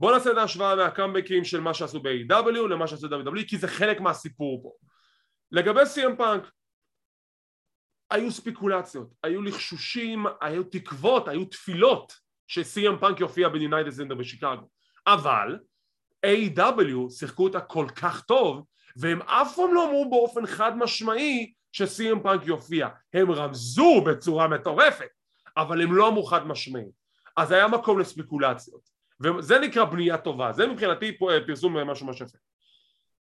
בואו נעשה את ההשוואה מהקאמבקים של מה שעשו ב-AW למה שעשו ב-WWE, כי זה חלק מהסיפור פה. לגבי CM פאנק, היו ספיקולציות, היו לחשושים, היו תקוות, היו תפילות ש-CM פאנק יופיע ב-United Center בשיקגו. אבל A.W. שיחקו אותה כל כך טוב והם אף פעם לא אמרו באופן חד משמעי שסי.אם פאנק יופיע, הם רמזו בצורה מטורפת, אבל הם לא אמרו חד משמעי, אז היה מקום לספקולציות, וזה נקרא בנייה טובה, זה מבחינתי פרסום משהו ממש יפה.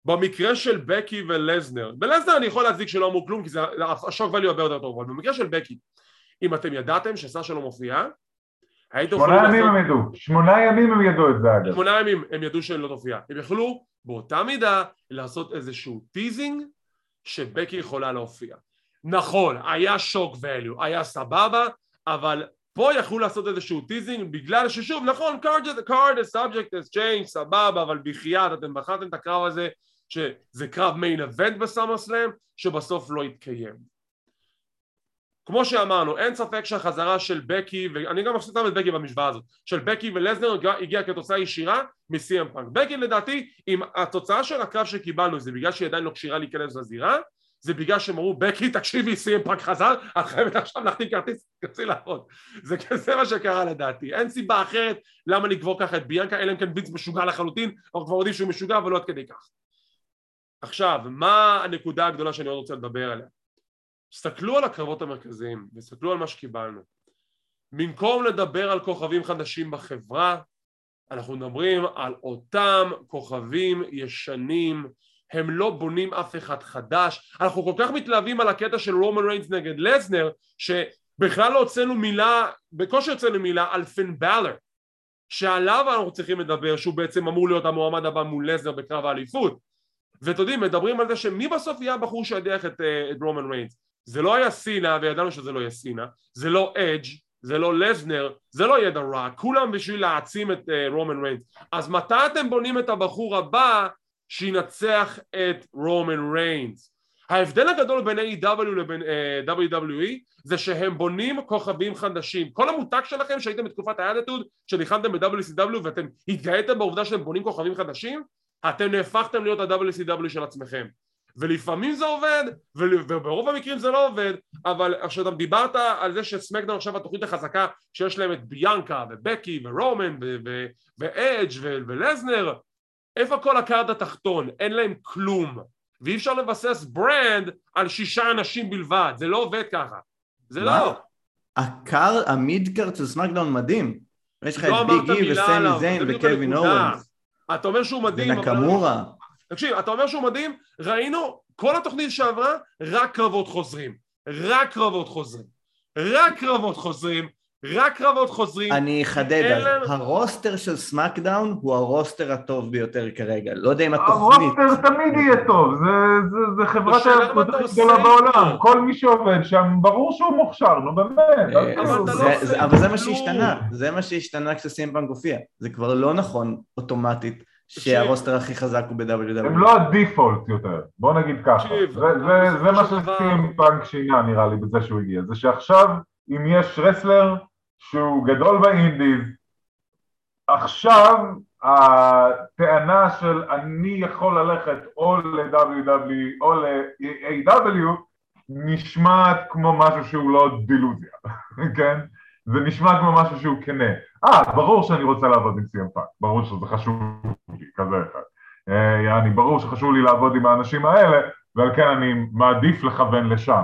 במקרה של בקי ולזנר, בלזנר אני יכול להצדיק שלא אמרו כלום כי זה השוק ואליו הרבה יותר טוב, אבל במקרה של בקי, אם אתם ידעתם שסשה לא מופיעה, הייתם יכולים לעשות... שמונה ימים הם ידעו, שמונה ימים הם ידעו את זה אגב. שמונה ימים הם ידעו שהיא לא תופיע, הם יכלו באותה מידה לעשות איזשהו teasing שבקי יכולה להופיע. נכון, היה shock value, היה סבבה, אבל פה יכלו לעשות איזשהו teasing בגלל ששוב נכון card, card is subject to change סבבה אבל בחייאת אתם בחרתם את הקרב הזה שזה קרב main event ב SummerSlam שבסוף לא יתקיים כמו שאמרנו אין ספק שהחזרה של בקי ואני גם שם את בקי במשוואה הזאת של בקי ולזנר הגיעה כתוצאה ישירה מסי.אם פאנק בקי לדעתי אם התוצאה של הקרב שקיבלנו זה בגלל שהיא עדיין לא כשירה להיכנס לזירה זה בגלל שהם אמרו בקי תקשיבי סי.אם פאנק חזר את חייבת עכשיו להחתים כרטיס כרטיס לעבוד. זה כזה מה שקרה לדעתי. אין סיבה אחרת למה לגבור ככה את ביאנקה אלא אם כן ביץ משוגע לחלוטין אנחנו כבר יודעים שהוא משוגע אבל לא עד כדי כך. עכשיו מה הנקודה הגדולה שאני עוד רוצה לדבר עליה תסתכלו על הקרבות המרכזיים תסתכלו על מה שקיבלנו. במקום לדבר על כוכבים חדשים בחברה אנחנו מדברים על אותם כוכבים ישנים. הם לא בונים אף אחד חדש. אנחנו כל כך מתלהבים על הקטע של רומן ריינס נגד לזנר שבכלל לא הוצאנו מילה בקושי הוצאנו מילה על פין בלר שעליו אנחנו צריכים לדבר שהוא בעצם אמור להיות המועמד הבא מול לזנר בקרב האליפות. ואתם יודעים מדברים על זה שמי בסוף יהיה הבחור שידיח את, אה, את רומן ריינס זה לא היה סינה וידענו שזה לא יהיה סינה זה לא אדג' זה לא לזנר, זה לא דה רוק, כולם בשביל להעצים את רומן אה, ריינס. אז מתי אתם בונים את הבחור הבא שינצח את רומן ריינס. ההבדל הגדול בין AEW לבין אה, WWE זה שהם בונים כוכבים חדשים כל המותג שלכם שהייתם בתקופת האדיטוד שנלחמתם ב-WCW ואתם התגאיתם בעובדה שאתם בונים כוכבים חדשים אתם נהפכתם להיות ה-WCW של עצמכם ולפעמים זה עובד וברוב המקרים זה לא עובד אבל כשאתה דיברת על זה ש SmackDown עכשיו התוכנית החזקה שיש להם את ביאנקה ובקי ורומן ואדג' ולזנר איפה כל ה card התחתון? אין להם כלום. ואי אפשר לבסס brand על שישה אנשים בלבד, זה לא עובד ככה. זה לא. ה card, ה mid card של SmackDown מדהים. יש לך את ביג אי וסמי זיין וקווין אוונס. אתה אומר שהוא מדהים ונקמורה תקשיב, אתה אומר שהוא מדהים, ראינו כל התוכנית שעברה רק קרבות חוזרים. רק קרבות חוזרים. רק קרבות חוזרים. רק קרבות חוזרים. אני אחדד, אלה... ה roster של SmackDown הוא ה roster הטוב ביותר כרגע, לא יודע אם התוכנית... ה roster תמיד יהיה טוב, זה, זה, זה חברת ההיאבקות גדולה בעולם, כל מי שעובד שם, ברור שהוא מוכשר, נו באמת. אה, לא אבל זה מה שהשתנה, זה מה שהשתנה כשסיימפנק הופיע, זה כבר לא נכון אוטומטית. שהרוסטר הכי חזק הוא ב-WW. הם לא הדיפולט יותר, בוא נגיד ככה. זה מה שסיימפנק שינה נראה לי בזה שהוא הגיע, זה שעכשיו אם יש רסלר שהוא גדול באינדיז, עכשיו הטענה של אני יכול ללכת או ל-WW או ל-AW נשמעת כמו משהו שהוא לא דילוזיה, [LAUGHS] כן? זה נשמע כמו משהו שהוא כנה. אה, ברור שאני רוצה לעבוד עם פאנק, ברור שזה חשוב לי, כזה אחד. אה, יעני, ברור שחשוב לי לעבוד עם האנשים האלה, ועל כן אני מעדיף לכוון לשם,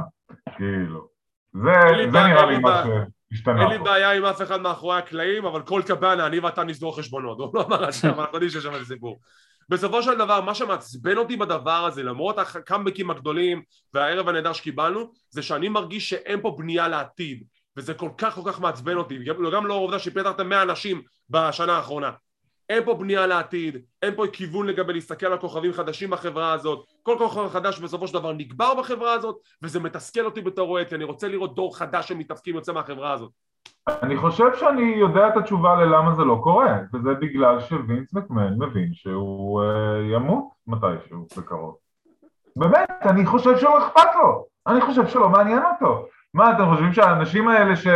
כאילו. זה, זה נראה לי מה שהשתנה אין לי בעיה עם אף אחד מאחורי הקלעים, אבל קולט קבאנה, אני ואתה נסגור חשבונות, הוא לא אמר את זה, אבל אנחנו יודעים שיש שם איזה סיפור. בסופו של דבר, מה שמעצבן אותי בדבר הזה, למרות הקאמבקים הגדולים והערב הנהדר שקיבלנו, זה שאני מרגיש שאין פה בנייה לעתיד, וזה כל כך כל כך מעצבן אותי, גם, גם לא העובדה שפתחתם 100 אנשים בשנה האחרונה. אין פה בנייה לעתיד, אין פה כיוון לגבי להסתכל על כוכבים חדשים בחברה הזאת, כל כוכב חדש בסופו של דבר נגבר בחברה הזאת, וזה מתסכל אותי בתור אוהד, כי אני רוצה לראות דור חדש של מתאפקים יוצא מהחברה הזאת. אני חושב שאני יודע את התשובה ללמה זה לא קורה, וזה בגלל שווינס מקמן מבין שהוא uh, ימות מתישהו בקרוב. באמת, אני חושב שלא אכפת לו, אני חושב שלא מעניין אותו. מה, אתם חושבים שהאנשים האלה ש...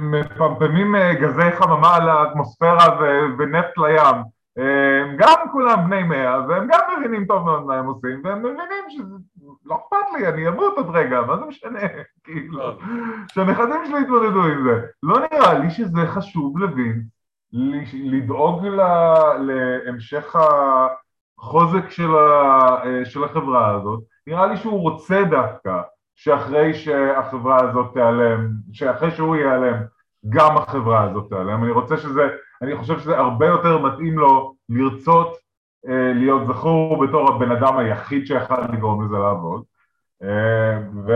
מפמפמים אה, גזי חממה על האטמוספירה ונפט לים הם גם כולם בני מאה והם גם מבינים טוב מאוד מה הם עושים והם מבינים שזה לא אכפת לי, אני אמות עוד רגע, מה זה משנה? [LAUGHS] כאילו, שהנכדים שלי יתמודדו עם זה. לא נראה לי שזה חשוב לוין לדאוג להמשך החוזק של החברה הזאת, נראה לי שהוא רוצה דווקא שאחרי שהחברה הזאת תיעלם, שאחרי שהוא ייעלם, גם החברה הזאת תיעלם. אני רוצה שזה, אני חושב שזה הרבה יותר מתאים לו לרצות אה, להיות זכור בתור הבן אדם היחיד שיכול לגרום לזה לעבוד. אה, ו,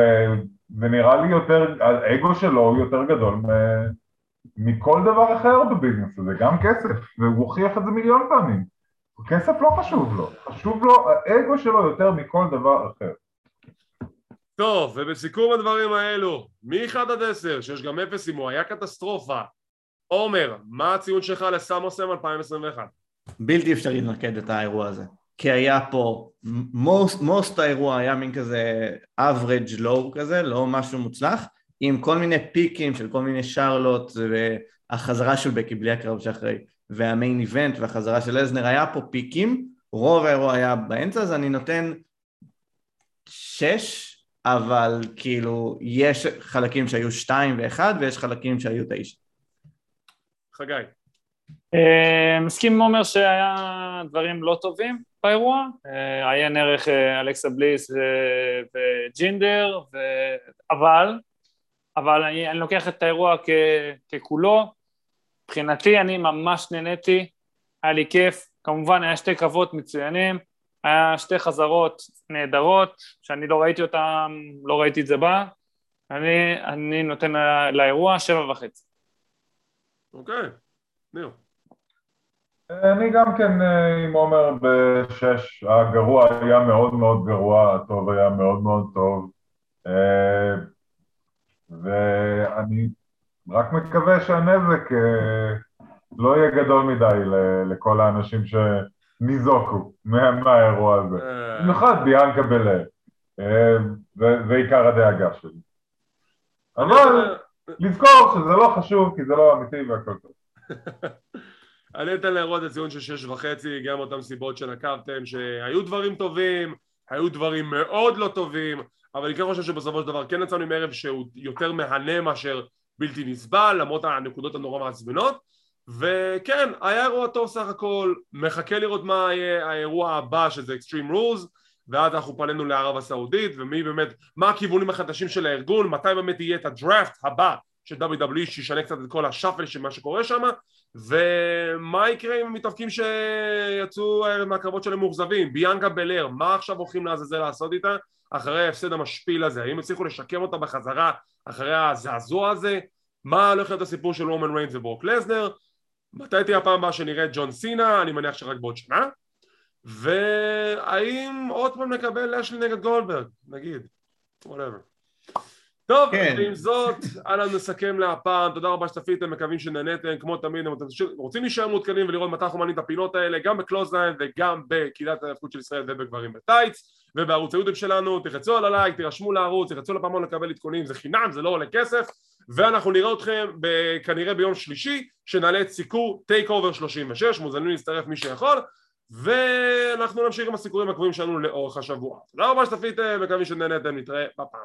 ונראה לי יותר, האגו שלו הוא יותר גדול מ, מכל דבר אחר בביזנס הזה, גם כסף, והוא הוכיח את זה מיליון פעמים. כסף לא חשוב לו, חשוב לו האגו שלו יותר מכל דבר אחר. טוב, ובסיכום הדברים האלו, מ-1 עד 10, שיש גם 0 אם הוא היה קטסטרופה, עומר, מה הציון שלך לסמוסם 2021? בלתי אפשרי לנקד את האירוע הזה. כי היה פה, most, most האירוע היה מין כזה average low כזה, לא משהו מוצלח, עם כל מיני פיקים של כל מיני שרלוט והחזרה של בקי בלי הקרב שאחרי, והמיין איבנט והחזרה של לזנר, היה פה פיקים, רוב האירוע היה באמצע, אז אני נותן שש, אבל כאילו יש חלקים שהיו שתיים ואחד ויש חלקים שהיו תשע. חגי. אה, מסכים עם עומר שהיה דברים לא טובים באירוע, אה, עיין ערך אה, אלכסה בליס וג'ינדר, אבל, אבל אני, אני לוקח את האירוע כ, ככולו, מבחינתי אני ממש נהניתי, היה לי כיף, כמובן היה שתי קרבות מצוינים, היה שתי חזרות נהדרות, שאני לא ראיתי אותן, לא ראיתי את זה בה, אני, אני נותן לאירוע שבע וחצי. אוקיי, ניר. אני גם כן אה, עם עומר בשש, הגרוע היה מאוד מאוד גרוע, הטוב היה מאוד מאוד טוב אה, ואני רק מקווה שהנזק אה, לא יהיה גדול מדי לכל האנשים שניזוקו מהאירוע הזה, במיוחד ביאנקה בלב, זה עיקר הדאגה שלי. אבל לזכור שזה לא חשוב כי זה לא אמיתי והכל טוב. [LAUGHS] אני אתן לאירוע את הציון של שש וחצי, גם אותן סיבות שנקבתם, שהיו דברים טובים, היו דברים מאוד לא טובים, אבל אני כן חושב שבסופו של דבר כן יצאנו עם ערב שהוא יותר מהנה מאשר בלתי נסבל, למרות הנקודות הנורא מעצבנות, וכן, היה אירוע טוב סך הכל, מחכה לראות מה יהיה האירוע הבא שזה Extreme Rules, ואז אנחנו פנינו לערב הסעודית, ומי באמת, מה הכיוונים החדשים של הארגון, מתי באמת יהיה את הדראפט הבא של WWE שישנה קצת את כל השאפל של מה שקורה שם, ומה יקרה עם המתאבקים שיצאו מהקרבות שלהם מאוכזבים? ביאנקה בלר, מה עכשיו הולכים לעזאזל לעשות איתה אחרי ההפסד המשפיל הזה? האם הצליחו לשקם אותה בחזרה אחרי הזעזוע הזה? מה הולך להיות הסיפור של רומן ריינס וברוק לזנר? מתי תהיה הפעם הבאה שנראה את ג'ון סינה? אני מניח שרק בעוד שנה. והאם עוד פעם נקבל אשלי נגד גולדברג? נגיד, whatever. טוב, כן. ועם זאת, אנחנו נסכם להפעם, תודה רבה שצפיתם, מקווים שנהניתם, כמו תמיד, אם אתם רוצים להישאר מעודכנים ולראות מתי אנחנו מעלים את הפינות האלה, גם בקלוזליין וגם בקהילת ההיאבקות של ישראל ובגברים בטייץ, ובערוץ היוטיוב שלנו, תלחצו על הלייק, תירשמו לערוץ, תלחצו לפעמון לקבל עדכונים, זה חינם, זה לא עולה כסף, ואנחנו נראה אתכם כנראה ביום שלישי, שנעלה את סיקור TakeOver 36, מוזמנים להצטרף מי שיכול, ואנחנו נמשיך עם הסיקורים הקבועים שלנו לאורך השבוע. תודה רבה שצפיתם, מקווים שנהניתם, נתראה בפעם